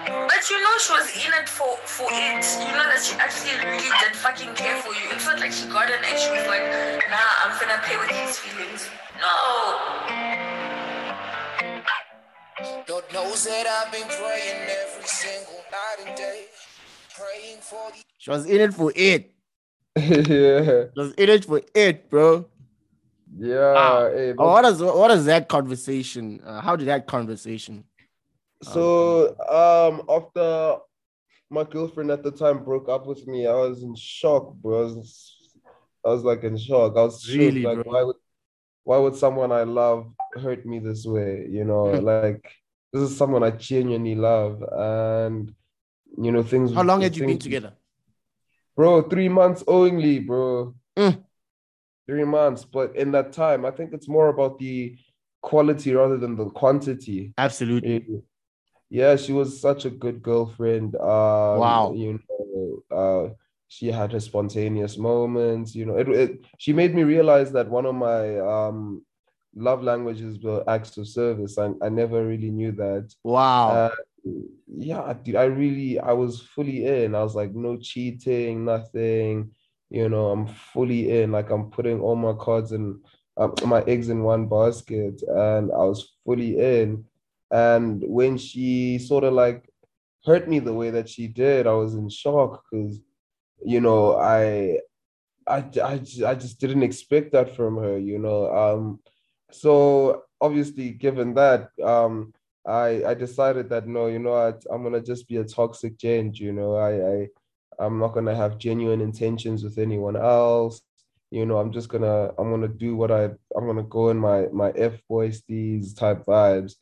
But you know she was in it for, for it. You know that she actually really did fucking care for you. It's not like she got an and she was like, nah, I'm gonna play with his feelings. No. Lord knows that I've been praying every single night and day. Praying for the She was in it for it. yeah. She was in it for it, bro. Yeah. Wow. hey, Oh, what is what is that conversation? Uh, how did that conversation? So um after my girlfriend at the time broke up with me, I was in shock, bro. I was, I was like in shock. I was Really, like bro? why would why would someone I love hurt me this way? You know, Hmm. like this is someone I genuinely love, and you know things. How long had you been together? bro? Three months only, bro. Mm. Three months, but in that time, I think it's more about the quality rather than the quantity. Absolutely. Yeah, she was such a good girlfriend. Um, Wow. You know, uh, she had her spontaneous moments. You know, it, it she made me realize that one of my um love languages were acts of service. I, I never really knew that. Wow. Uh, yeah, dude, I really I was fully in. I was like, no cheating, nothing. You know, I'm fully in. Like I'm putting all my cards and um, my eggs in one basket, and I was fully in. And when she sort of like hurt me the way that she did, I was in shock because, you know, I, I, I, I just didn't expect that from her. You know, um, so obviously, given that, um, I I decided that no, you know what, I'm gonna just be a toxic gent, you know. I I I'm not gonna have genuine intentions with anyone else. You know, I'm just gonna I'm gonna do what I I'm gonna go in my my F boys these type vibes.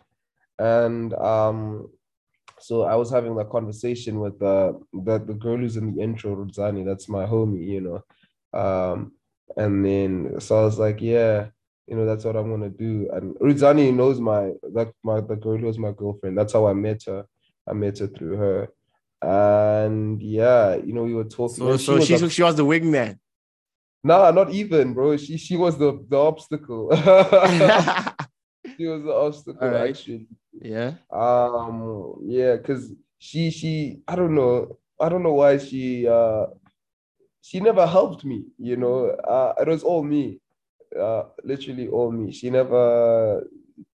And um so I was having that conversation with uh the, the girl who's in the intro, Rudzani, that's my homie, you know. Um and then so I was like, yeah, you know, that's what I'm gonna do. And Rudzani knows my that my the girl who was my girlfriend. That's how I met her. I met her through her. And yeah, you know, we were talking. so so was she, up- she was the wingman. Nah, not even, bro. She she was the the obstacle. she was the obstacle, Alright. actually. yeah. Um, yeah, because she she I don't know, I don't know why she uh she never helped me, you know. Uh it was all me. Uh literally all me. She never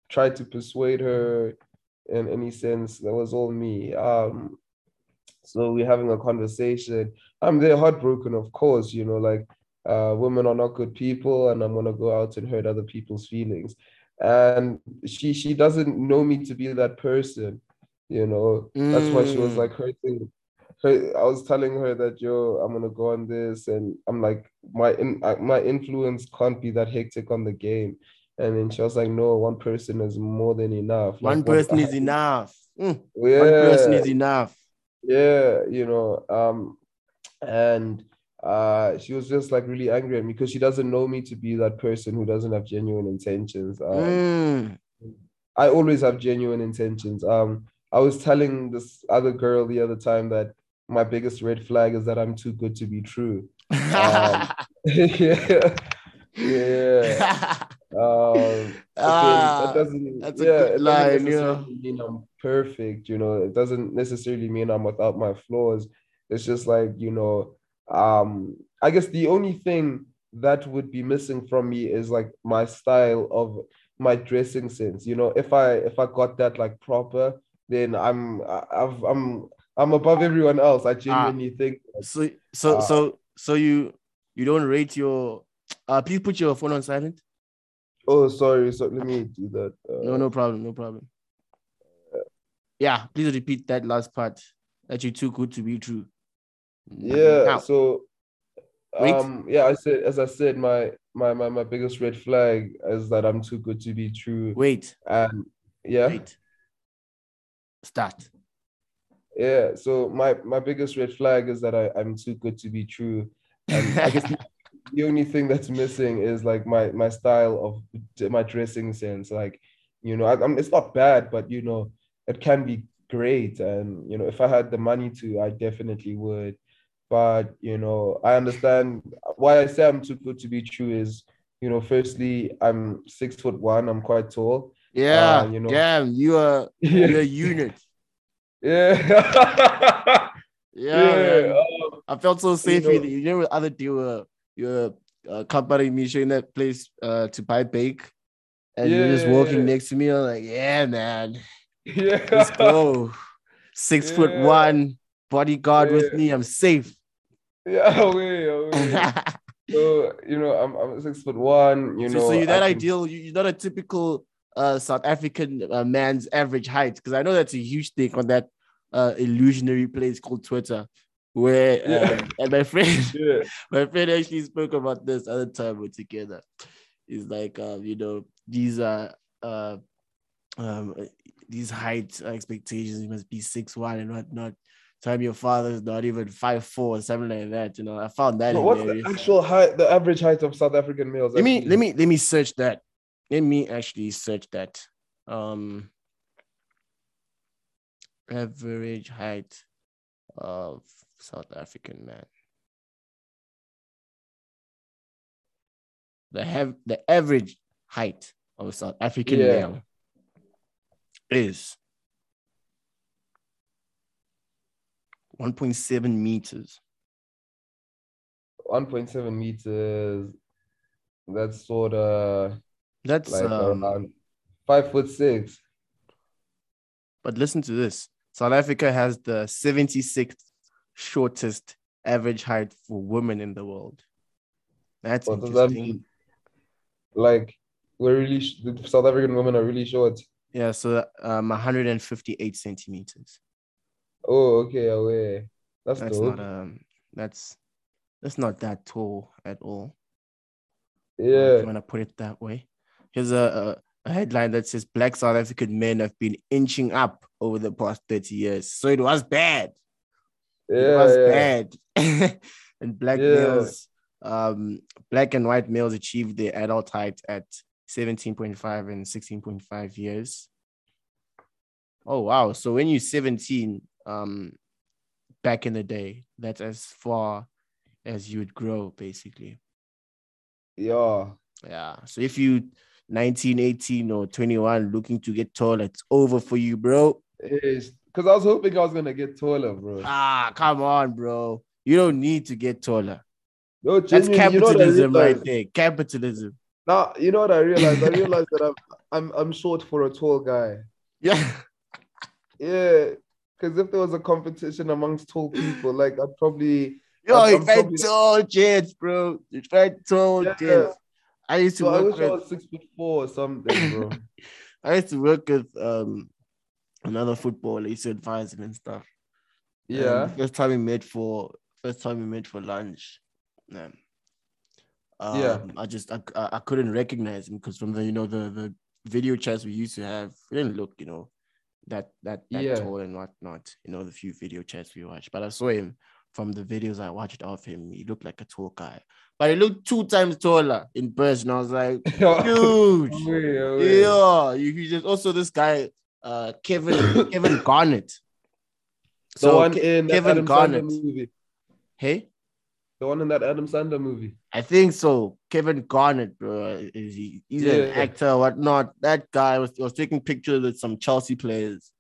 tried to persuade her in any sense. That was all me. Um So we're having a conversation. I'm there heartbroken, of course, you know, like uh, women are not good people, and I'm gonna go out and hurt other people's feelings. And she she doesn't know me to be that person, you know. That's why she was Mm. like hurting. Her, I was telling her that yo, I'm gonna go on this, and I'm like, my in, uh, my influence can't be that hectic on the game. And then she was like, no, one person is more than enough. One Like, what- person is enough. Mm, yeah, One person is enough. yeah, you know, um, and uh, she was just like really angry at me because she doesn't know me to be that person who doesn't have genuine intentions. Um, Mm. I always have genuine intentions. Um, I was telling this other girl the other time that my biggest red flag is that I'm too good to be true. Um, yeah, yeah. Um, Ah, that doesn't, that's a yeah, good it line, doesn't yeah. necessarily mean I'm perfect, you know. It doesn't necessarily mean I'm without my flaws. It's just like, you know, um, I guess the only thing that would be missing from me is like my style of my dressing sense. You know, if I if I got that like proper, then I'm I've I'm I'm above everyone else. I genuinely think so so Uh, so so you you don't rate your uh please put your phone on silent. oh sorry, so let me do that. Uh, No, no problem, no problem. Yeah, please repeat that last part. That you're too good to be true. Yeah, Now, so Wait. um yeah, I said as I said, my my my, my biggest red flag is that I'm too good to be true. wait, And yeah, wait. Start. Yeah. So my my biggest red flag is that I, I'm too good to be true. And I guess the, only thing that's missing is like my my style of my dressing sense. Like, you know, I, I'm, it's not bad, but you know, it can be great. And you know, if I had the money to, I definitely would. But you know, I understand why I say I'm too good to be true is, you know, firstly, I'm six foot one, I'm quite tall. Yeah, Uh, you know- damn, you are you're a unit. Yeah. Yeah, man. um, I felt so safe know- with you. You know, the other day you were you were uh, accompanying me showing that place uh to buy bake, and you're just walking yeah. next to me. I'm like, yeah, man, yeah. let's go. Six foot one, bodyguard with me. I'm safe. Yeah, away, away. So, you know, I'm, I'm six foot one, you so, know. so you're that I ideal. You- You're not a typical uh South African uh, man's average height, because I know that's a huge thing on that uh illusionary place called Twitter, where Yeah. um, and my friend. Yeah. my friend actually spoke about this other time we're together. It's like um, you know, these are uh um these height expectations, you must be six one and whatnot. Time your father's not even five four or something like that. You know, I found that So what's the actual height, the average height of South African males? Let me let me let me search that. Let me actually search that. Um average height of South African man. The have the average height of a South African Yeah. male is 1.7 meters. 1.7 meters. That's sort of That's like um, five foot six. But listen to this South Africa has the 76th shortest average height for women in the world. That's What does that interesting. mean? Like, we're really, sh- the South African women are really short. Yeah, so um, 158 centimeters. Oh, okay, away. That's, That's dope. not um, that's that's not that tall at all. if yeah. you want to put it that way. Here's a, a, a headline that says Black South African men have been inching up over the past 30 years. So it was bad. it was yeah. bad. and black Yeah. males, um, black and white males achieved their adult height at 17.5 and 16.5 years. Oh wow. So when you're 17, um, back in the day, that's as far as you would grow, basically. Yeah. Yeah. So if you 19, 18, or 21 looking to get tall, it's over for you, bro. Because I was hoping I was going to get taller, bro. Ah, come on, bro. You don't need to get taller. No, That's genuinely, you know capitalism right there. Capitalism. Now, you know what I realized? I realized that I'm, I'm I'm short for a tall guy. Yeah. Yeah, Because if there was a competition amongst tall people, like I'd probably Yo, I'm- you I'm probably- tall jets, bro. You tall Yeah. jets. I used to so I work wish I with was six foot four or something, bro. I used to work with um another footballer. He used to advise him and stuff. Yeah. the first time we met for first time we met for lunch. Man. Um, Yeah. I just I, I I couldn't recognize him because from the you know the the video chats we used to have, we didn't look you know that that that Yeah. tall and whatnot. You know the few video chats we watched, but I saw him from the videos I watched of him. He looked like a tall guy, but he looked two times taller in person. I was like, dude. Away, away. Yeah, you, just also this guy, uh, Kevin Kevin Garnett. The one Ke- in Kevin Adam Garnett. Sandler movie. Hey, The one in that Adam Sandler movie. I think so. Kevin Garnett, bro, is he? He's an Yeah. actor, whatnot. That guy was was taking pictures with some Chelsea players.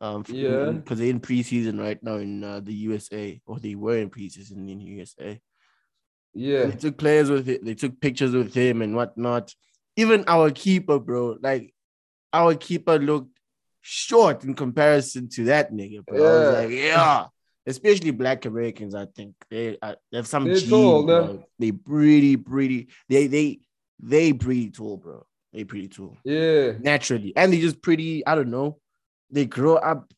Um, Yeah. because they're in preseason right now in uh, the USA, or they were in preseason in the USA. Yeah. They took players with it. They took pictures with him and whatnot. Even our keeper, bro, like our keeper looked short in comparison to that nigga, bro. I was Yeah. like, yeah. Especially black Americans, I think they uh, they have some They're gene, tall, bro. They pretty, pretty. They they they pretty tall, bro. They pretty tall Yeah. naturally, and they just pretty. I don't know. They grow up.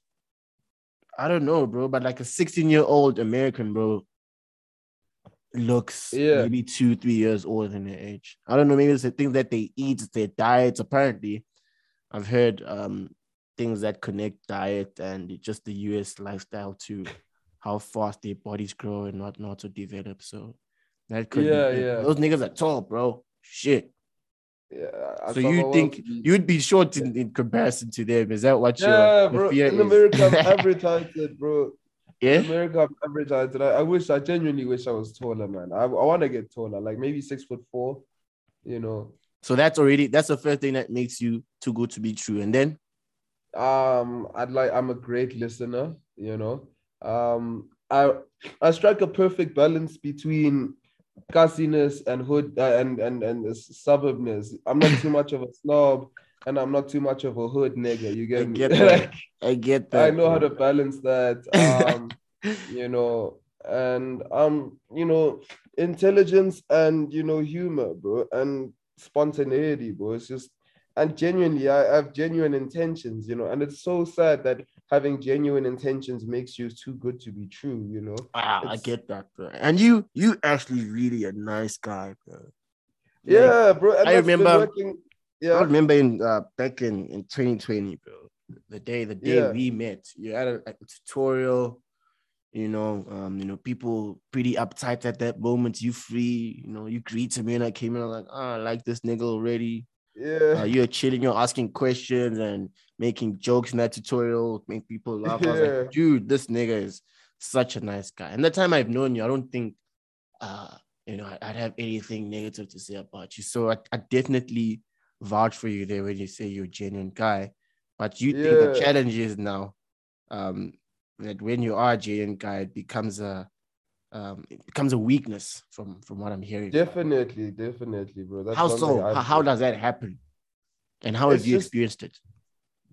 I don't know, bro, but like a 16 year old American, bro, looks Yeah. maybe two, three years older than their age. I don't know. Maybe it's the things that they eat, their diets. Apparently, I've heard um things that connect diet and just the US lifestyle to how fast their bodies grow and whatnot to develop. So that could Yeah, be yeah. Those niggas are tall, bro. Shit. Yeah. I So you think you'd be short in, in comparison to them? Is that what Yeah, your bro. fear In? America, I'm advertised bro. Yeah, America, I'm advertised it. I, I wish, I genuinely wish I was taller, man. I, I want to get taller, like maybe six foot four, you know. so that's already that's the first thing that makes you too good to be true. And then Um, I'd like, I'm a great listener, you know. Um, I, I strike a perfect balance between cussiness and hood uh, and and and suburbness. I'm not too much of a snob, and I'm not too much of a hood nigga. You I get me? get that. I get that. I know how to balance that. Um, you know, and um, you know, intelligence and you know, humor, bro, and spontaneity, bro. It's just and genuinely, I have genuine intentions, you know, and it's so sad that having genuine intentions makes you too good to be true, you know. Ah, I get that, bro. And you, you actually really a nice guy, bro. Like, Yeah, bro. And I remember- working- I remember in uh, back in, in 2020, bro. The day the day Yeah. we met, you had a, a tutorial. You know, um, you know, people pretty uptight at that moment. You free, you know, you greeted me and I came in. I was like, oh, I like this nigga already. yeah, Uh, you're chilling, you're asking questions and making jokes in that tutorial, make people laugh. I was like, dude, this nigga is such a nice guy. And the time I've known you, I don't think, uh, you know, I'd have anything negative to say about you. So I, I definitely vouch for you there when you say you're a genuine guy. But you think the challenge is now um, that when you are a genuine guy, it becomes a um, it becomes a weakness from from what I'm hearing. definitely, definitely, bro. That's How so? How, how does that happen? And how It's have you just- experienced it?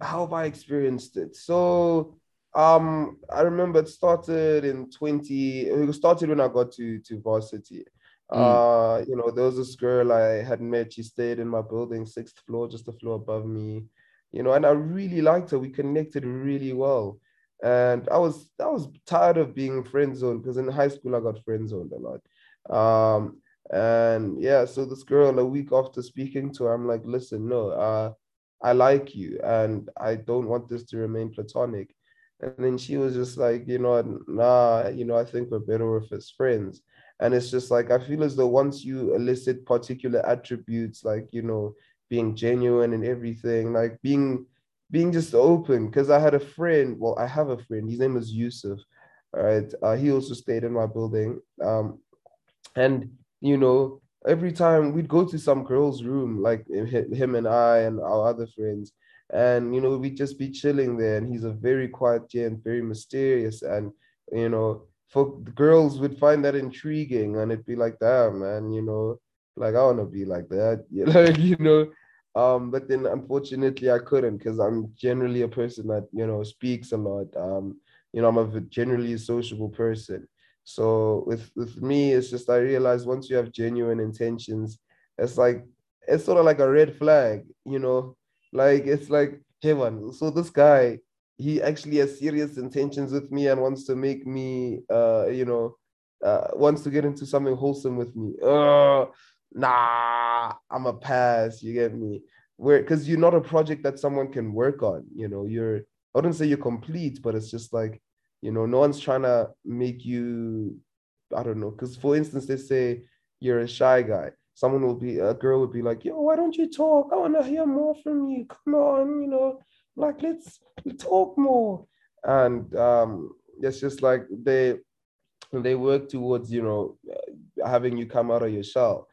how have I experienced it? So um I remember it started in 20 it started when I got to to varsity. Mm. Uh you know there was this girl I had met, she stayed in my building, sixth floor, just a floor above me, you know, and I really liked her. We connected really well. And I was I was tired of being friend zoned because in high school I got friend zoned a lot. Um and yeah, so this girl a week after speaking to her, I'm like, listen, no, uh I like you and I don't want this to remain platonic. And then she was just like, you know, nah, you know, I think we're better off as friends. And it's just like, I feel as though once you elicit particular attributes, like, you know, being genuine and everything, like being, being just open. Cause I had a friend, well, I have a friend, his name is Yusuf. All right. Uh, he also stayed in my building. Um, and, you know, every time we'd go to some girl's room, like him and I and our other friends, and you know, we'd just be chilling there. And he's a very quiet gent, very mysterious, and you know, for girls would find that intriguing, and it'd be like, damn, man, you know, like I want to be like that, you know, you know. Um, but then unfortunately I couldn't because I'm generally a person that you know speaks a lot. Um, you know, I'm a generally sociable person. So with with me, it's just I realized once you have genuine intentions, it's like it's sort of like a red flag, you know, like it's like hey man, so this guy he actually has serious intentions with me and wants to make me uh you know uh wants to get into something wholesome with me. Uh nah, I'm a pass, you get me? Where because you're not a project that someone can work on, you know, you're I wouldn't say you're complete, but it's just like, you know, no one's trying to make you, I don't know, because for instance, they say you're a shy guy. Someone will be, a girl would be like, yo, why don't you talk? I want to hear more from you. Come on, you know, like let's talk more. And um, it's just like they they work towards, you know, uh, having you come out of your shell.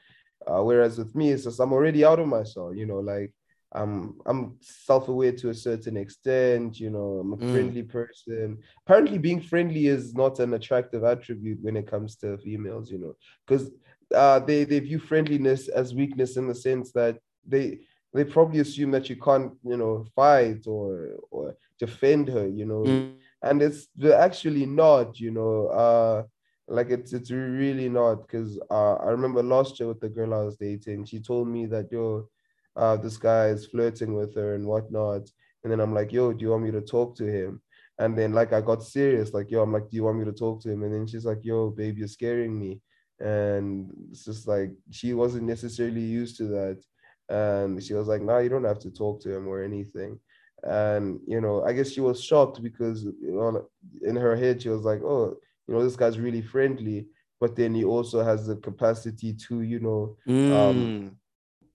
Uh, whereas with me, it's just I'm already out of my shell, you know, like I'm I'm self-aware to a certain extent, you know, I'm a Mm. friendly person. Apparently being friendly is not an attractive attribute when it comes to females, you know, because uh they, they view friendliness as weakness in the sense that they they probably assume that you can't, you know, fight or or defend her, you know, Mm. and it's they're actually not, you know, uh like it's it's really not because uh I remember last year with the girl I was dating, she told me that yo uh, this guy is flirting with her and whatnot. And then I'm like, yo, do you want me to talk to him? And then like I got serious, like, yo, I'm like, do you want me to talk to him? And then she's like, yo, babe, you're scaring me. And it's just like she wasn't necessarily used to that. And she was like, nah, you don't have to talk to him or anything. And you know, I guess she was shocked because in her head, she was like, oh, you know, this guy's really friendly, but then he also has the capacity to, you know, Mm.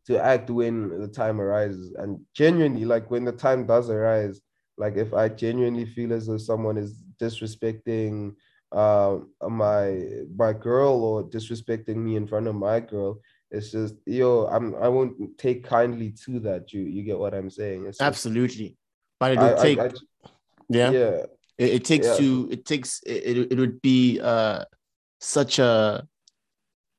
to act when the time arises and genuinely like when the time does arise like if i genuinely feel as though someone is disrespecting uh, my my girl or disrespecting me in front of my girl it's just yo i'm i won't take kindly to that you you get what i'm saying it's just- Absolutely. But it I, would I- take, I- yeah, yeah It, it takes Yeah. to, it takes, it, it, would be uh, such a,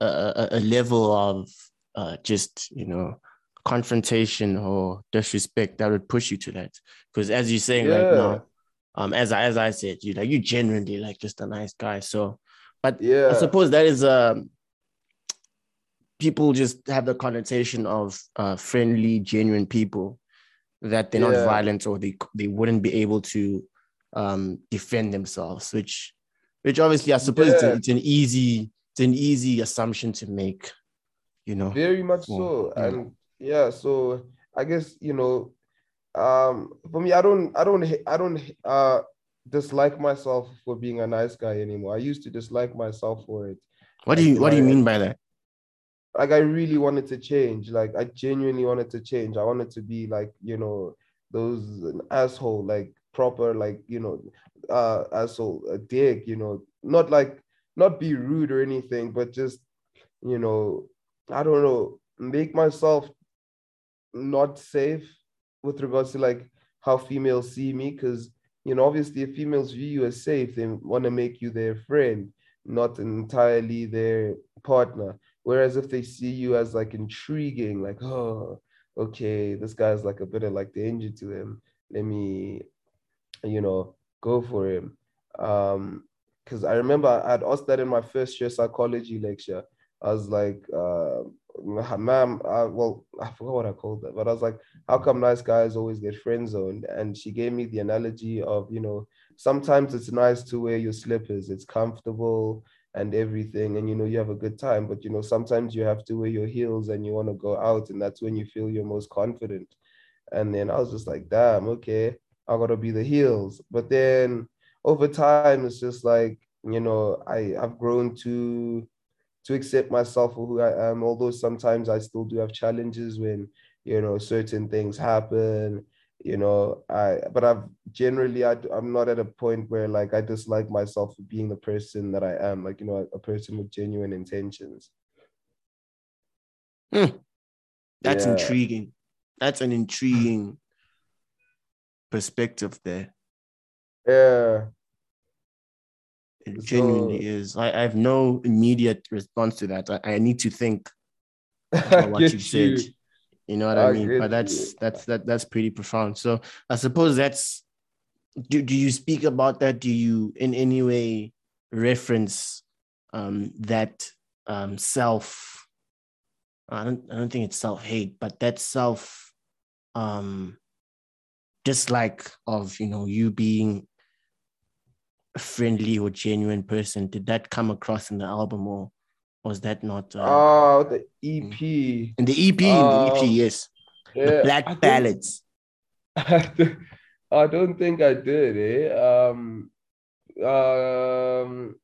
a, a level of uh, just, you know, confrontation or disrespect that would push you to that. Because as you're saying right now, um, as I, as I said, you like you genuinely like just a nice guy. So, but yeah I suppose that is um people just have the connotation of uh, friendly, genuine people that they're Yeah. not violent or they they wouldn't be able to um, defend themselves, which which obviously I suppose it's, a- Yeah. it's an easy it's an easy assumption to make, you know. very much so yeah. and yeah so i guess you know um for me i don't i don't i don't uh dislike myself for being a nice guy anymore i used to dislike myself for it What do you what do you mean by that? Like i really wanted to change. Like i genuinely wanted to change. I wanted to be like you know those an asshole like proper like you know uh asshole a dick you know. Not like not be rude or anything but just you know i don't know make myself not safe with regards to like how females see me because you know obviously if females view you as safe they want to make you their friend not entirely their partner whereas if they see you as like intriguing like oh okay this guy's like a bit of like danger to them. Let me you know go for him. Um because i remember I'd asked that in my first year psychology lecture. I was like uh ma'am uh, well i forgot what i called that but i was like how come nice guys always get friend zoned? And she gave me the analogy of you know sometimes it's nice to wear your slippers. It's comfortable and everything and you know you have a good time but you know sometimes you have to wear your heels and you want to go out and that's when you feel your most confident. And then i was just like damn okay i gotta be the heels. But then over time it's just like you know i i've grown to to accept myself for who i am although sometimes i still do have challenges when you know certain things happen you know i but i've generally I, i'm not at a point where like i dislike myself for being the person that i am like you know a, person with genuine intentions hmm. That's Yeah. intriguing. That's an intriguing perspective there. yeah It So- genuinely is. I, I have no immediate response to that. I, I need to think about what you said. You know what I, I mean? But you. that's that's that that's pretty profound. So I suppose that's do, do you speak about that? Do you in any way reference um that um self I don't I don't think it's self-hate, but that self um dislike of you know you being a friendly or genuine person. Did that come across in the album or was that not uh, Oh, the EP. in the EP? in the EP, um, yes. The Black I Ballads. I don't think I did, eh? Um, um,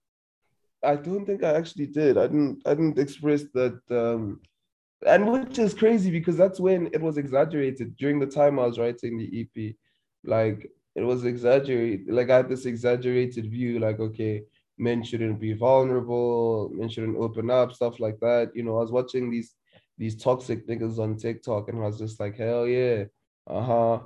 I don't think I actually did. I didn't. I didn't express that. Um, and which is crazy because that's when it was exaggerated during the time I was writing the EP. Like it was exaggerated. Like I had this exaggerated view. Like okay, men shouldn't be vulnerable. Men shouldn't open up. Stuff like that. You know, I was watching these these toxic niggas on TikTok, and I was just like, hell yeah, uh huh.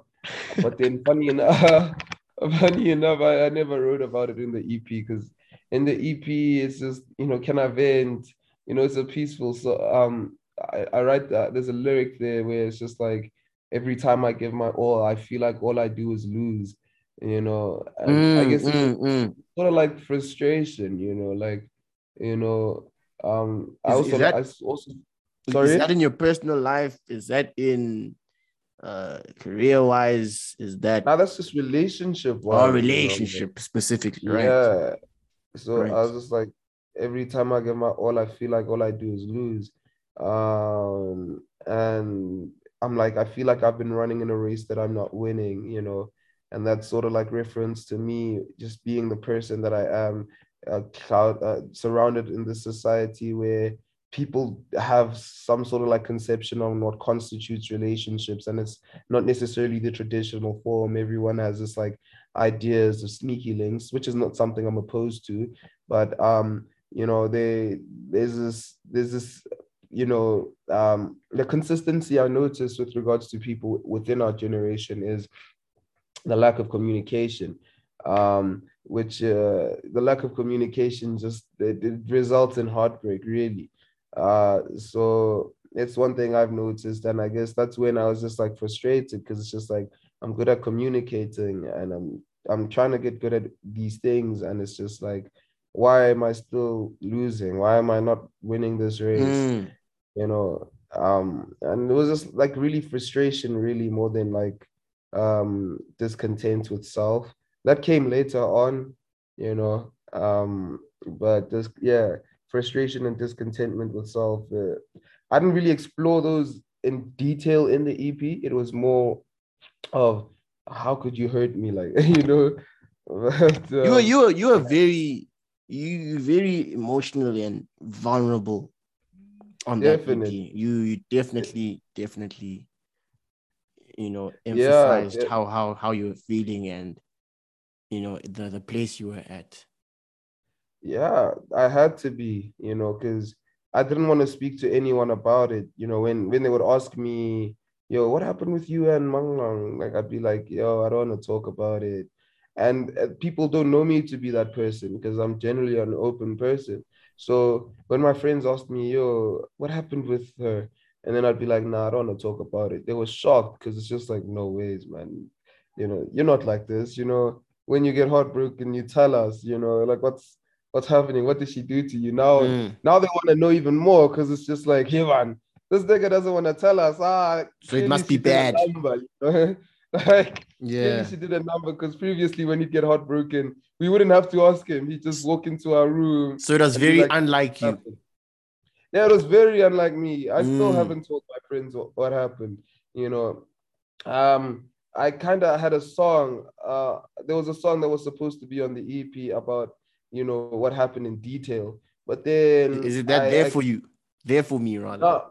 But then, funny enough, funny enough, I, I never wrote about it in the EP because in the EP, it's just you know, can I vent? You know, it's a peaceful. So um, I, I write that. There's a lyric there where it's just like every time I give my all, I feel like all I do is lose. You know, and I Mm, guess it's mm, mm. sort of like frustration. You know, like you know, um, I Is- also is that- I also Is that in your personal life? Is that in uh career wise? Is that Now that's just relationship or wise, you know, relationship specifically, right? Yeah. So Right. I was just like, every time I get my all, I feel like all I do is lose. Um, and I'm like, I feel like I've been running in a race that I'm not winning, you know, and that's sort of like reference to me just being the person that I am, uh, cloud, uh, surrounded in this society where people have some sort of like conception on what constitutes relationships, and it's not necessarily the traditional form. Everyone has this like ideas of sneaky links, which is not something I'm opposed to, but um, you know, they there's this there's this you know um the consistency I notice with regards to people within our generation is the lack of communication. Um, which uh, the lack of communication just it, it results in heartbreak, really. Uh, so it's one thing I've noticed, and I guess that's when I was just like frustrated because it's just like I'm good at communicating and I'm I'm trying to get good at these things, and it's just like, why am I still losing? Why am I not winning this race? Mm. You know, um, and it was just like really frustration, really more than like um discontent with self. That came later on, you know. Um, but this yeah, frustration and discontentment with self. Uh, I didn't really explore those in detail in the EP. It was more of how could you hurt me, like you know. But, You are um, you are you are very you very emotional and vulnerable on that Definitely. EP. You you definitely definitely you know emphasized de- how how how you were feeling and you know the the place you were at. Yeah, I had to be, you know, because I didn't want to speak to anyone about it. You know, when when they would ask me, "Yo, what happened with you and Manglang?" Like I'd be like, "Yo, I don't want to talk about it." And uh, people don't know me to be that person because I'm generally an open person. So when my friends asked me, "Yo, what happened with her?" And then I'd be like, "Nah, I don't want to talk about it." They were shocked because it's just like, "No ways, man. You know, you're not like this. You know, when you get heartbroken, you tell us. You know, like what's what's happening? What did she do to you? Now, Mm. now they want to know even more because it's just like, hey man, this nigga doesn't want to tell us. Ah, So it must be she did a bad. number, you know? like Yeah. she did a number because previously when he'd get heartbroken, we wouldn't have to ask him. He'd just walk into our room. So it was very like, unlike you. happened. Yeah, it was very unlike me. I still Mm. haven't told my friends what, what happened. You know, um, I kind of had a song. Uh, there was a song that was supposed to be on the EP about you know what happened in detail, but then Is it that I- there I- for you? There for me, rather. No,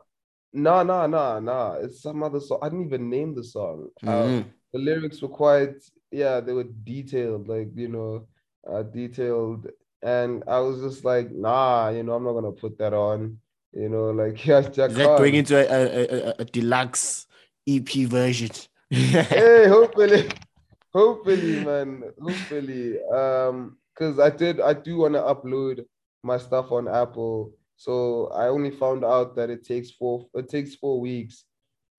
no, no, no, no. It's some other song. I didn't even name the song. Mhm. the lyrics were quite, yeah, they were detailed, like you know, uh, detailed, and I was just like, nah, you know, I'm not gonna put that on. You know, like yeah, I Is that going into a, a, a, a- deluxe EP version? hey, hopefully, hopefully, man, hopefully. Um, because I did, I do want to upload my stuff on Apple. So I only found out that it takes four, it takes four weeks,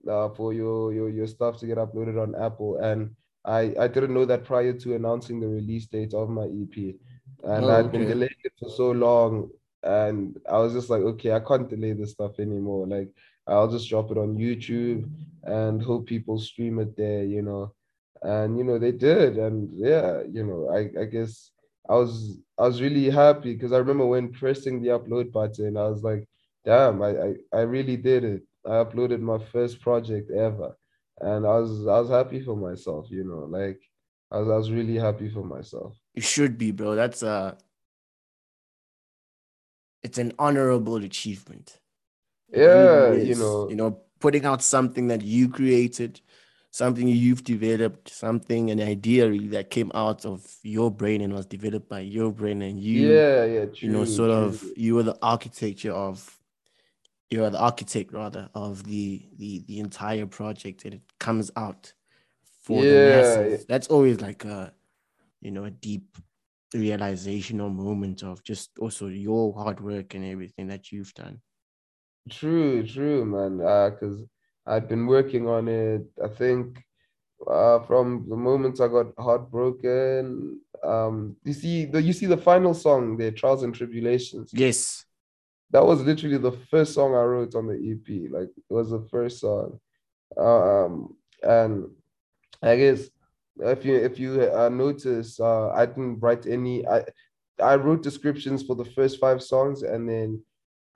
uh, for your, your your stuff to get uploaded on Apple, and I I didn't know that prior to announcing the release date of my EP, and Oh, I'd been delaying it for so long, and I was just like, okay, I can't delay this stuff anymore. Like I'll just drop it on YouTube and hope people stream it there, you know. And you know they did, and yeah, you know, I I guess I was I was really happy because I remember when pressing the upload button, I was like, damn, I, I I really did it. I uploaded my first project ever, and I was I was happy for myself, you know, like I was I was really happy for myself. You should be, bro. That's a it's an honorable achievement. Yeah, really you know, you know, putting out something that you created, something you've developed, something, an idea really that came out of your brain and was developed by your brain, and you, yeah, yeah, you know, true, sort of, you were the architecture of, you are the architect rather of the the the entire project, and it comes out for the Yeah, masses. That's always like a, you know, a deep realization or moment of just also your hard work and everything that you've done. True, true, man. Uh, because I'd been working on it, I think, uh, from the moment I got heartbroken. Um, you see the you see the final song, the Trials and Tribulations. Yes. That was literally the first song I wrote on the EP. Like it was the first song. Um, and I guess if you if you uh, notice, uh, I didn't write any. I I wrote descriptions for the first five songs, and then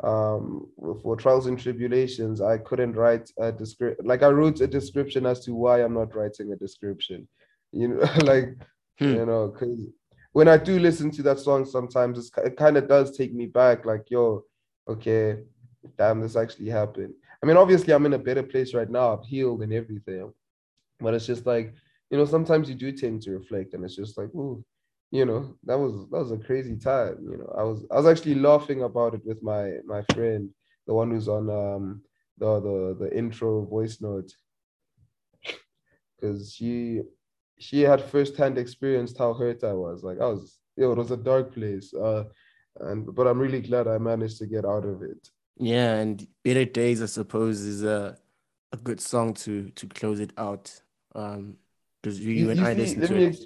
um for trials and tribulations i couldn't write a description like i wrote a description as to why i'm not writing a description you know like Hmm. you know because when i do listen to that song sometimes it's, it kind of does take me back like yo okay damn this actually happened i mean obviously i'm in a better place right now i've healed and everything but it's just like you know sometimes you do tend to reflect and it's just like ooh you know that was that was a crazy time you know. I was i was actually laughing about it with my my friend the one who's on um the the the intro voice note. Because she she had firsthand experienced how hurt i was. Like i was yo, it was a dark place uh and but i'm really glad i managed to get out of it. Yeah, and Better Days, I suppose, is a a good song to to close it out. Um, because you, you, and you I see, listened let to me it.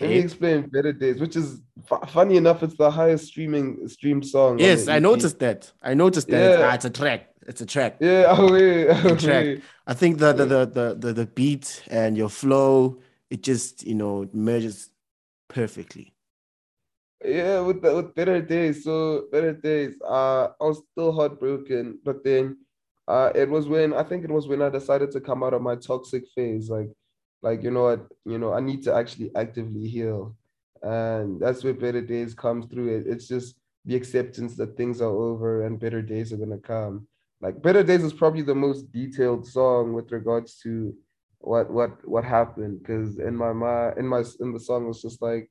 let me explain better days which is fu- funny enough it's the highest streaming streamed song Yes, I noticed that. I noticed that. It's, Yeah. ah, it's a track. It's a track. yeah oh, wait, oh, track. I think the the, the the the the beat and your flow, it just you know merges perfectly. Yeah, with the, with better days. So better days. Uh, I was still heartbroken, but then, uh, it was when I think it was when I decided to come out of my toxic phase. Like, like you know what, you know, I need to actually actively heal, and that's where better days comes through. It, it's just the acceptance that things are over and better days are gonna come. Like better days is probably the most detailed song with regards to what what what happened. Because in my mind in my in the song was just like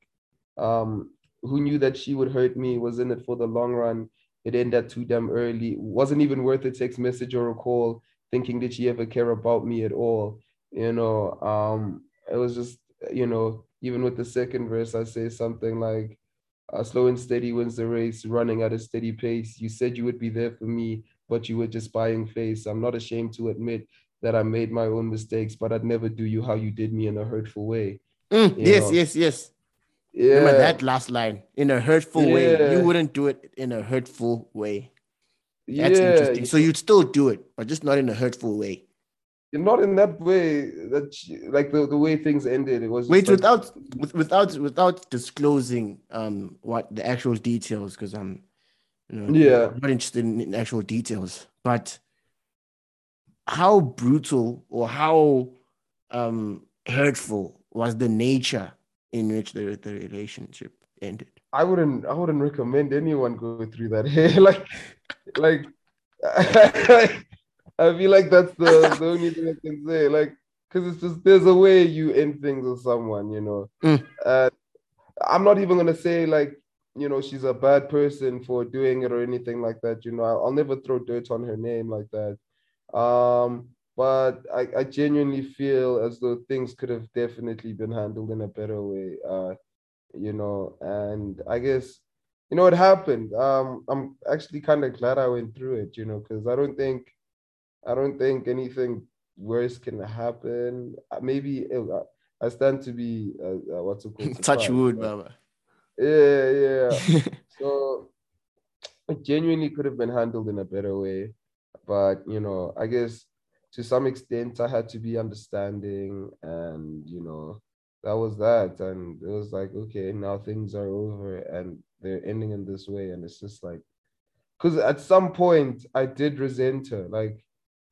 um who knew that she would hurt me was in it for the long run. It ended too damn early. Wasn't even worth a text message or a call thinking did she ever care about me at all you know um it was just you know even with the second verse i say something like uh, slow and steady wins the race running at a steady pace you said you would be there for me but you were just buying face i'm not ashamed to admit that i made my own mistakes but i'd never do you how you did me in a hurtful way Mm, yes, know. yes, yes. yeah Remember that last line in a hurtful way. You wouldn't do it in a hurtful way. That's yeah interesting. So you'd still do it, but just not in a hurtful way. Not in that way that she, like the, the way things ended it was Wait, like- without with, without without disclosing um what the actual details, because I'm you know Yeah. I'm not interested in, in actual details, but how brutal or how um hurtful was the nature in which the, the relationship ended? I wouldn't I wouldn't recommend anyone go through that. like like I feel like that's the, the only thing I can say. Like because it's just there's a way you end things with someone, you know. Mm. Uh, I'm not even gonna say like you know she's a bad person for doing it or anything like that. You know, I'll, I'll never throw dirt on her name like that. Um, but I, I genuinely feel as though things could have definitely been handled in a better way. Uh, you know, and I guess you know it happened. Um, I'm actually kind of glad I went through it, you know, because I don't think I don't think anything worse can happen. Uh, Maybe uh, I stand to be uh, uh, what's it called? Touch wood, Baba. Yeah, yeah. so it genuinely could have been handled in a better way, but you know, I guess to some extent I had to be understanding, and you know, that was that, and it was like, okay, now things are over, and they're ending in this way, and it's just like, because at some point I did resent her, like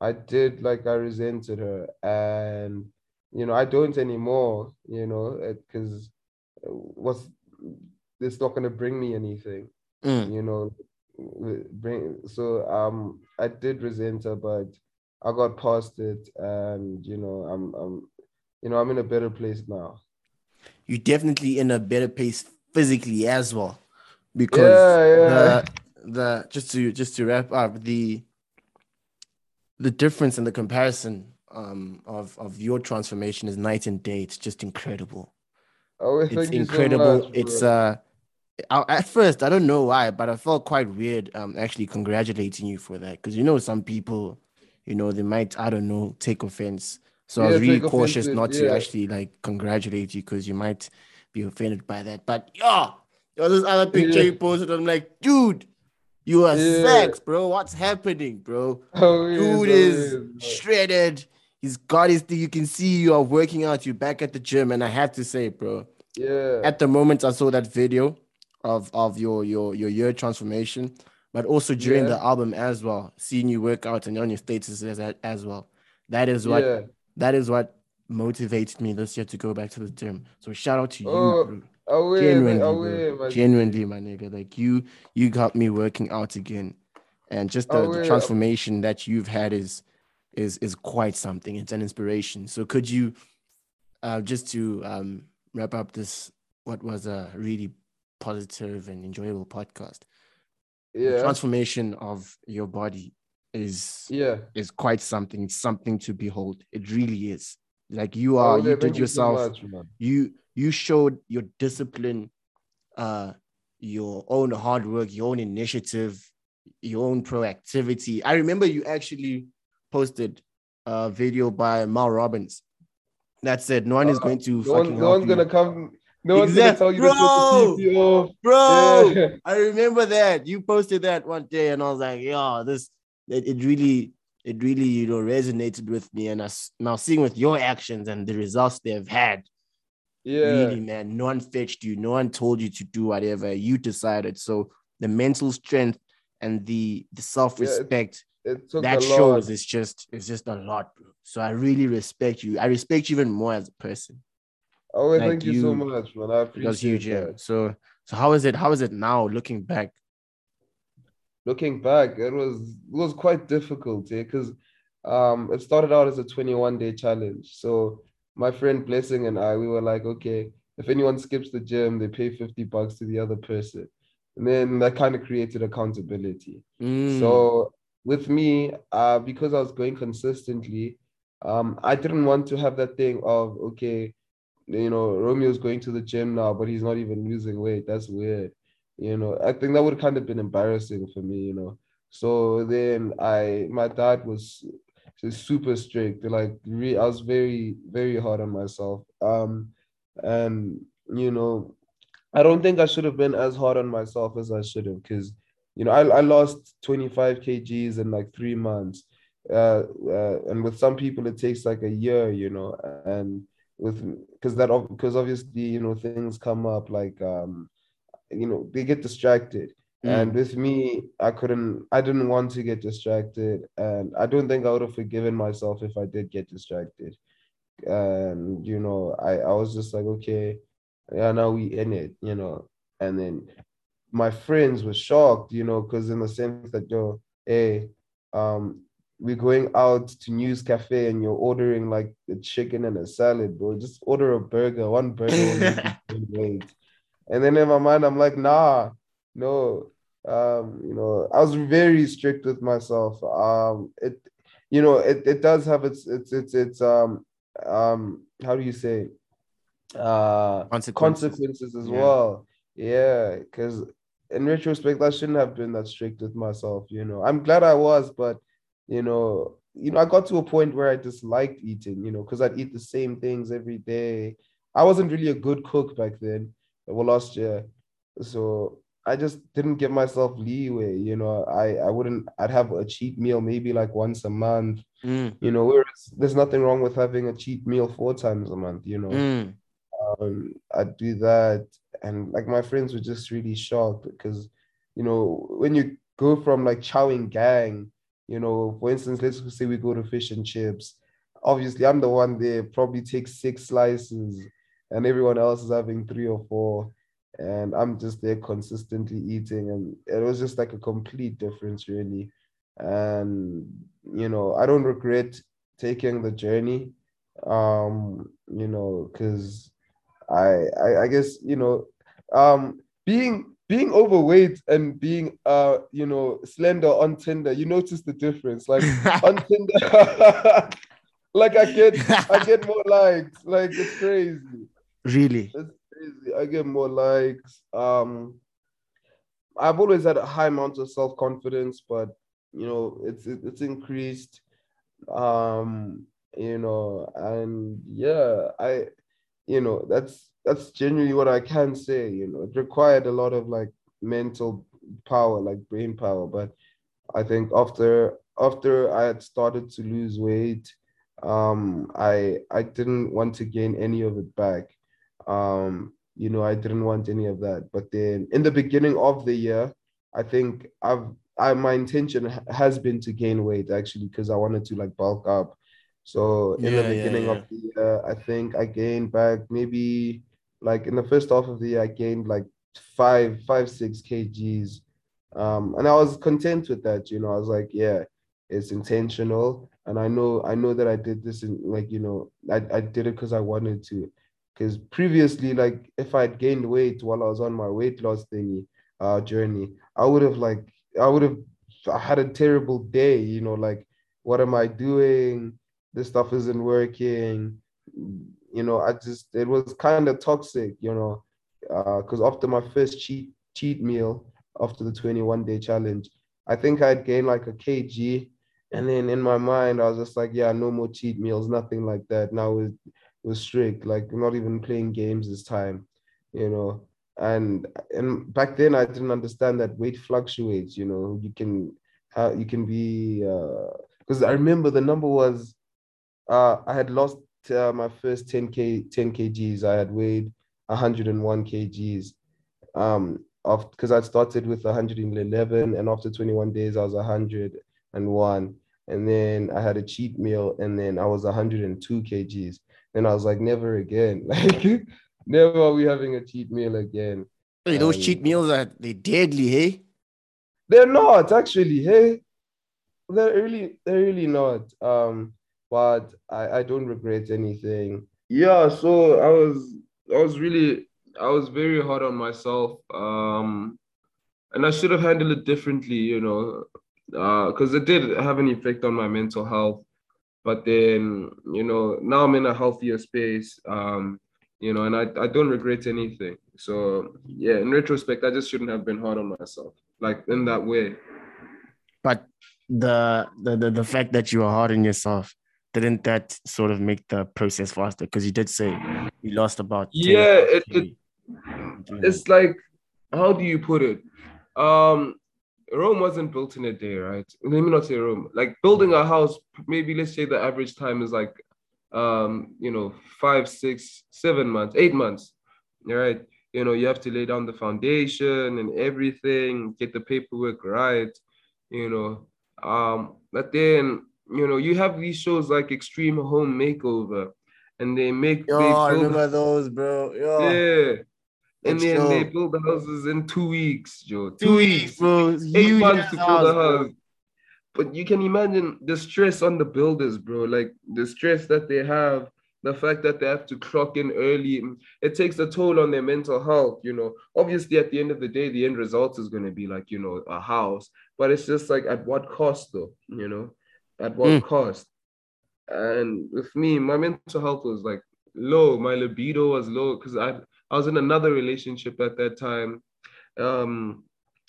I did, like I resented her, and you know, I don't anymore, you know, because what's it's not going to bring me anything Mm. you know bring so um i did resent her but i got past it and you know i'm i'm you know i'm in a better place now You're definitely in a better place physically as well, because Yeah, yeah. the the just to just to wrap up the the difference and the comparison um of of your transformation is night and day. It's just incredible. oh it's you so incredible. much, it's uh I, at first I don't know why, but I felt quite weird um actually congratulating you for that because you know some people, you know, they might I don't know take offense. So I was really cautious offense, not to actually like congratulate you because you might be offended by that. But yeah, there was this other picture Yeah. you posted. I'm like, dude, you are Yeah. sex, bro. What's happening, bro? oh, Dude oh, is yes, shredded. He's got his thing. You can see you are working out. You're back at the gym, and I have to say, bro, yeah at the moment I saw that video of of your your your year transformation, but also during Yeah. the album as well, seeing you work out and on your status as as well. That is what yeah that is what motivated me this year to go back to the gym. So shout out to you, Oh, bro. Away Genuinely, away bro. Genuinely, my nigga. Like you you got me working out again. And just the, Oh, the transformation that you've had is is is quite something. It's an inspiration. So could you uh just to um wrap up this what was a really positive and enjoyable podcast. The yeah transformation of your body is yeah is quite something. It's something to behold. It really is. Like you Oh, are, yeah, you did yourself much, you you showed your discipline uh your own hard work your own initiative your own proactivity i remember you actually posted a video by Mel Robbins that said no one is Uh, going to no, one, no one's you. gonna come no one's Exact- gonna tell you Bro! to put the bro Yeah. i remember that you posted that one day and i was like yeah this it, it really it really you know resonated with me and I, s- now seeing with your actions and the results they've had yeah. Really man no one fetched you no one told you to do whatever. You decided. So the mental strength and the the self-respect it took that shows it's just it's just a lot bro. so i really respect you. I respect you even more as a person. Oh like thank you, so much man. I it was huge yeah. so so how is it how is it now looking back? Looking back, it was it was quite difficult, yeah, because um it started out as a 21 day challenge. So my friend Blessing and I, we were like, okay, if anyone skips the gym, they pay 50 bucks to the other person. And then that kind of created accountability. Mm, So with me, uh, because I was going consistently, um, I didn't want to have that thing of okay, you know, Romeo's going to the gym now, but he's not even losing weight. That's weird. You know, I think that would have kind of been embarrassing for me, you know. So then I, my dad was just super strict. Like, re, I was very, very hard on myself. Um, and you know, I don't think I should have been as hard on myself as I should have, because you know, I, I lost 25 kgs in like three months. Uh, uh, and with some people it takes like a year, you know, and with because that because obviously you know things come up like um you know they get distracted and mm. with me i couldn't i didn't want to get distracted and i don't think i would have forgiven myself if i did get distracted and you know i i was just like okay yeah now we in it you know and then my friends were shocked you know because in the sense that yo hey um we're going out to News Cafe and you're ordering like a chicken and a salad, bro. Just order a burger, one burger. will make you gain weight. And then in my mind, I'm like, nah, no. Um, you know, I was very strict with myself. Um, it, you know, it, it does have its its its its um um how do you say uh Consequences. consequences as Yeah. well. Yeah, because in retrospect, I shouldn't have been that strict with myself. You know, I'm glad I was, but you know, you know, I got to a point where I disliked eating, you know, because I'd eat the same things every day. I wasn't really a good cook back then, well, last year. So I just didn't give myself leeway, you know. I, I wouldn't, I'd have a cheat meal maybe like once a month, Mm, you know, whereas there's nothing wrong with having a cheat meal four times a month, you know. mm. Um, I'd do that. And like my friends were just really shocked because, you know, when you go from like chowing gang, you know, for instance, let's say we go to fish and chips. Obviously, I'm the one there, probably takes six slices, and everyone else is having three or four. And I'm just there consistently eating. And it was just like a complete difference, really. And, you know, I don't regret taking the journey, um, you know, because I, I I guess you know um being being overweight and being uh you know slender on Tinder you notice the difference like on Tinder like I get I get more likes like it's crazy really? it's crazy I get more likes um I've always had a high amount of self-confidence but you know it's it's increased um you know and yeah I you know that's that's genuinely what I can say. You know, it required a lot of like mental power, like brain power. But I think after after I had started to lose weight, um, I I didn't want to gain any of it back. Um, you know, I didn't want any of that. But then in the beginning of the year, I think I've I my intention has been to gain weight actually because I wanted to like bulk up. So in the Yeah, yeah, beginning yeah. of the year, I think I gained back maybe like in the first half of the year, I gained like five, five, six kgs. Um, and I was content with that, you know. I was like, yeah, it's intentional. And I know, I know that I did this in like, you know, I, I did it because I wanted to. Because previously, like if I'd gained weight while I was on my weight loss thingy uh journey, I would have like I would have had a terrible day, you know, like what am I doing? This stuff isn't working. You know, I just it was kind of toxic, you know, Uh, because after my first cheat cheat meal after the 21 day challenge, I think I'd gained like a kg. And then in my mind, I was just like, yeah, no more cheat meals, nothing like that. Now was strict, like not even playing games this time, you know. And and back then I didn't understand that weight fluctuates, you know. You can how you can be because I remember the number was uh I had lost uh, my first 10k 10 kgs. I had weighed 101 kgs um of because I started with 111 and after 21 days I was 101 and then I had a cheat meal and then I was 102 kgs. Then I was like, never again. Like, never are we having a cheat meal again. Hey, those Um, cheat meals are they deadly, hey? They're not actually. Hey, they're really, they're really not. Um, but I, I don't regret anything. Yeah. So I was, I was really, I was very hard on myself. Um, and I should have handled it differently, you know, Uh, because it did have an effect on my mental health. But then, you know, now I'm in a healthier space. Um, you know, and I, I don't regret anything. So yeah, in retrospect, I just shouldn't have been hard on myself, like in that way. But the the the, the fact that you are hard on yourself, didn't that sort of make the process faster? Because you did say you lost about 10 Yeah, it, it kg doing that. it's like how do you put it? Um, Rome wasn't built in a day, right? Let me not say Rome. Like building a house, maybe let's say the average time is like, um, you know, five, six, seven months, eight months, right? You know, you have to lay down the foundation and everything, get the paperwork right, you know. Um, but then, you know, you have these shows like Extreme Home Makeover, and they make Yo, they I remember those, bro. Yo, yeah. And Let's then they build the houses in two weeks, Joe. two weeks, bro. Eight Huge months to build a house. But you can imagine the stress on the builders, bro. Like the stress that they have, the fact that they have to clock in early. It takes a toll on their mental health, you know. Obviously, at the end of the day, the end result is going to be like, you know, a house. But it's just like at what cost, though, you know? At what Mm. cost? And with me, my mental health was like low. My libido was low because I I was in another relationship at that time. Um,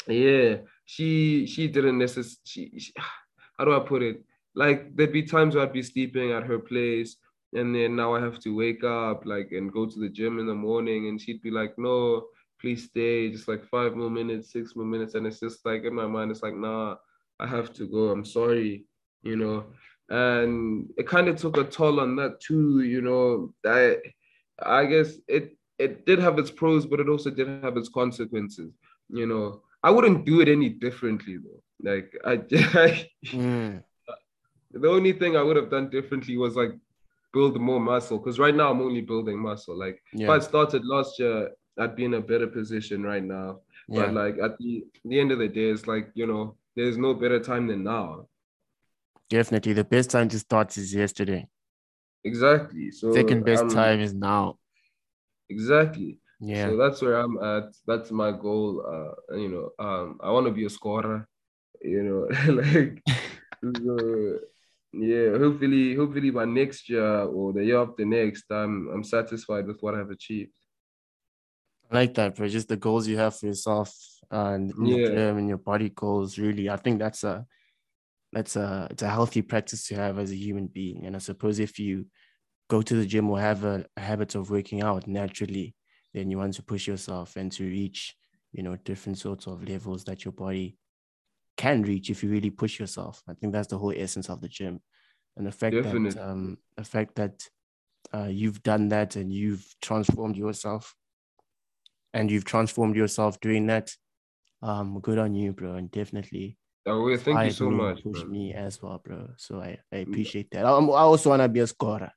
yeah, she she didn't necessarily. She, how do I put it? like there'd be times where I'd be sleeping at her place, and then now I have to wake up like and go to the gym in the morning, and she'd be like, "No, please stay, just like five more minutes, six more minutes," and it's just like in my mind, it's like, "Nah, I have to go. I'm sorry," you know. And it kind of took a toll on that too, you know. I, I guess it it did have its pros, but it also did have its consequences. You know, I wouldn't do it any differently though. Like I, I Mm. the only thing I would have done differently was like build more muscle. Because right now I'm only building muscle. Like if I started last year, I'd be in a better position right now. Yeah. But like at the, the end of the day, it's like you know, there's no better time than now. Definitely. The best time to start is yesterday. Exactly. So Second best um, time is now. Exactly. Yeah. So that's where I'm at. That's my goal. Uh, you know, um, I want to be a scorer. You know, like, so, yeah. Hopefully, hopefully by next year or the year after next, I'm I'm satisfied with what I've achieved. I like that, bro. Just the goals you have for yourself and Yeah. gym and your body goals. Really, I think that's a that's a it's a healthy practice to have as a human being. And I suppose if you go to the gym or have a, a habit of working out naturally, then you want to push yourself and to reach, you know, different sorts of levels that your body can reach if you really push yourself. I think that's the whole essence of the gym. And the fact Definitely. that um the fact that uh, you've done that and you've transformed yourself and you've transformed yourself doing that. Um, good on you, bro, and definitely Oh, well, thank you so much. Push bro. me as well, bro. So I, I appreciate that. I'm, I also wanna be a scorer.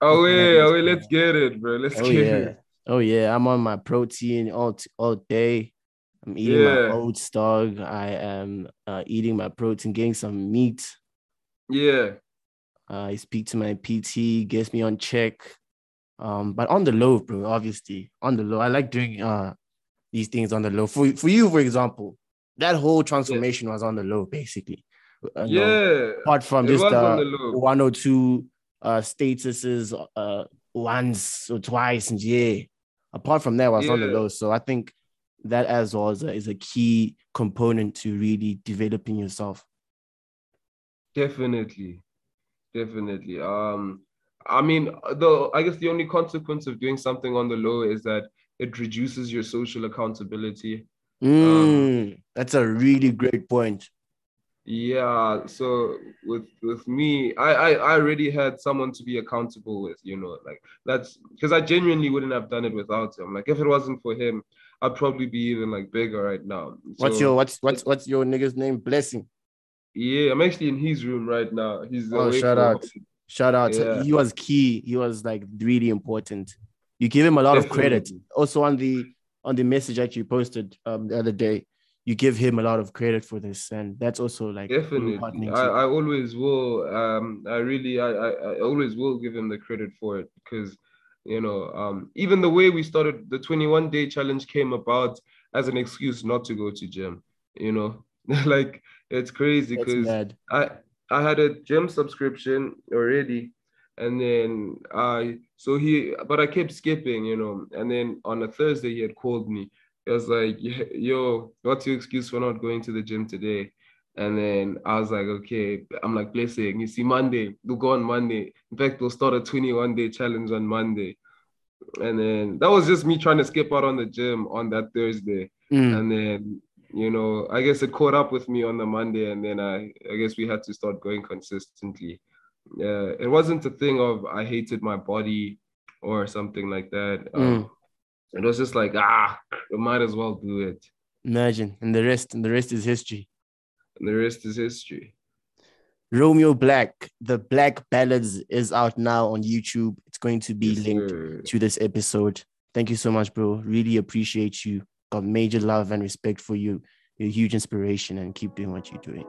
Oh yeah, oh yeah, let's get it, bro. Let's oh, get yeah. it. Oh yeah, I'm on my protein all t- all day. I'm eating yeah. my oats, dog. I am uh, eating my protein, getting some meat. Yeah. Uh, I speak to my PT, gets me on check. Um, but on the low, bro, obviously. On the low. I like doing uh these things on the low. For for you, for example, that whole transformation yeah. was on the low, basically. Uh, yeah. No, apart from it just the, the 102 uh statuses uh once or twice, and yeah. Apart from that, I was on the Yeah. low. So I think that as well is a, is a key component to really developing yourself. Definitely, definitely. Um, I mean, the I guess the only consequence of doing something on the low is that it reduces your social accountability. Mm, that's a really great point. Yeah, so with with me, I, I I already had someone to be accountable with, you know, like that's because I genuinely wouldn't have done it without him. Like if it wasn't for him, I'd probably be even like bigger right now. What's your what's what's what's your nigga's name? Blessing. yeah? I'm actually in his room right now. He's Oh, shout out. Shout out. Yeah. He was key. He was like really important. You give him a lot of credit. Also on the on the message that you posted um the other day, you give him a lot of credit for this, and that's also like Definitely, I, I always will. Um, I really, I, I, I always will give him the credit for it because, you know, um, even the way we started the 21 day challenge came about as an excuse not to go to gym. You know, like it's crazy because. I I had a gym subscription already, and then I so he but I kept skipping, you know. And then on a Thursday he had called me. He was like, "Yo, what's your excuse for not going to the gym today?" And then I was like, "Okay." I'm like, "Blessing, you see, Monday we'll go on Monday. In fact, we'll start a 21 day challenge on Monday." And then that was just me trying to skip out on the gym on that Thursday. Mm. And then, you know, I guess it caught up with me on the Monday, and then I, I guess we had to start going consistently. Yeah, it wasn't a thing of I hated my body or something like that. Um, It was just like, ah, we might as well do it. Imagine, and the rest, and the rest is history. And the rest is history. Romeo Black, the Black Ballads is out now on YouTube. It's going to be Yes, linked sir. to this episode. Thank you so much, bro. Really appreciate you. Got major love and respect for you. You're a huge inspiration and keep doing what you're doing.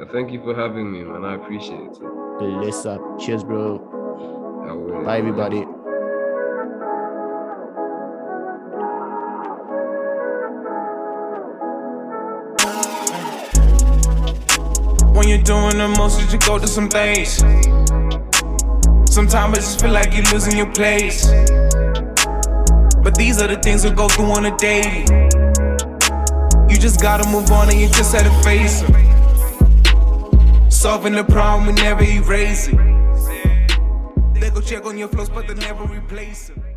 Uh, Thank you for having me, man. I appreciate it. Bless up. Cheers, bro. Will. Bye, everybody. You're doing the most, you just go to some things. Sometimes I just feel like you're losing your place. But these are the things we go through on a daily. You just gotta move on and you just had to face 'em. solving the problem, we never erase it. They go check on your flows, but they never replace it.